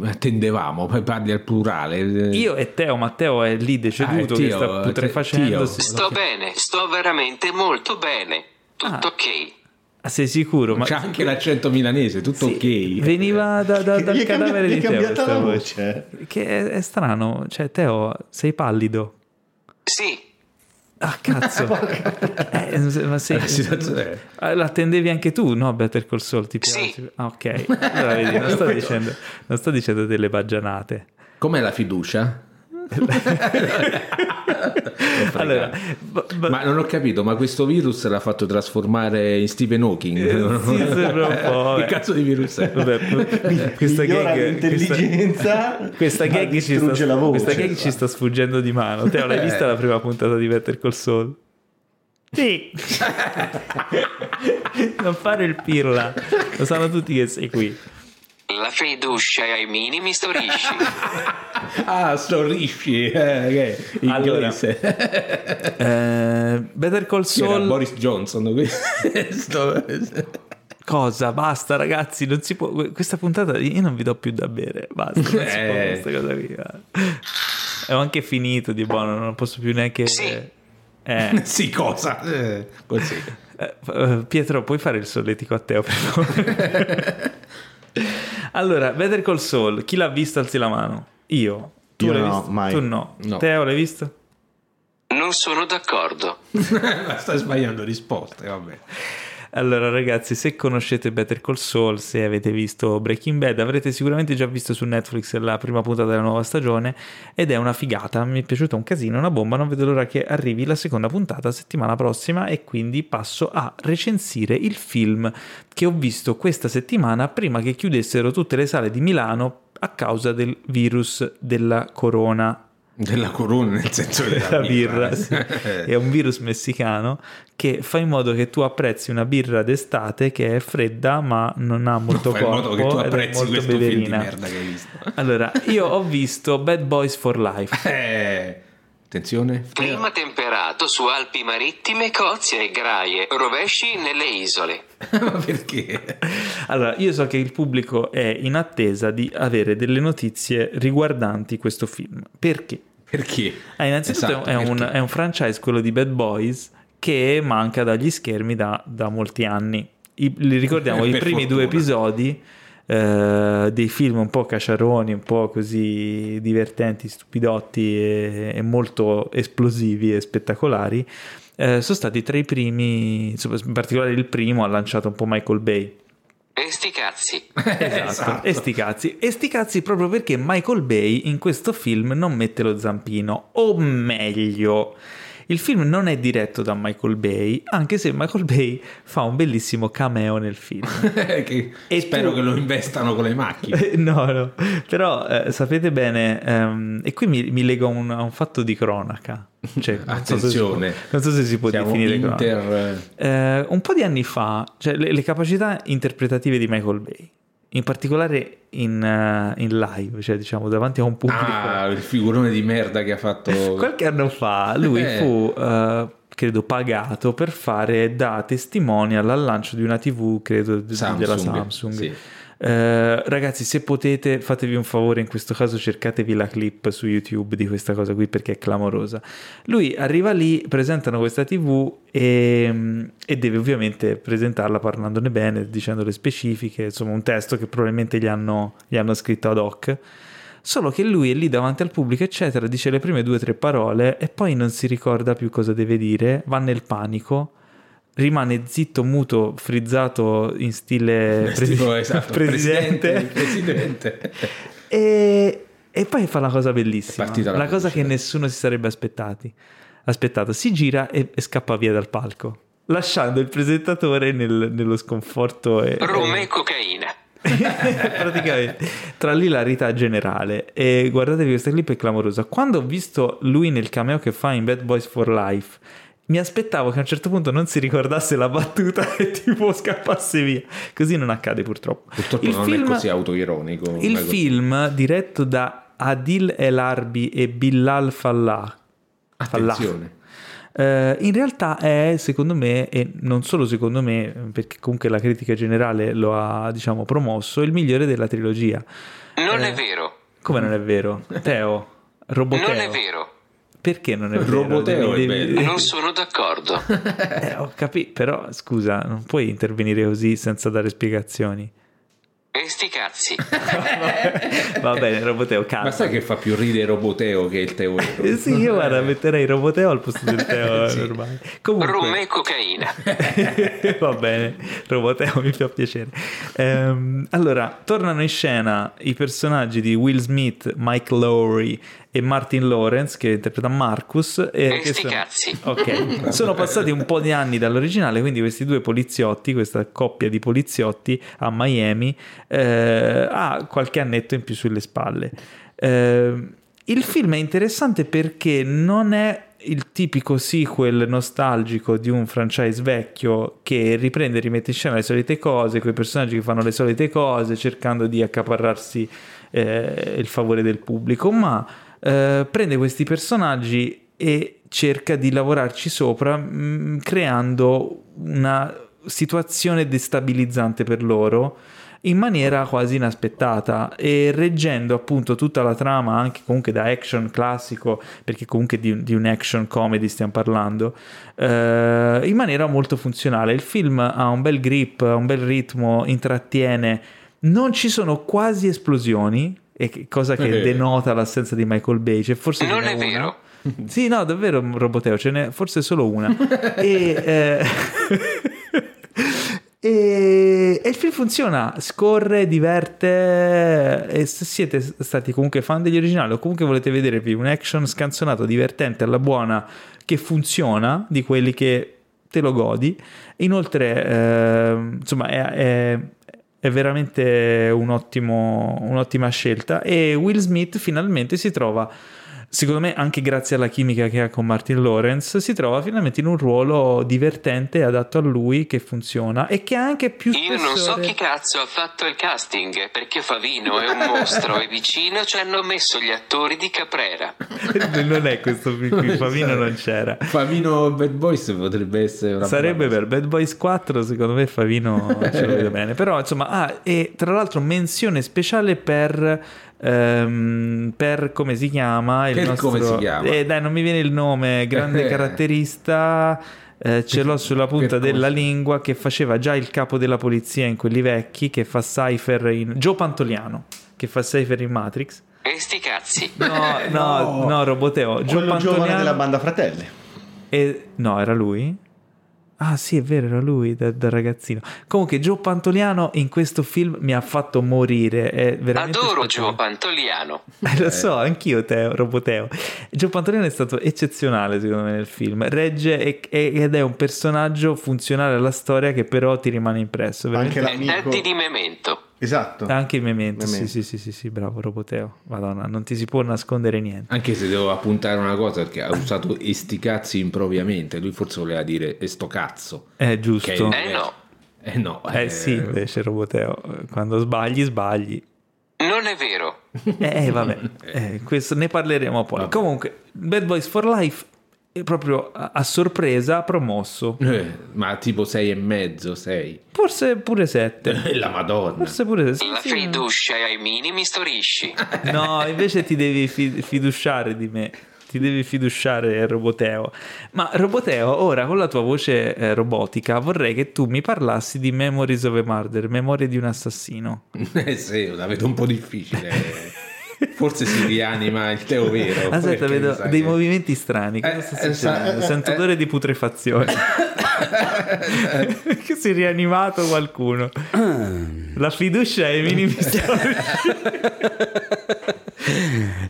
C: attendevamo, poi parli al plurale.
A: Io e Teo, Matteo è lì deceduto
C: Ah,
A: che
C: Teo,
A: sta putrefacendosi.
G: Sto bene, sto veramente molto bene. Tutto
A: Ah.
G: ok.
A: Ah, sei sicuro? Ma
C: C'è anche l'accento milanese, tutto
A: Sì,
C: ok.
A: Veniva da, da- dal
D: cambi-
A: cadavere
D: gli è
A: di Teo.
D: cambiata
A: questa
D: la
A: voce. Che è, è strano. Cioè, Teo, sei pallido.
G: Sì,
A: Ah, cazzo. eh, ma sei,
C: La situazione-
A: Ah, L'attendevi anche tu, no? Better Call Saul, ti piace?
G: Sì.
A: Ah, ok. Allora, vedi, non sto dicendo, non sto dicendo delle baggianate.
C: Com'è la fiducia?
A: Allora, b- b-
C: Ma non ho capito, ma questo virus l'ha fatto trasformare in Stephen Hawking?
A: Eh, sì, sembra un po',
C: Che
A: eh.
C: cazzo di virus è?
A: Vabbè, questa gag,
D: l'intelligenza,
A: questa, questa gag ci
D: distrugge
A: sta,
D: la voce.
A: questa gag ci sta sfuggendo di mano. Teo, l'hai vista la prima puntata di Better Call Saul? Sì. non fare il pirla. Lo sanno tutti che sei qui.
G: La fiducia ai minimi storisci.
C: Ah, Storisci, eh, ok, inglese.
A: Eh, Better Call
C: Chi era
A: Saul.
C: Boris Johnson. questo?
A: Cosa? Basta, ragazzi. Non si può. Questa puntata io non vi do più da bere. Basta. Non si può
C: Eh.
A: questa cosa qui. È anche finito di buono. Non posso più neanche.
G: Sì.
A: Eh,
C: sì, cosa? Eh, così.
A: eh, Pietro, puoi fare il solletico a Teo, per favore? Allora, Better Call Saul. Chi l'ha visto alzi la mano? Io. Tu
D: Io
A: l'hai
D: no,
A: visto?
D: mai.
A: Tu no.
C: No.
A: Teo, l'hai visto?
G: Non sono d'accordo.
C: Ma stai sbagliando risposte, vabbè.
A: Allora ragazzi, se conoscete Better Call Saul, se avete visto Breaking Bad, avrete sicuramente già visto su Netflix la prima puntata della nuova stagione ed è una figata, mi è piaciuta un casino, una bomba, non vedo l'ora che arrivi la seconda puntata settimana prossima e quindi passo a recensire il film che ho visto questa settimana prima che chiudessero tutte le sale di Milano a causa del virus della corona
C: Della corona, nel senso della
A: la birra, sì. È un virus messicano che fa in modo che tu apprezzi una birra d'estate che è fredda ma non ha molto
C: in
A: corpo
C: modo che tu apprezzi
A: molto
C: questo film di
A: beverina.
C: merda che hai visto.
A: Allora, io ho visto Bad Boys for Life.
C: Eh, attenzione.
G: Clima temperato su Alpi marittime, Cozie e Graie, rovesci nelle isole.
C: Ma perché?
A: Allora, io so che il pubblico è in attesa di avere delle notizie riguardanti questo film. Perché?
C: Perché?
A: Ah, innanzitutto
C: Esatto,
A: è, un,
C: perché?
A: è un franchise, quello di Bad Boys, che manca dagli schermi da, da molti anni. I- li ricordiamo i primi due
C: fortuna.
A: episodi eh, dei film un po' cacciaroni, un po' così divertenti, stupidotti e, e molto esplosivi e spettacolari. eh, sono stati tra i primi, in particolare il primo ha lanciato un po' Michael Bay.
G: E sti cazzi.
A: Esatto, e sti cazzi. E sti cazzi proprio perché Michael Bay in questo film non mette lo zampino, o meglio, il film non è diretto da Michael Bay, anche se Michael Bay fa un bellissimo cameo nel film.
C: Che
A: E
C: spero
A: tu-
C: che lo investano con le macchine.
A: Eh, no, no, però eh, sapete bene, ehm, e qui mi, mi lego a un, a un fatto di cronaca. Cioè, non so può-
C: Attenzione.
A: non so se si può
C: Siamo
A: definire
C: inter...
A: Eh, un po' di anni fa, cioè, le, le capacità interpretative di Michael Bay, in particolare in, eh, in live, cioè diciamo davanti a un pubblico.
C: Ah, il figurone di merda che ha fatto...
A: Qualche anno fa lui
C: Eh.
A: fu, eh, credo, pagato per fare da testimonial al lancio di una TV, credo,
C: Samsung,
A: della Samsung.
C: sì.
A: Eh, ragazzi, se potete, fatevi un favore, in questo caso cercatevi la clip su YouTube di questa cosa qui perché è clamorosa. Lui arriva lì, presentano questa TV e, e deve ovviamente presentarla parlandone bene, dicendo le specifiche, insomma un testo che probabilmente gli hanno, gli hanno scritto ad hoc. Solo che lui è lì davanti al pubblico, eccetera, dice le prime due o tre parole e poi non si ricorda più cosa deve dire, va nel panico, rimane zitto, muto, frizzato in stile presi-
C: esatto,
A: presidente,
C: presidente.
A: E, e poi fa la cosa bellissima,
C: la
A: la cosa che nessuno si sarebbe aspettati. aspettato, si gira e, e scappa via dal palco, lasciando il presentatore nel- nello sconforto e,
G: Rum e cocaina.
A: praticamente tra l'ilarità generale e guardatevi questa clip è clamorosa quando ho visto lui nel cameo che fa in Bad Boys for Life mi aspettavo che a un certo punto non si ricordasse la battuta e tipo scappasse via così non accade purtroppo
C: Purtroppo
A: il
C: non
A: film,
C: è così autoironico.
A: il film diretto da Adil El Arbi e Bilal Fallah Fallah.
C: Attenzione.
A: Eh, in realtà è, secondo me, e non solo secondo me, perché comunque la critica generale lo ha, diciamo, promosso, il migliore della trilogia.
G: Non
A: Eh.
G: è vero.
A: Come non è vero? Teo, Roboteo.
G: Non è vero.
A: Perché non è vero?
C: Roboteo è bello.
G: Non sono d'accordo.
A: Eh, ho capito, però scusa, non puoi intervenire così senza dare spiegazioni.
G: E sti cazzi.
A: Va bene, Roboteo, calma.
C: Ma sai che fa più ridere Roboteo che il Teo?
A: Eh, Sì, io guarda, metterei Roboteo al posto del Teo
C: Sì.
A: normale. Comunque...
G: Rum e cocaina.
A: Va bene, Roboteo mi fa piacere. Ehm, allora, tornano in scena i personaggi di Will Smith, Mike Lowry e Martin Lawrence che interpreta Marcus. E
G: E
A: sono-
G: cazzi.
A: Ok, sono passati un po' di anni dall'originale, quindi questi due poliziotti, questa coppia di poliziotti a Miami, eh, ha qualche annetto in più sulle spalle. Eh, il film è interessante perché non è il tipico sequel nostalgico di un franchise vecchio che riprende e rimette in scena le solite cose, con i personaggi che fanno le solite cose, cercando di accaparrarsi eh, il favore del pubblico, ma eh, prende questi personaggi e cerca di lavorarci sopra, mh, creando una situazione destabilizzante per loro in maniera quasi inaspettata e reggendo appunto tutta la trama anche comunque da action classico perché comunque di, di un action comedy stiamo parlando eh, in maniera molto funzionale. Il film ha un bel grip ha un bel ritmo intrattiene. Non ci sono quasi esplosioni e che- cosa che denota l'assenza di Michael Bay cioè forse
G: Non è
A: una.
G: vero.
A: Sì, no, davvero, Roboteo, ce n'è forse solo una. e, eh, e, e il film funziona, scorre, diverte. E se siete stati comunque fan degli originali o comunque volete vedervi un action scanzonato, divertente, alla buona, che funziona, di quelli che te lo godi. Inoltre, eh, insomma, è, è- è veramente un ottimo- un'ottima scelta. E Will Smith finalmente si trova secondo me anche grazie alla chimica che ha con Martin Lawrence, si trova finalmente in un ruolo divertente, adatto a lui, che funziona e che ha anche più
G: Io non so
A: spessore.
G: chi cazzo ha fatto il casting, perché Favino è un mostro e vicino ci hanno messo gli attori di Caprera.
A: non è questo qui, Favino non c'era.
C: Favino Bad Boys potrebbe essere una
A: Sarebbe per Bad Boys 4, secondo me Favino ce lo vedo bene. Però, insomma, ah, e tra l'altro menzione speciale per, ehm, per come si chiama? Il
C: Per
A: nostro,
C: come si chiama?
A: Eh, dai, non mi viene il nome, grande
C: Eh.
A: caratterista. eh, ce l'ho sulla punta
C: Per
A: della lingua che faceva già il capo della polizia in quelli vecchi che fa Cypher in Joe Pantoliano che fa Cypher in Matrix
G: E sti cazzi.
A: no no no, Roboteo Joe Pantoliano
D: della banda Fratelli.
A: e... No, era lui? Ah sì, è vero, era lui da, da ragazzino. Comunque Joe Pantoliano in questo film mi ha fatto morire. È veramente
G: Adoro Gio Pantoliano.
A: Eh, lo so, anch'io Teo, Roboteo. Joe Pantoliano è stato eccezionale secondo me nel film. Regge e- e- ed è un personaggio funzionale alla storia che però ti rimane impresso. veramente.
D: Anche l'amico.
G: Daddy di Memento.
D: Esatto.
A: Anche il memento. Sì,
D: Memento.
A: sì, sì, sì, sì, bravo Roboteo. Madonna, non ti si può nascondere niente.
C: Anche se devo appuntare una cosa perché ha usato e sti cazzi impropriamente, lui forse voleva dire e sto cazzo.
A: È giusto.
C: Che
G: Eh no.
C: Eh no.
A: Eh sì, invece Roboteo, quando sbagli, sbagli.
G: Non è vero.
A: Eh, eh, vabbè, eh, questo ne parleremo poi.
C: Vabbè.
A: Comunque, Bad Boys for Life proprio a, a sorpresa promosso.
C: Eh, ma tipo sei e mezzo, sei.
A: Forse pure 7.
C: La madonna.
A: Forse pure sì,
G: La
A: sì.
G: fiducia ai minimi storisci.
A: No, invece ti devi fi- fiduciare di me. Ti devi fiduciare Roboteo. Ma Roboteo, ora con la tua voce eh, robotica, vorrei che tu mi parlassi di Memories of a Murder, memorie di un assassino.
C: Eh sì, la vedo un po' difficile. Forse si rianima il Teo vero.
A: Aspetta, vedo dei
C: che-
A: movimenti strani. Cosa
C: Eh,
A: sta
C: eh,
A: succedendo?
C: sa-
A: Sento
C: eh,
A: odore di putrefazione. che si è rianimato qualcuno. La fiducia ai minimi storici.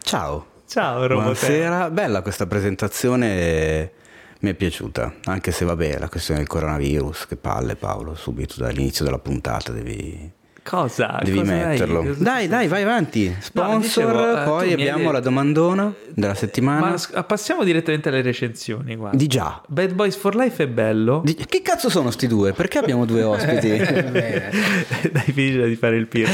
B: Ciao,
A: Ciao Roboteo.
B: Buonasera, bella questa presentazione, mi è piaciuta, anche se vabbè la questione del coronavirus, che palle Paolo, subito dall'inizio della puntata devi,
A: Cosa?
B: devi
A: Cosa hai?
B: metterlo.
A: Cosa-
B: Dai, dai, vai avanti, sponsor,
A: dicevo, eh,
B: poi abbiamo
A: hai-
B: la domandona della settimana.
A: Ma passiamo direttamente alle recensioni. Guarda.
B: Di già.
A: Bad Boys for Life è bello.
B: Di- Che cazzo sono sti due? Perché abbiamo due ospiti?
A: Dai figlio di fare il piro.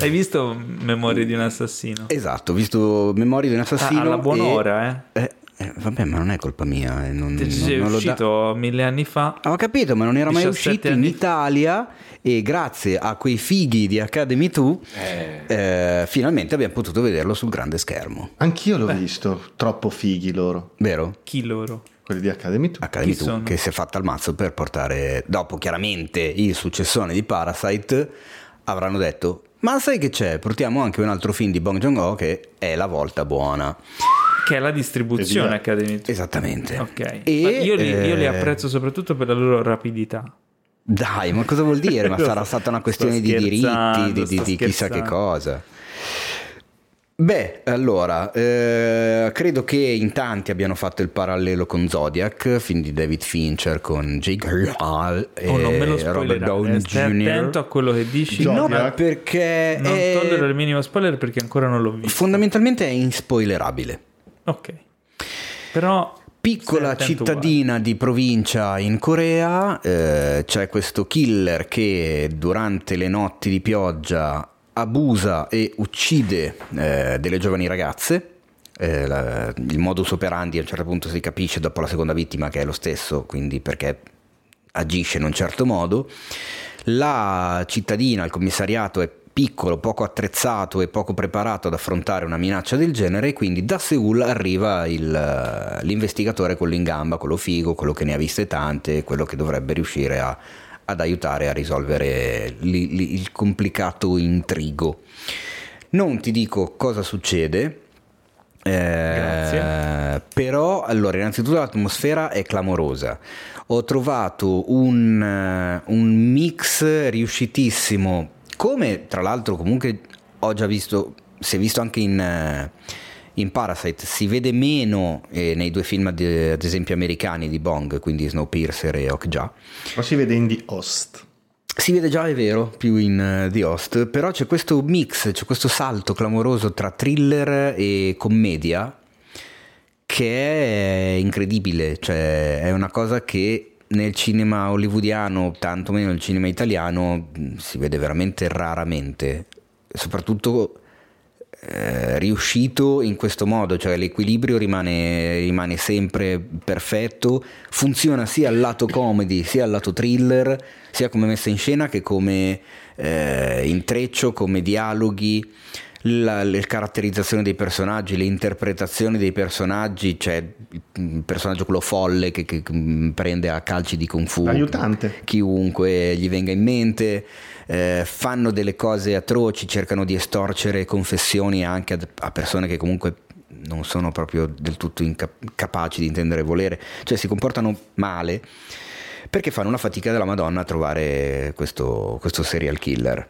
A: Hai visto Memorie di un assassino?
B: esatto, ho visto Memorie di un assassino.
A: Ah, alla buona
B: e-
A: ora, eh.
B: Eh, eh, vabbè, ma non è colpa mia. eh, Non,
A: Ti-
B: non-
A: Sei
B: non lo da-
A: uscito mille anni fa.
B: Ho capito, ma non era mai
A: 17
B: uscito in Italia e grazie a quei fighi di Academy 2 eh, finalmente abbiamo potuto vederlo sul grande schermo.
D: Anch'io l'ho visto, troppo fighi loro,
B: Vero?
A: Chi loro?
D: quelli di Academy 2.
B: Academy
A: Chi
B: 2
A: sono?
B: che si è fatta al mazzo per portare, dopo chiaramente il successone di Parasite, avranno detto ma sai che c'è? Portiamo anche un altro film di Bong Joon-ho che è La Volta Buona.
A: Che è la distribuzione
D: E via.
A: Academy.
B: Esattamente.
A: Ok.
B: E,
A: io, li, io li
B: eh,
A: apprezzo soprattutto per la loro rapidità.
B: Dai, ma cosa vuol dire? Ma sarà stata una questione di diritti, di, di- di chissà che cosa. Beh, allora, eh, credo che in tanti abbiano fatto il parallelo con Zodiac, film di David Fincher con Jake Gyllenhaal e
A: Oh, non me lo
B: Robert. Downey
A: Stai
B: Jr.
A: attento a quello che dici.
D: No,
B: perché
A: Non
B: è-
A: tollero il minimo spoiler perché ancora non l'ho visto.
B: fondamentalmente è inspoilerabile.
A: Ok. Però
B: Piccola cittadina di provincia in Corea, eh, c'è questo killer che durante le notti di pioggia abusa e uccide eh, delle giovani ragazze. Eh, la- il modus operandi a un certo punto si capisce dopo la seconda vittima che è lo stesso, quindi perché agisce in un certo modo. La cittadina, il commissariato è piccolo, poco attrezzato e poco preparato ad affrontare una minaccia del genere e quindi da Seoul arriva il- l'investigatore, quello in gamba, quello figo, quello che ne ha viste tante, quello che dovrebbe riuscire a- ad aiutare a risolvere li- li- il complicato intrigo. Non ti dico cosa succede, eh, però, allora, innanzitutto l'atmosfera è clamorosa. Ho trovato un, eh, un mix riuscitissimo, come tra l'altro comunque ho già visto, si è visto anche in, eh, in Parasite, si vede meno eh, nei due film ad, ad esempio americani di Bong, quindi Snowpiercer e Okja.
D: Ma si vede in The Host.
B: Si vede già, è vero, più in eh, The Host, però c'è questo mix, c'è questo salto clamoroso tra thriller e commedia che è incredibile, cioè è una cosa che nel cinema hollywoodiano, tantomeno nel cinema italiano, mh, si vede veramente raramente, soprattutto eh, riuscito in questo modo, cioè l'equilibrio rimane, rimane sempre perfetto, funziona sia al lato comedy sia al lato thriller, sia come messa in scena che come eh, intreccio, come dialoghi, la, la caratterizzazione dei personaggi, le interpretazioni dei personaggi, cioè il personaggio quello folle che, che, mm, prende a calci di kung fu
D: L'aiutante.
B: chiunque gli venga in mente, eh, fanno delle cose atroci, cercano di estorcere confessioni anche ad- a persone che comunque non sono proprio del tutto capaci di intendere volere, cioè si comportano male perché fanno una fatica della Madonna a trovare questo, questo serial killer.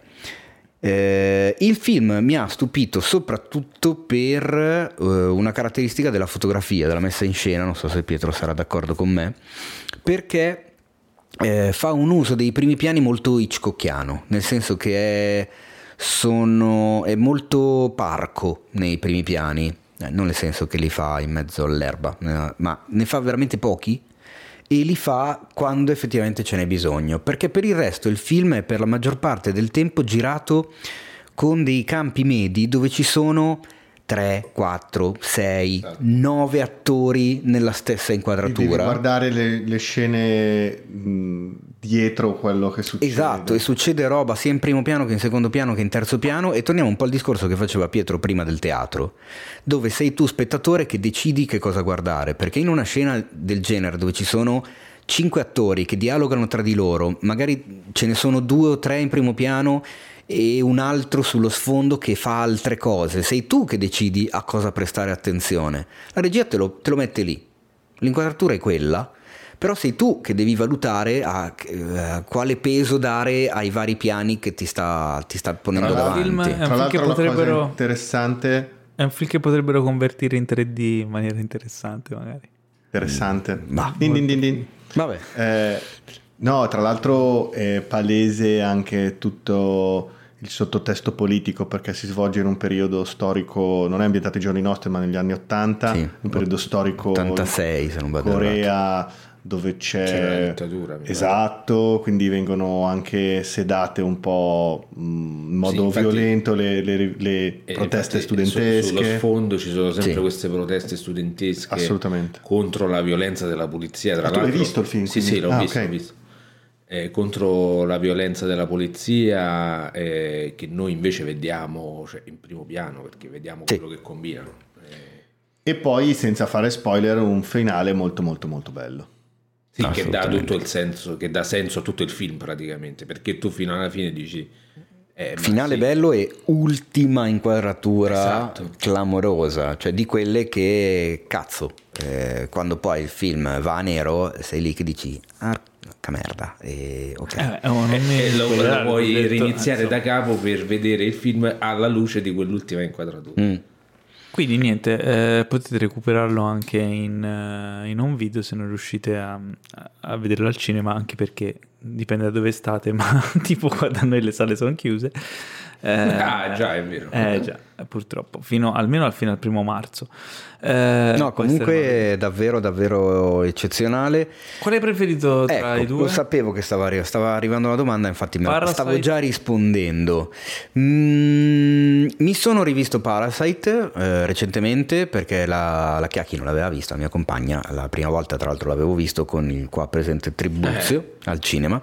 B: Eh, il film mi ha stupito soprattutto per eh, una caratteristica della fotografia, della messa in scena, non so se Pietro sarà d'accordo con me, perché eh, fa un uso dei primi piani molto Hitchcockiano, nel senso che è, sono- è molto parco nei primi piani, eh, non nel senso che li fa in mezzo all'erba, eh, ma ne fa veramente pochi e li fa quando effettivamente ce n'è bisogno, perché per il resto il film è per la maggior parte del tempo girato con dei campi medi dove ci sono 3, 4, 6, 9 attori nella stessa
D: Devi
B: inquadratura.
D: guardare le, le scene mh, dietro quello che succede.
B: Esatto, e succede roba sia in primo piano che in secondo piano che in terzo piano e torniamo un po' al discorso che faceva Pietro prima del teatro, dove sei tu spettatore che decidi che cosa guardare, perché in una scena del genere dove ci sono cinque attori che dialogano tra di loro, magari ce ne sono due o tre in primo piano e un altro sullo sfondo che fa altre cose, sei tu che decidi a cosa prestare attenzione, la regia te lo, te lo mette lì, l'inquadratura è quella, però sei tu che devi valutare a, eh, quale peso dare ai vari piani che ti sta, ti sta ponendo
D: Tra
B: davanti.
A: film è-
D: Tra l'altro
A: potrebbero-
D: interessante
A: È un film che potrebbero convertire in 3D in maniera interessante, magari.
D: Interessante.
B: Ma-
D: Din, din, din, din.
B: Vabbè.
D: Eh, no, tra l'altro è palese anche tutto il sottotesto politico perché si svolge in un periodo storico, non è ambientato ai giorni nostri, ma negli anni 80,
B: Sì.
D: un periodo storico
B: 86 se non vado errato.
D: Corea dove c'è
C: C'era la dittatura,
D: esatto, quindi vengono anche sedate un po' mh, in modo
C: Sì, infatti-
D: violento le, le- le
C: E
D: proteste
C: infatti su-
D: studentesche.
C: sullo sfondo ci sono sempre
B: Sì.
C: queste proteste studentesche
D: Assolutamente.
C: contro la violenza della polizia. Tra
D: Ah, tu l'hai
C: l'altro-
D: visto il film,
C: Sì,
D: quindi?
C: sì, l'ho
D: Ah,
C: visto.
D: ok.
C: l'ho visto. Eh, contro la violenza della polizia eh, che noi invece vediamo cioè, in primo piano perché vediamo
B: Sì.
C: quello che combinano. Eh,
D: E poi, senza fare spoiler, un finale molto molto molto bello.
C: sì, che dà tutto il senso, che dà senso a tutto il film praticamente, perché tu fino alla fine dici... eh,
B: Finale
C: sì,
B: bello e ultima inquadratura
C: Esatto.
B: clamorosa, cioè di quelle che cazzo, eh, quando poi il film va a nero, sei lì che dici, ah, che merda, e, ok.
A: Eh, oh, non mi
C: E lo, lo puoi
A: ho detto,
C: riniziare
A: insomma.
C: da capo per vedere il film alla luce di quell'ultima inquadratura.
B: Mm.
A: Quindi niente, eh, potete recuperarlo anche in, eh, in home video se non riuscite a, a vederlo al cinema, anche perché dipende da dove state, ma tipo qua da noi le sale sono chiuse. Eh,
C: Ah, già, è vero.
A: Eh già, eh, purtroppo, fino, almeno al fino al primo marzo. Eh,
B: No, comunque è davvero davvero eccezionale.
A: Qual hai preferito tra i
B: Ecco,
A: due?
B: lo sapevo che stava, arri- stava arrivando la domanda, infatti me la
A: Parasite?
B: stavo già rispondendo. Mm, mi sono rivisto Parasite eh, recentemente perché la, la Chiacchi non l'aveva vista, la mia compagna, la prima volta tra l'altro l'avevo visto con il qua presente Tribuzio al cinema.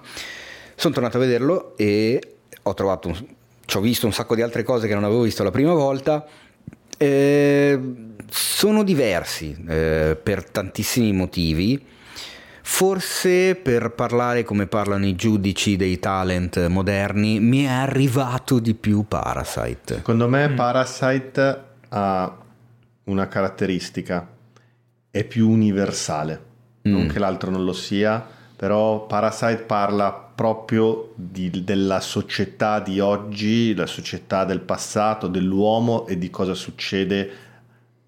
B: Sono tornato a vederlo e ho trovato, un- ci ho visto un sacco di altre cose che non avevo visto la prima volta. Eh, sono diversi eh, per tantissimi motivi. Forse per parlare come parlano i giudici dei talent moderni, mi è arrivato di più Parasite.
D: Secondo me Parasite ha una caratteristica, è più universale, non
B: Mm.
D: che l'altro non lo sia, però Parasite parla proprio di- della società di oggi, la società del passato, dell'uomo e di cosa succede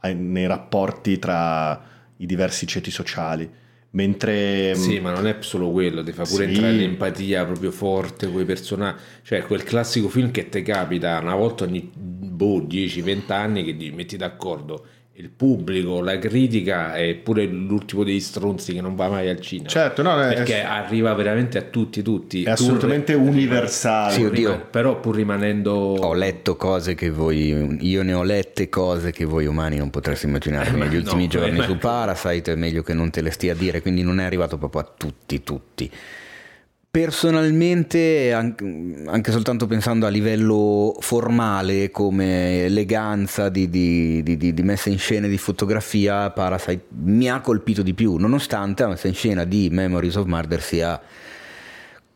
D: nei rapporti tra i diversi ceti sociali. Mentre
C: Sì, ma non è solo quello, ti fa pure
D: Sì.
C: entrare l'empatia proprio forte con i personaggi. Cioè, quel classico film che ti capita una volta ogni boh, 10-20 anni che ti metti d'accordo il pubblico, la critica e pure l'ultimo degli stronzi che non va mai al cinema.
D: Certo, no, no, è-
C: perché arriva veramente a tutti, tutti.
D: è assolutamente
C: Pur-
D: universale.
B: Sì,
C: pur
B: oddio.
C: però pur rimanendo
B: Ho letto cose che voi, io ne ho lette cose che voi umani non potreste immaginare
C: Eh,
B: negli
C: no,
B: ultimi giorni
C: eh,
B: su Parasite, è meglio che non te le stia a dire, quindi non è arrivato proprio a tutti, tutti. Personalmente, anche, soltanto pensando a livello formale, come eleganza di, di- di- di- messa in scena di fotografia, Parasite mi ha colpito di più, nonostante la messa in scena di Memories of Murder sia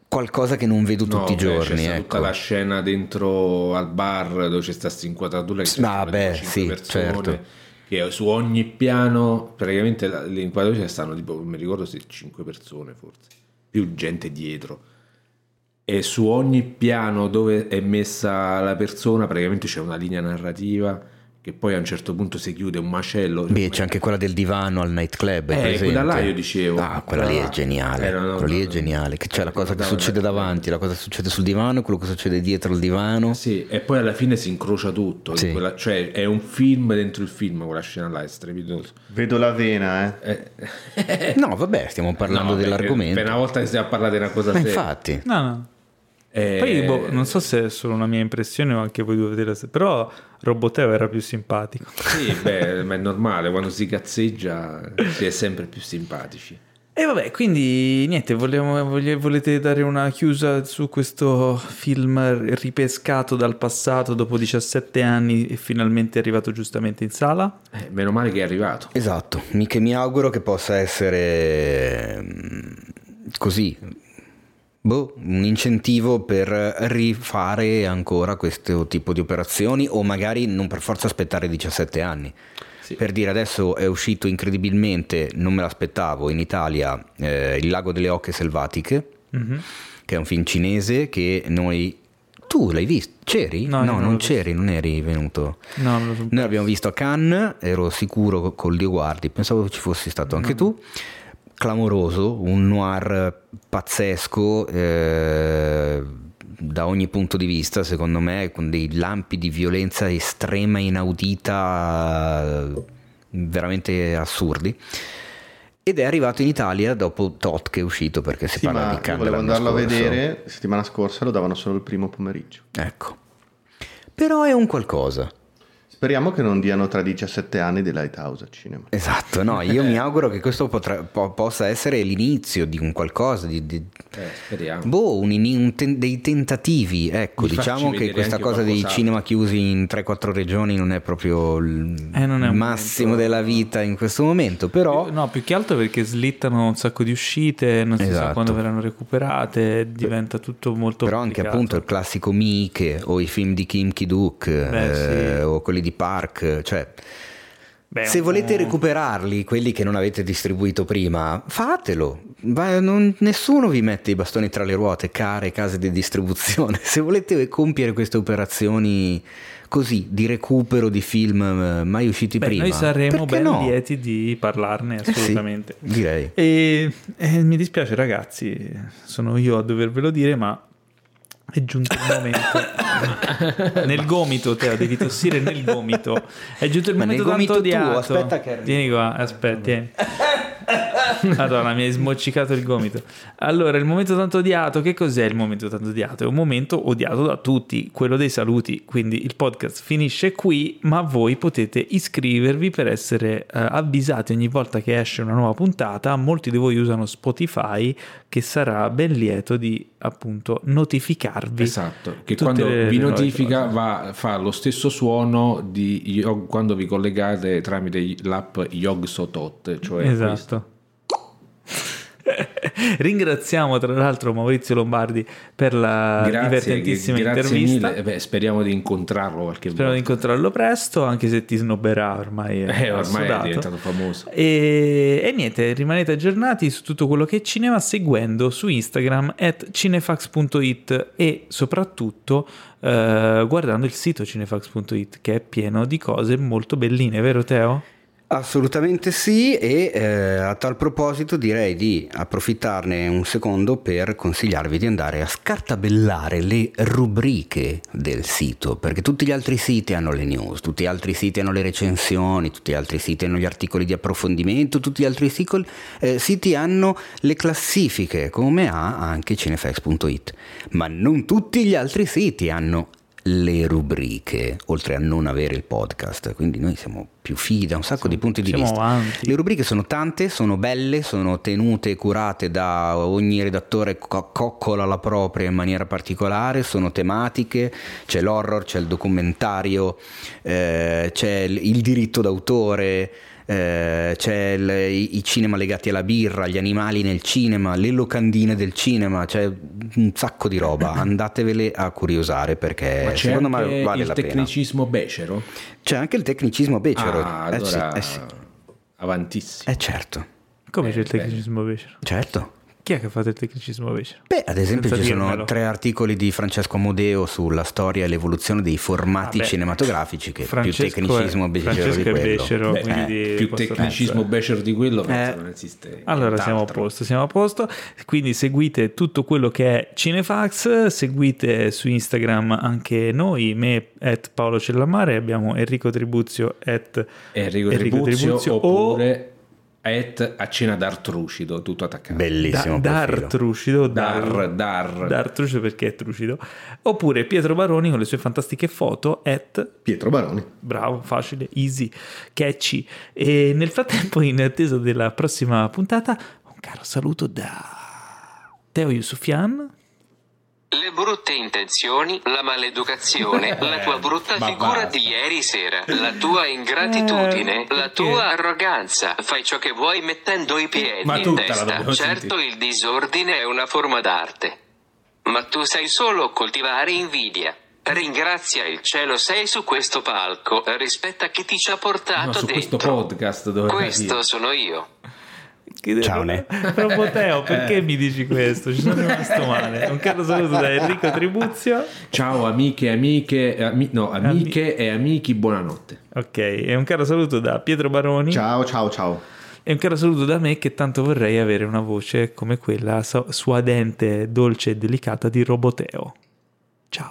B: qualcosa che non vedo
C: No,
B: tutti i
C: beh,
B: giorni.
C: C'è
B: ecco.
C: tutta la scena dentro al bar dove c'è sta inquadratura che c'è
B: Ah, beh, sì,
C: persone,
B: certo.
C: che su ogni piano praticamente le inquadrature stanno tipo non mi ricordo se 5 persone forse più gente dietro. E su ogni piano dove è messa la persona praticamente c'è una linea narrativa che poi a un certo punto si chiude un macello
B: Beh, c'è anche quella del divano al nightclub. è
C: Eh,
B: presente?
C: quella là io dicevo.
B: Ah, quella lì è
C: là.
B: geniale.
C: Eh, no, no,
B: quella lì
C: no,
B: è
C: no.
B: geniale. Che c'è la cosa che succede davanti, la cosa che succede sul divano e quello che succede dietro il divano.
C: Sì, e poi alla fine si incrocia tutto.
B: Sì.
C: Quella- cioè, è un film dentro il film, quella scena là è strepitosa.
D: Vedo la vena, eh.
C: Eh,
B: No, vabbè, stiamo parlando dell'argomento.
C: Per una volta che stiamo a parlare di una cosa
B: Ma
C: seria.
B: infatti,
A: No, no.
C: Eh,
A: Poi boh, non so se è solo una mia impressione o anche voi due vedere, però Roboteo era più simpatico.
C: Sì, beh, ma è normale, quando si cazzeggia si è sempre più simpatici.
A: E vabbè, quindi niente, vogliamo- volete dare una chiusa su questo film ripescato dal passato dopo 17 anni e finalmente arrivato giustamente in sala?
C: Eh, meno male che è arrivato.
B: esatto. Mi, che mi auguro che possa essere mm, così. Boh, un incentivo per rifare ancora questo tipo di operazioni o magari non per forza aspettare 17 anni.
C: Sì.
B: Per dire adesso è uscito incredibilmente, non me l'aspettavo, in Italia eh, Il lago delle oche selvatiche,
A: Mhm.
B: che è un film cinese che noi Tu l'hai visto? C'eri?
A: No, io non
B: c'eri, non eri venuto.
A: No,
B: Noi l'abbiamo visto a Cannes, ero sicuro col Dio Guardi, pensavo ci fossi stato anche tu. Clamoroso, un noir pazzesco eh, da ogni punto di vista, secondo me, con dei lampi di violenza estrema, inaudita, veramente assurdi. Ed è arrivato in Italia dopo tot che è uscito perché si
D: Sì,
B: parla di Cannes
D: volevo andarlo a
B: scorso.
D: vedere, settimana scorsa lo davano solo il primo pomeriggio.
B: Ecco. Però è un qualcosa.
D: Speriamo che non diano tra 17 anni di Lighthouse al cinema.
B: Esatto, no, io mi auguro che questo potrà- po- possa essere l'inizio di un qualcosa, di, di-
C: Eh, speriamo.
B: boh, un un ten- dei tentativi. Ecco,
C: Di
B: diciamo che questa
C: anche
B: cosa dei cinema chiusi in 3-4 regioni non è proprio il
A: Eh, non è
B: massimo
A: momento-
B: della vita in questo momento, però...
A: No, più che altro perché slittano un sacco di uscite, non si sa
B: Esatto.
A: quando verranno recuperate, diventa tutto molto
B: Però anche
A: complicato.
B: appunto il classico Mike o i film di Kim Ki-duk eh,
A: sì.
B: o quelli di Park, cioè
A: Beh,
B: se volete recuperarli, quelli che non avete distribuito prima, fatelo. Ma non- nessuno vi mette i bastoni tra le ruote, care case di distribuzione. Se volete compiere queste operazioni così di recupero di film eh, mai usciti
A: Beh,
B: prima,
A: noi saremo ben
B: no?
A: lieti di parlarne
B: Eh sì,
A: assolutamente.
B: direi.
A: E, e mi dispiace ragazzi, sono io a dovervelo dire, ma è giunto il momento. nel gomito, Teo, devi tossire nel gomito. È giunto il
B: Ma
A: momento tanto odiato.
B: aspetta che arrivo.
A: Vieni qua, aspetta, vieni. Madonna, mi hai smoccicato il gomito. Allora, il momento tanto odiato, che cos'è il momento tanto odiato? È un momento odiato da tutti, quello dei saluti. Quindi il podcast finisce qui, ma voi potete iscrivervi per essere eh, avvisati ogni volta che esce una nuova puntata. Molti di voi usano Spotify, che sarà ben lieto di appunto notificarvi.
C: Esatto, che
A: tutte
C: quando
A: le-
C: vi notifica va, fa lo stesso suono di Yog- quando vi collegate tramite l'app Yogsotot, cioè questo.
A: Esatto. Ringraziamo tra l'altro Maurizio Lombardi per la divertentissima
C: grazie
A: intervista.
C: mille. Eh beh, speriamo di incontrarlo qualche
A: Spero di
C: volta.
A: incontrarlo presto, anche se ti snobberà ormai. È
C: Eh, ormai è diventato famoso.
A: E, e niente, rimanete aggiornati su tutto quello che è cinema seguendo su Instagram at cinefax.it e soprattutto eh, guardando il sito cinefax.it che è pieno di cose molto belline, vero Teo?
B: Assolutamente sì e eh, a tal proposito direi di approfittarne un secondo per consigliarvi di andare a scartabellare le rubriche del sito perché tutti gli altri siti hanno le news, tutti gli altri siti hanno le recensioni, tutti gli altri siti hanno gli articoli di approfondimento, tutti gli altri sicol- eh, siti hanno le classifiche come ha anche cinefax.it ma non tutti gli altri siti hanno le rubriche, oltre a non avere il podcast, quindi noi siamo più fighi da un sacco di punti di
A: siamo
B: vista.
A: avanti.
B: Le rubriche sono tante, sono belle, sono tenute e curate da ogni redattore, co- coccola la propria in maniera particolare, sono tematiche, c'è l'horror, c'è il documentario, eh, c'è il diritto d'autore. Eh, c'è il- i, i cinema legati alla birra, gli animali nel cinema, le locandine del cinema, c'è un sacco di roba. Andatevele a curiosare perché
C: Ma c'è
B: secondo me
C: anche
B: vale
C: il
B: la pena.
C: tecnicismo becero?
B: C'è anche il tecnicismo becero.
C: Ah,
B: eh sì,
C: allora
B: eh sì.
C: avantissimo.
B: Eh certo,
A: Come
C: Eh,
A: c'è il
C: beh.
A: tecnicismo becero?
B: certo.
A: Chi è che fatto il tecnicismo becero?
B: Beh, ad esempio
A: Senza
B: ci sono
A: dirmelo.
B: tre articoli di Francesco Amodeo sulla storia e l'evoluzione dei formati
A: Vabbè.
B: cinematografici che
A: Francesco
B: più tecnicismo
A: è-
B: becero di quello.
A: becero,
C: Beh,
A: quindi
C: più tecnicismo becero di quello
B: Eh.
C: non esiste.
A: Allora siamo a posto, siamo a posto. Quindi seguite tutto quello che è Cinefax, seguite su Instagram anche noi, me at Paolo Cellamare, abbiamo Enrico Tribuzio at
C: Enrico,
A: Enrico
C: Tribuzio,
A: Tribuzio o
C: oppure et a cena d'Artrucido, tutto attaccato.
B: Bellissimo
A: Da-
B: profilo.
A: Dar Trucido,
C: Dar, dar.
A: Dar Trucido perché è trucido. Oppure Pietro Baroni con le sue fantastiche foto at
D: Pietro Baroni.
A: Bravo, facile, easy, catchy. E nel frattempo, in attesa della prossima puntata, un caro saluto da Teo Yusufian.
G: Le brutte intenzioni, la maleducazione, la tua brutta figura di ieri sera, la tua ingratitudine,
A: Eh,
G: la tua arroganza. Fai ciò che vuoi mettendo i piedi
C: Ma
G: in testa. Certo, il disordine è una forma d'arte. Ma tu sai solo coltivare invidia. Ringrazia il cielo, sei su questo palco. Rispetta chi ti ci ha portato
C: No, su
G: dentro.
C: questo podcast dove
G: Questo sono io.
B: Ciao, Ne.
A: Roboteo, perché mi dici questo? Ci sono rimasto male. Un caro saluto da Enrico Tribuzio.
C: Ciao amiche e amiche, ami- no, amiche e amici, buonanotte.
A: Ok, e un caro saluto da Pietro Baroni.
D: Ciao, ciao, ciao.
A: E un caro saluto da me che tanto vorrei avere una voce come quella so- suadente, dolce e delicata di Roboteo. Ciao.